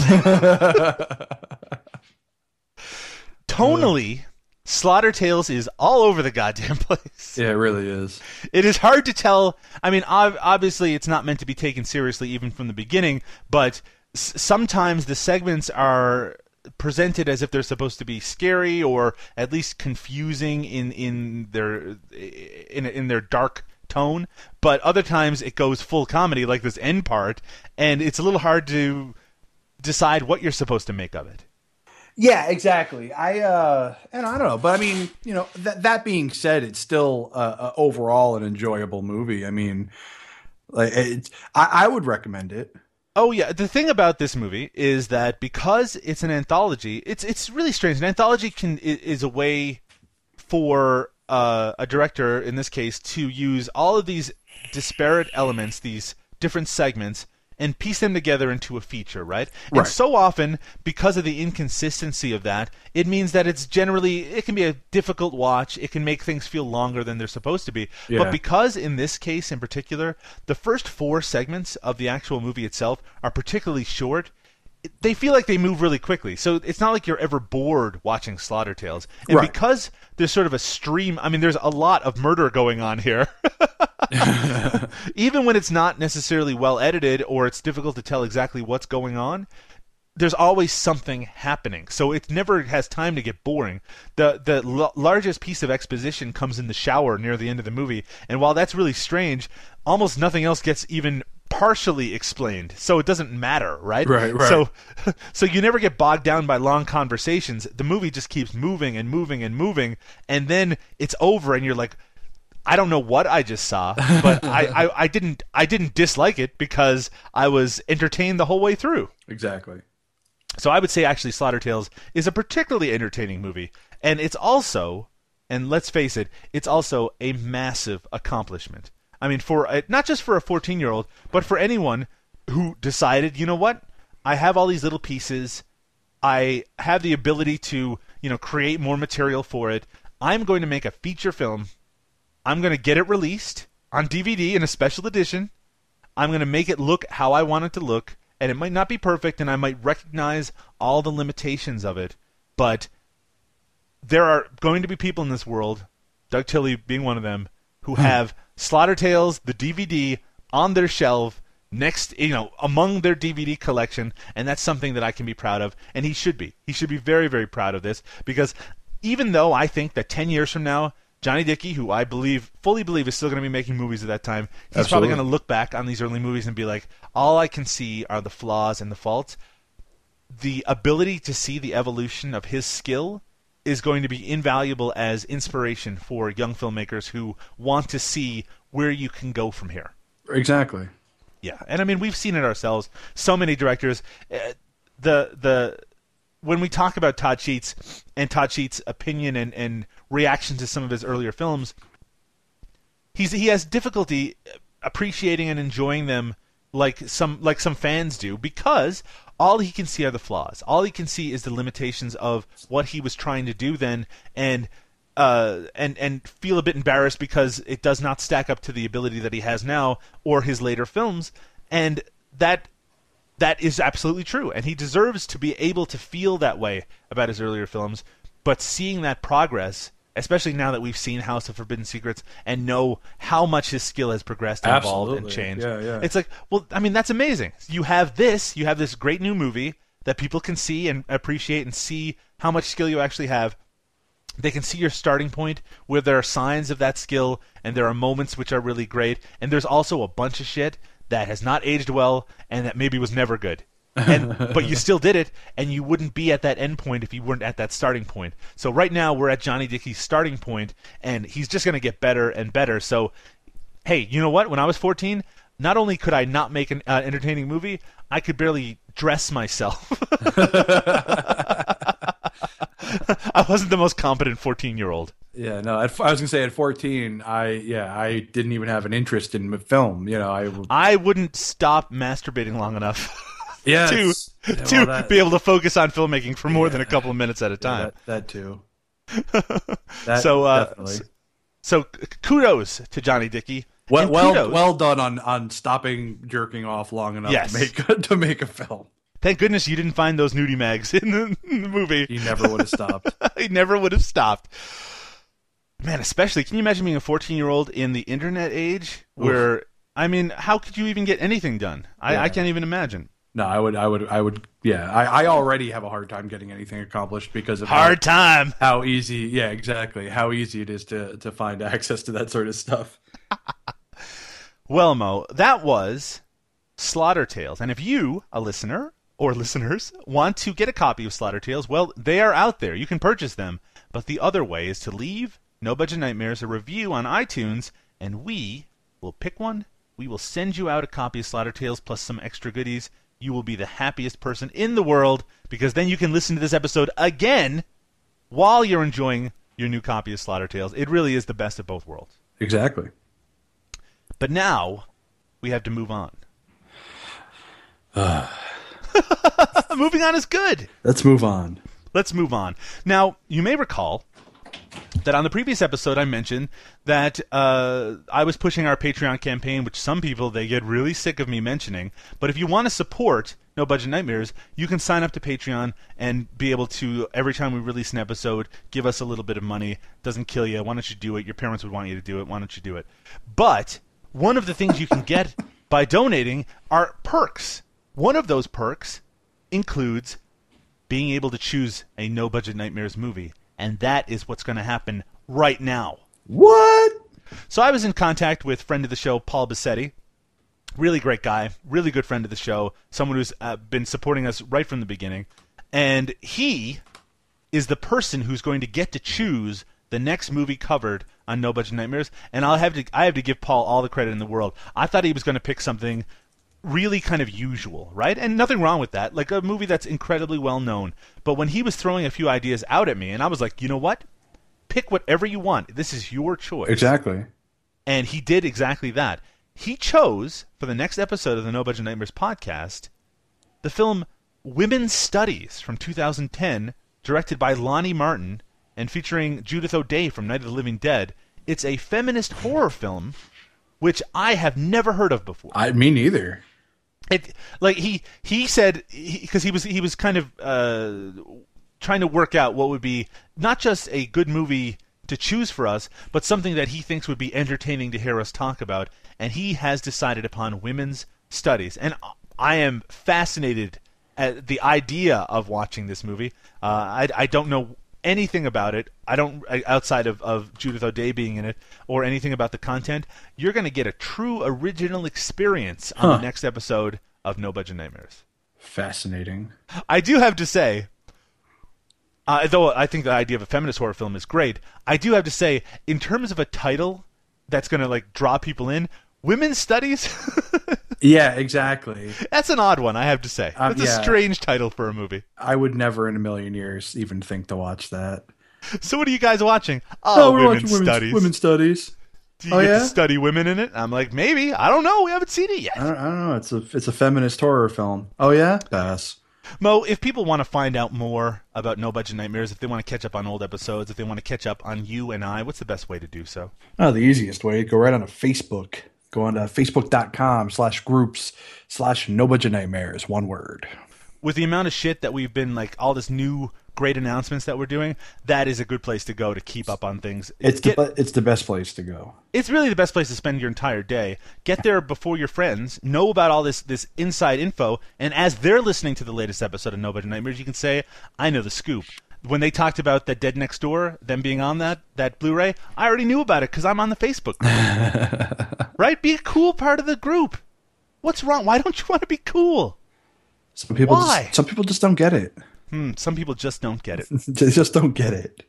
Tonally, Slaughter Tales is all over the goddamn place. Yeah, it really is. It is hard to tell. I mean, ob- obviously, it's not meant to be taken seriously even from the beginning, but s- sometimes the segments are presented as if they're supposed to be scary or at least confusing in in their in in their dark tone. But other times it goes full comedy, like this end part, and it's a little hard to decide what you're supposed to make of it. Yeah, exactly. I uh and I don't know, but I mean, you know, that that being said, it's still uh, uh, overall an enjoyable movie. I mean, like it's I, I would recommend it. Oh yeah, the thing about this movie is that because it's an anthology, it's it's really strange. An anthology can is a way for uh, a director, in this case, to use all of these disparate elements, these different segments, and piece them together into a feature, right? right? And so often, because of the inconsistency of that, it means that it's generally it can be a difficult watch. It can make things feel longer than they're supposed to be. Yeah. But because in this case in particular, the first four segments of the actual movie itself are particularly short. They feel like they move really quickly, so it's not like you're ever bored watching Slaughter Tales. And Right. because there's sort of a stream, I mean, there's a lot of murder going on here. Even when it's not necessarily well edited or it's difficult to tell exactly what's going on, there's always something happening. So it never has time to get boring. The the l- largest piece of exposition comes in the shower near the end of the movie, and while that's really strange, almost nothing else gets even partially explained. So it doesn't matter, right? Right, right. So so you never get bogged down by long conversations. The movie just keeps moving and moving and moving, and then it's over, and you're like, I don't know what I just saw, but I, I, I didn't I didn't dislike it because I was entertained the whole way through. Exactly. So I would say actually Slaughter Tales is a particularly entertaining movie, and it's also, and let's face it, it's also a massive accomplishment. I mean, for a, not just for a 14 year old, but for anyone who decided, you know what, I have all these little pieces, I have the ability to, you know, create more material for it. I'm going to make a feature film. I'm going to get it released on DVD in a special edition. I'm going to make it look how I want it to look, and it might not be perfect, and I might recognize all the limitations of it, but there are going to be people in this world, Doug Tilley being one of them, who have Slaughter Tales, the DVD, on their shelf next, you know, among their DVD collection, and that's something that I can be proud of, and he should be. He should be very, very proud of this because even though I think that 10 years from now, Johnny Dickie, who I believe, fully believe, is still going to be making movies at that time, he's probably going to look back on these early movies and be like, all I can see are the flaws and the faults. The ability to see the evolution of his skill is going to be invaluable as inspiration for young filmmakers who want to see where you can go from here. Exactly. Yeah, and I mean we've seen it ourselves. So many directors, uh, the the when we talk about Todd Sheets and Todd Sheets' opinion and, and reaction to some of his earlier films, he's he has difficulty appreciating and enjoying them like some like some fans do because all he can see are the flaws. All he can see is the limitations of what he was trying to do then and uh, and and feel a bit embarrassed because it does not stack up to the ability that he has now or his later films and that that is absolutely true and he deserves to be able to feel that way about his earlier films but seeing that progress especially now that we've seen House of Forbidden Secrets and know how much his skill has progressed and evolved and changed. Yeah, yeah. it's like well I mean that's amazing. You have this you have this great new movie that people can see and appreciate and see how much skill you actually have. They can see your starting point where there are signs of that skill and there are moments which are really great. And there's also a bunch of shit that has not aged well and that maybe was never good and but you still did it and you wouldn't be at that end point if you weren't at that starting point so right now we're at johnny dickie's starting point and he's just going to get better and better so hey you know what when i was 14 not only could i not make an uh, entertaining movie i could barely dress myself i wasn't the most competent 14 year old Yeah, no. At, I was gonna say at 14, I yeah, I didn't even have an interest in film. You know, I I wouldn't stop masturbating long enough yeah to to well, that- be able to focus on filmmaking for more than a couple of minutes at a yeah, time. that, that too. That, So, uh, definitely. So kudos to Johnny Dickie. well, well, well done on on stopping jerking off long enough Yes. to make to make a film. Thank goodness you didn't find those nudie mags in the, in the movie. He never would have stopped. he never would have stopped. Man, especially can you imagine being a 14 year old in the internet age where I mean, how could you even get anything done? I, Yeah. I can't even imagine. No, I would, I would, I would. Yeah, I, I already have a hard time getting anything accomplished because of how- Hard time. how easy yeah exactly how easy it is to to find access to that sort of stuff Well, Mo, that was Slaughter Tales. And if you, a listener or listeners, want to get a copy of Slaughter Tales, well, they are out there. You can purchase them. But the other way is to leave No Budget Nightmares a review on iTunes, and we will pick one. We will send you out a copy of Slaughter Tales plus some extra goodies. You will be the happiest person in the world because then you can listen to this episode again while you're enjoying your new copy of Slaughter Tales. It really is the best of both worlds. exactly But now we have to move on. Moving on is good. let's move on Let's move on. Now, you may recall that on the previous episode I mentioned that uh, I was pushing our Patreon campaign, which some people they get really sick of me mentioning. But if you want to support No Budget Nightmares, you can sign up to Patreon and be able to every time we release an episode, give us a little bit of money. Doesn't kill you. Why don't you do it? Your parents would want you to do it. Why don't you do it? But one of the things you can get by donating are perks. One of those perks includes being able to choose a no budget nightmares movie and that is what's going to happen right now what so i was in contact with friend of the show paul Bassetti. really great guy really good friend of the show someone who's uh, been supporting us right from the beginning and he is the person who's going to get to choose the next movie covered on No Budget Nightmares, and I'll have to I have to give Paul all the credit in the world. I thought he was going to pick something really kind of usual, right? And nothing wrong with that. Like a movie that's incredibly well known. But when he was throwing a few ideas out at me, and I was like, you know what? Pick whatever you want. This is your choice. exactly And he did exactly that. He chose for the next episode of the No Budget Nightmares podcast the film Women's Studies from 2010, directed by Lonnie Martin and featuring Judith O'Dea from Night of the Living Dead. It's a feminist horror film which I have never heard of before. i me neither It like he he said because he, was he was kind of uh, trying to work out what would be not just a good movie to choose for us, but something that he thinks would be entertaining to hear us talk about. And he has decided upon women's studies, and I am fascinated at the idea of watching this movie. Uh, I I don't know anything about it. I don't outside of, of Judith O'Dea being in it or anything about the content. You're going to get a true original experience on the next episode of No Budget Nightmares. fascinating I do have to say, uh, though I think the idea of a feminist horror film is great, I do have to say, in terms of a title that's going to like draw people in, women's studies. yeah exactly that's an odd one, I have to say. Um, That's yeah. a strange title for a movie. i would never in a million years even think to watch that So, what are you guys watching? Oh, we're women's, watching studies. women's studies Do you Oh, get yeah? to study women in it? I'm like, maybe. I don't know. We haven't seen it yet. I don't, I don't know it's a it's a feminist horror film oh yeah pass Mo, if people want to find out more about No Budget Nightmares, if they want to catch up on old episodes, if they want to catch up on you and I, what's the best way to do so? Oh, the easiest way, go right onto Facebook. Go on to facebook.com slash groups slash no budget nightmares, one word. With the amount of shit that we've been like, all this new great announcements that we're doing, that is a good place to go to keep up on things. It's Get- the, it's the best place to go. it's really the best place to spend your entire day. Get there before your friends, know about all this this inside info, and as they're listening to the latest episode of No Budget Nightmares, you can say, "I know the scoop." When they talked about that Dead Next Door, them being on that that Blu-ray, I already knew about it because I'm on the Facebook group. right? Be a cool part of the group. What's wrong? Why don't you want to be cool? Some people Why? just some people just don't get it. Hmm, some people just don't get it. they just don't get it.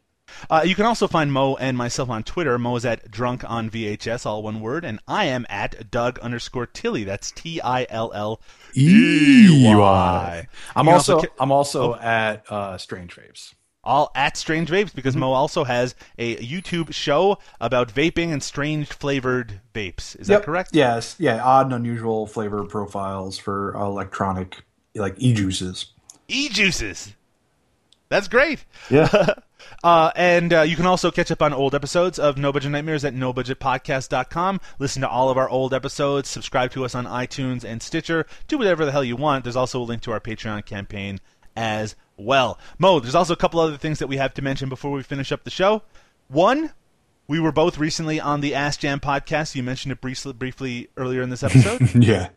Uh, you can also find Mo and myself on Twitter. Mo is at drunk on VHS, all one word, and I am at Doug underscore Tilley. That's T I L L E Y. I'm also, ca- I'm also at uh, Strange Vapes. All at Strange Vapes because Mo also has a YouTube show about vaping and strange flavored vapes. Is that correct? Yes, yeah, odd and unusual flavor profiles for electronic like e juices. E juices. That's great. Yeah, Uh, and uh, you can also catch up on old episodes of No Budget Nightmares at nobudgetpodcast.com. Listen to all of our old episodes. Subscribe to us on iTunes and Stitcher. Do whatever the hell you want. There's also a link to our Patreon campaign as well. Mo, there's also a couple other things that we have to mention before we finish up the show. One, we were both recently on the Ask Jam podcast. You mentioned it briefly, briefly earlier in this episode. yeah.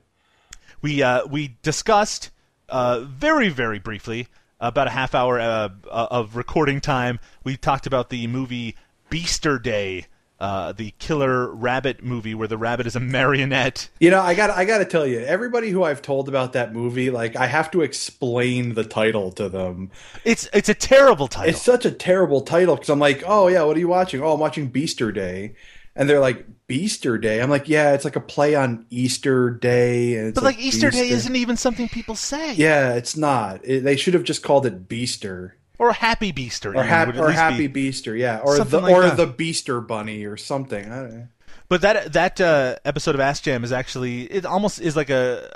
we uh, we discussed uh, very, very briefly, about a half hour uh, of recording time, we talked about the movie Beaster Day, uh, the killer rabbit movie where the rabbit is a marionette. You know, I got I got to tell you, everybody who I've told about that movie, like I have to explain the title to them. It's it's a terrible title. It's such a terrible title because I'm like, oh yeah, what are you watching? Oh, I'm watching Beaster Day, and they're like Beaster Day. I'm like, yeah, it's like a play on Easter Day, but like Easter Day isn't even something people say. Yeah, it's not. It, they should have just called it Beaster Or Happy Beaster. or, hap- or Happy be- Beaster, yeah, or the like or that. the Beaster Bunny or something. I don't know. But that that uh, episode of Ass Jam is actually it almost is like a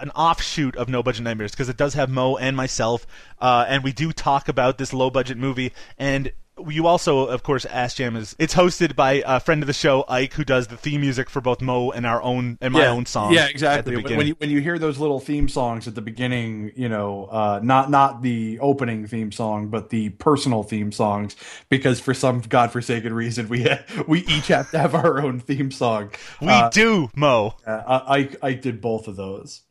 an offshoot of No Budget Nightmares because it does have Mo and myself, uh, and we do talk about this low budget movie. And you also, of course, Ass Jam is it's hosted by a friend of the show, Ike, who does the theme music for both Mo and our own and my yeah, own song. Yeah, exactly. When- you when you hear those little theme songs at the beginning, you know, uh, not not the opening theme song, but the personal theme songs, because for some godforsaken reason, we we each have to have our own theme song. we Uh, do Mo. uh, I I did both of those.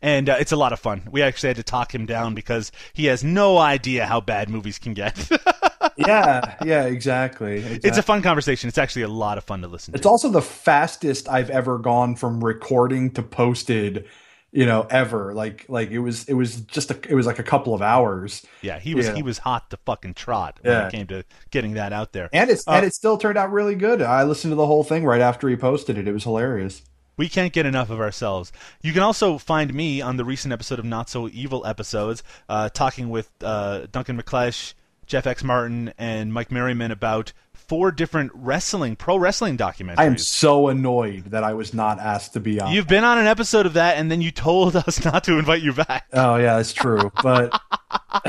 and uh, it's a lot of fun. We actually had to talk him down because he has no idea how bad movies can get. Yeah, yeah, exactly. it's a fun conversation. It's actually a lot of fun to listen to. It's also the fastest I've ever gone from recording to posted, you know, ever. Like like it was it was just a, it was like a couple of hours. yeah, he was yeah. he was hot to fucking trot when Yeah. it came to getting that out there. And it's Uh, and it still turned out really good. I listened to the whole thing right after he posted it. It was hilarious. We can't get enough of ourselves. You can also find me on the recent episode of Not So Evil episodes, uh, talking with uh, Duncan McClesh, Jeff X. Martin, and Mike Merriman about four different wrestling, pro wrestling documentaries. I am so annoyed that I was not asked to be on. You've been on an episode of that, and then you told us not to invite you back. oh yeah, that's true. But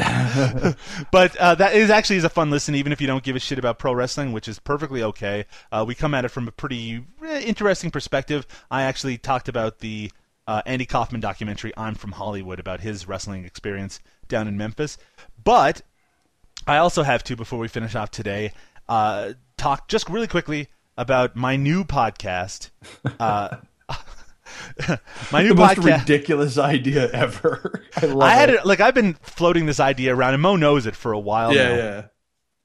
but uh, that is actually is a fun listen, even if you don't give a shit about pro wrestling, which is perfectly okay. Uh, we come at it from a pretty eh, interesting perspective. I actually talked about the uh, Andy Kaufman documentary "I'm from Hollywood" about his wrestling experience down in Memphis. But I also have to, before we finish off today, uh, talk just really quickly about my new podcast. Uh, my new the most podcast. ridiculous idea ever. I love I had it. it like I've been floating this idea around, and Mo knows it for a while Yeah, now. yeah.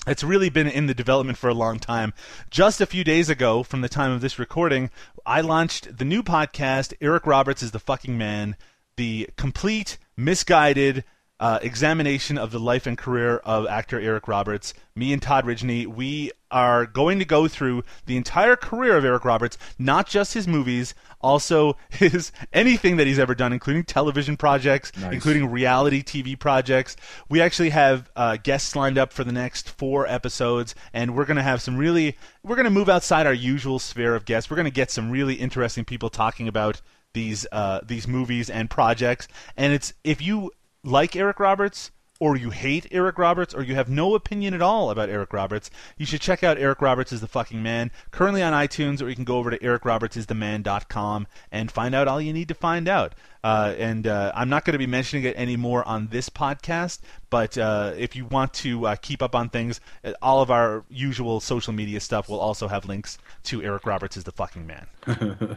It's really been in the development for a long time. Just a few days ago, from the time of this recording, I launched the new podcast, Eric Roberts is the fucking man, the complete, misguided uh, examination of the life and career of actor Eric Roberts. Me and Todd Ridgely, we are going to go through the entire career of Eric Roberts, not just his movies, also his anything that he's ever done, including television projects, including reality TV projects. We actually have uh, guests lined up for the next four episodes, and we're going to have some really, we're going to move outside our usual sphere of guests. We're going to get some really interesting people talking about these uh, these movies and projects. And it's if you like Eric Roberts. Or you hate Eric Roberts, or you have no opinion at all about Eric Roberts, you should check out Eric Roberts is the fucking man. Currently on iTunes, or you can go over to ericrobertsistheman.com and find out all you need to find out. Uh, and uh, I'm not going to be mentioning it anymore on this podcast, but uh, if you want to uh, keep up on things, uh, all of our usual social media stuff will also have links to Eric Roberts is the fucking man.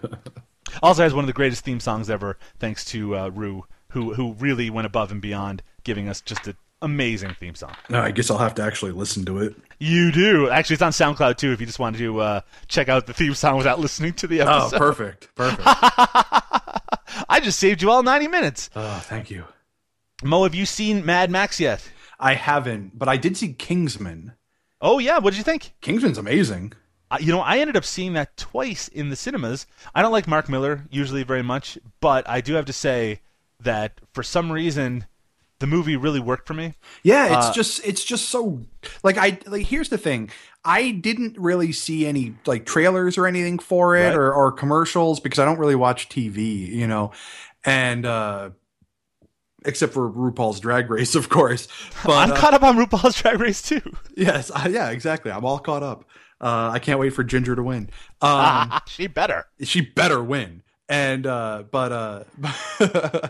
also has one of the greatest theme songs ever, thanks to uh, Rue, who who really went above and beyond, giving us just an amazing theme song. No, I guess I'll have to actually listen to it. You do actually. It's on SoundCloud too. If you just wanted to uh, check out the theme song without listening to the episode. Oh, perfect, perfect. I just saved you all ninety minutes. oh, thank you. Mo, have you seen Mad Max yet? I haven't, but I did see Kingsman. Oh yeah, what did you think? Kingsman's amazing. Uh, you know, I ended up seeing that twice in the cinemas. I don't like Mark Millar usually very much, but I do have to say that for some reason, the movie really worked for me. Yeah, it's Uh, just it's just so like I like here's the thing. I didn't really see any like trailers or anything for it Right. or, or commercials because I don't really watch TV, you know. And uh except for RuPaul's Drag Race, of course. But I'm uh, caught up on RuPaul's Drag Race too. yes, I, yeah, exactly. I'm all caught up. Uh I can't wait for Ginger to win. Um she better. she better win. And uh but uh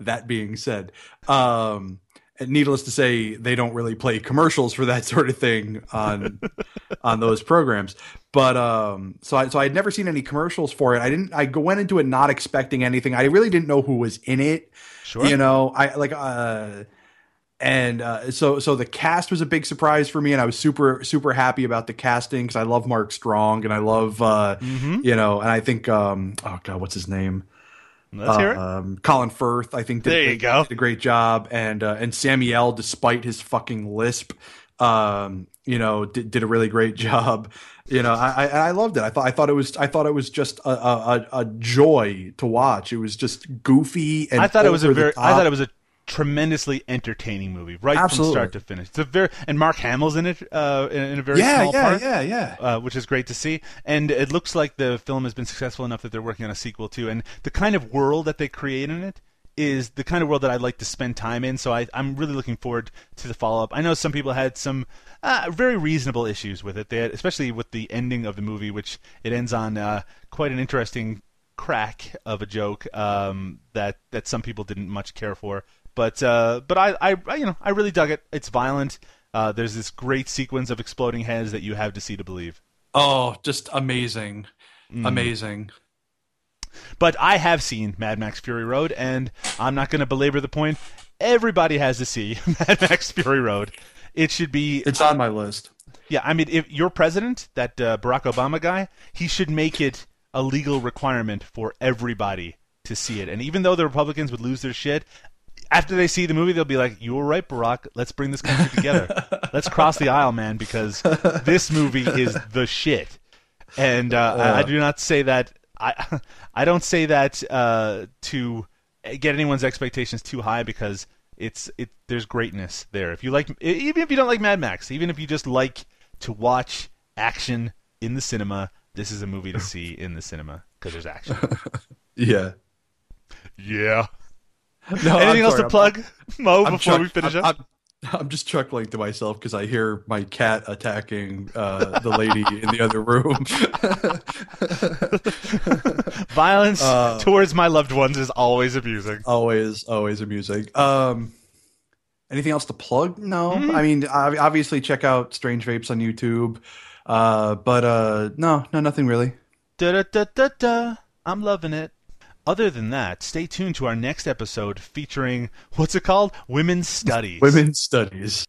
that being said, um needless to say, they don't really play commercials for that sort of thing on on those programs. But um, so I so I had never seen any commercials for it. I didn't. I went into it not expecting anything. I really didn't know who was in it. Sure. You know, I like uh and uh, so so the cast was a big surprise for me, and I was super super happy about the casting because I love Mark Strong and I love uh, Mm-hmm. you know, and I think um, oh god, what's his name? Let's hear it. Um, Colin Firth, I think did, There you did- go. did a great job, and uh, and Samuel, despite his fucking lisp, um, you know, did, did a really great job. You know, I, I I loved it. I thought I thought it was I thought it was just a a, a- joy to watch. It was just goofy and I thought it was a very. I thought it was a tremendously entertaining movie, right Absolutely. from start to finish. It's a very and Mark Hamill's in it uh, in, in a very yeah small yeah part. yeah yeah uh, which is great to see. And it looks like the film has been successful enough that they're working on a sequel too. And the kind of world that they create in it is the kind of world that I'd like to spend time in. So I, I'm really looking forward to the follow up. I know some people had some uh, very reasonable issues with it, they had, especially with the ending of the movie, which it ends on uh, quite an interesting crack of a joke um, that that some people didn't much care for. But uh, but I, I I, you know I really dug it. It's violent. Uh, there's this great sequence of exploding heads that you have to see to believe. oh just amazing Mm. amazing But I have seen Mad Max Fury Road, and I'm not going to belabor the point. Everybody has to see Mad Max Fury Road. It should be it's on my list Yeah, I mean, if your president, that uh, Barack Obama guy, he should make it a legal requirement for everybody to see it. And even though the Republicans would lose their shit, after they see the movie, they'll be like, "You were right, Barack. Let's bring this country together. Let's cross the aisle, man, because this movie is the shit." And uh, I, I do not say that. I I don't say that uh, to get anyone's expectations too high because it's it. There's greatness there. If you like, even if you don't like Mad Max, even if you just like to watch action in the cinema, this is a movie to see in the cinema because there's action. yeah yeah. No, Anything I'm else sorry, to I'm- plug, Mo, I'm before chuck- we finish I'm, up? I'm, I'm just chuckling to myself because I hear my cat attacking uh, the lady in the other room. Violence uh, towards my loved ones is always amusing. always, always amusing. Um, anything else to plug? No, Mm-hmm. I mean, ob- obviously check out Strange Vapes on YouTube. Uh, but uh, no, no, nothing really. Da da da da da. I'm loving it. Other than that, stay tuned to our next episode featuring what's it called? Women's Studies. Women's studies.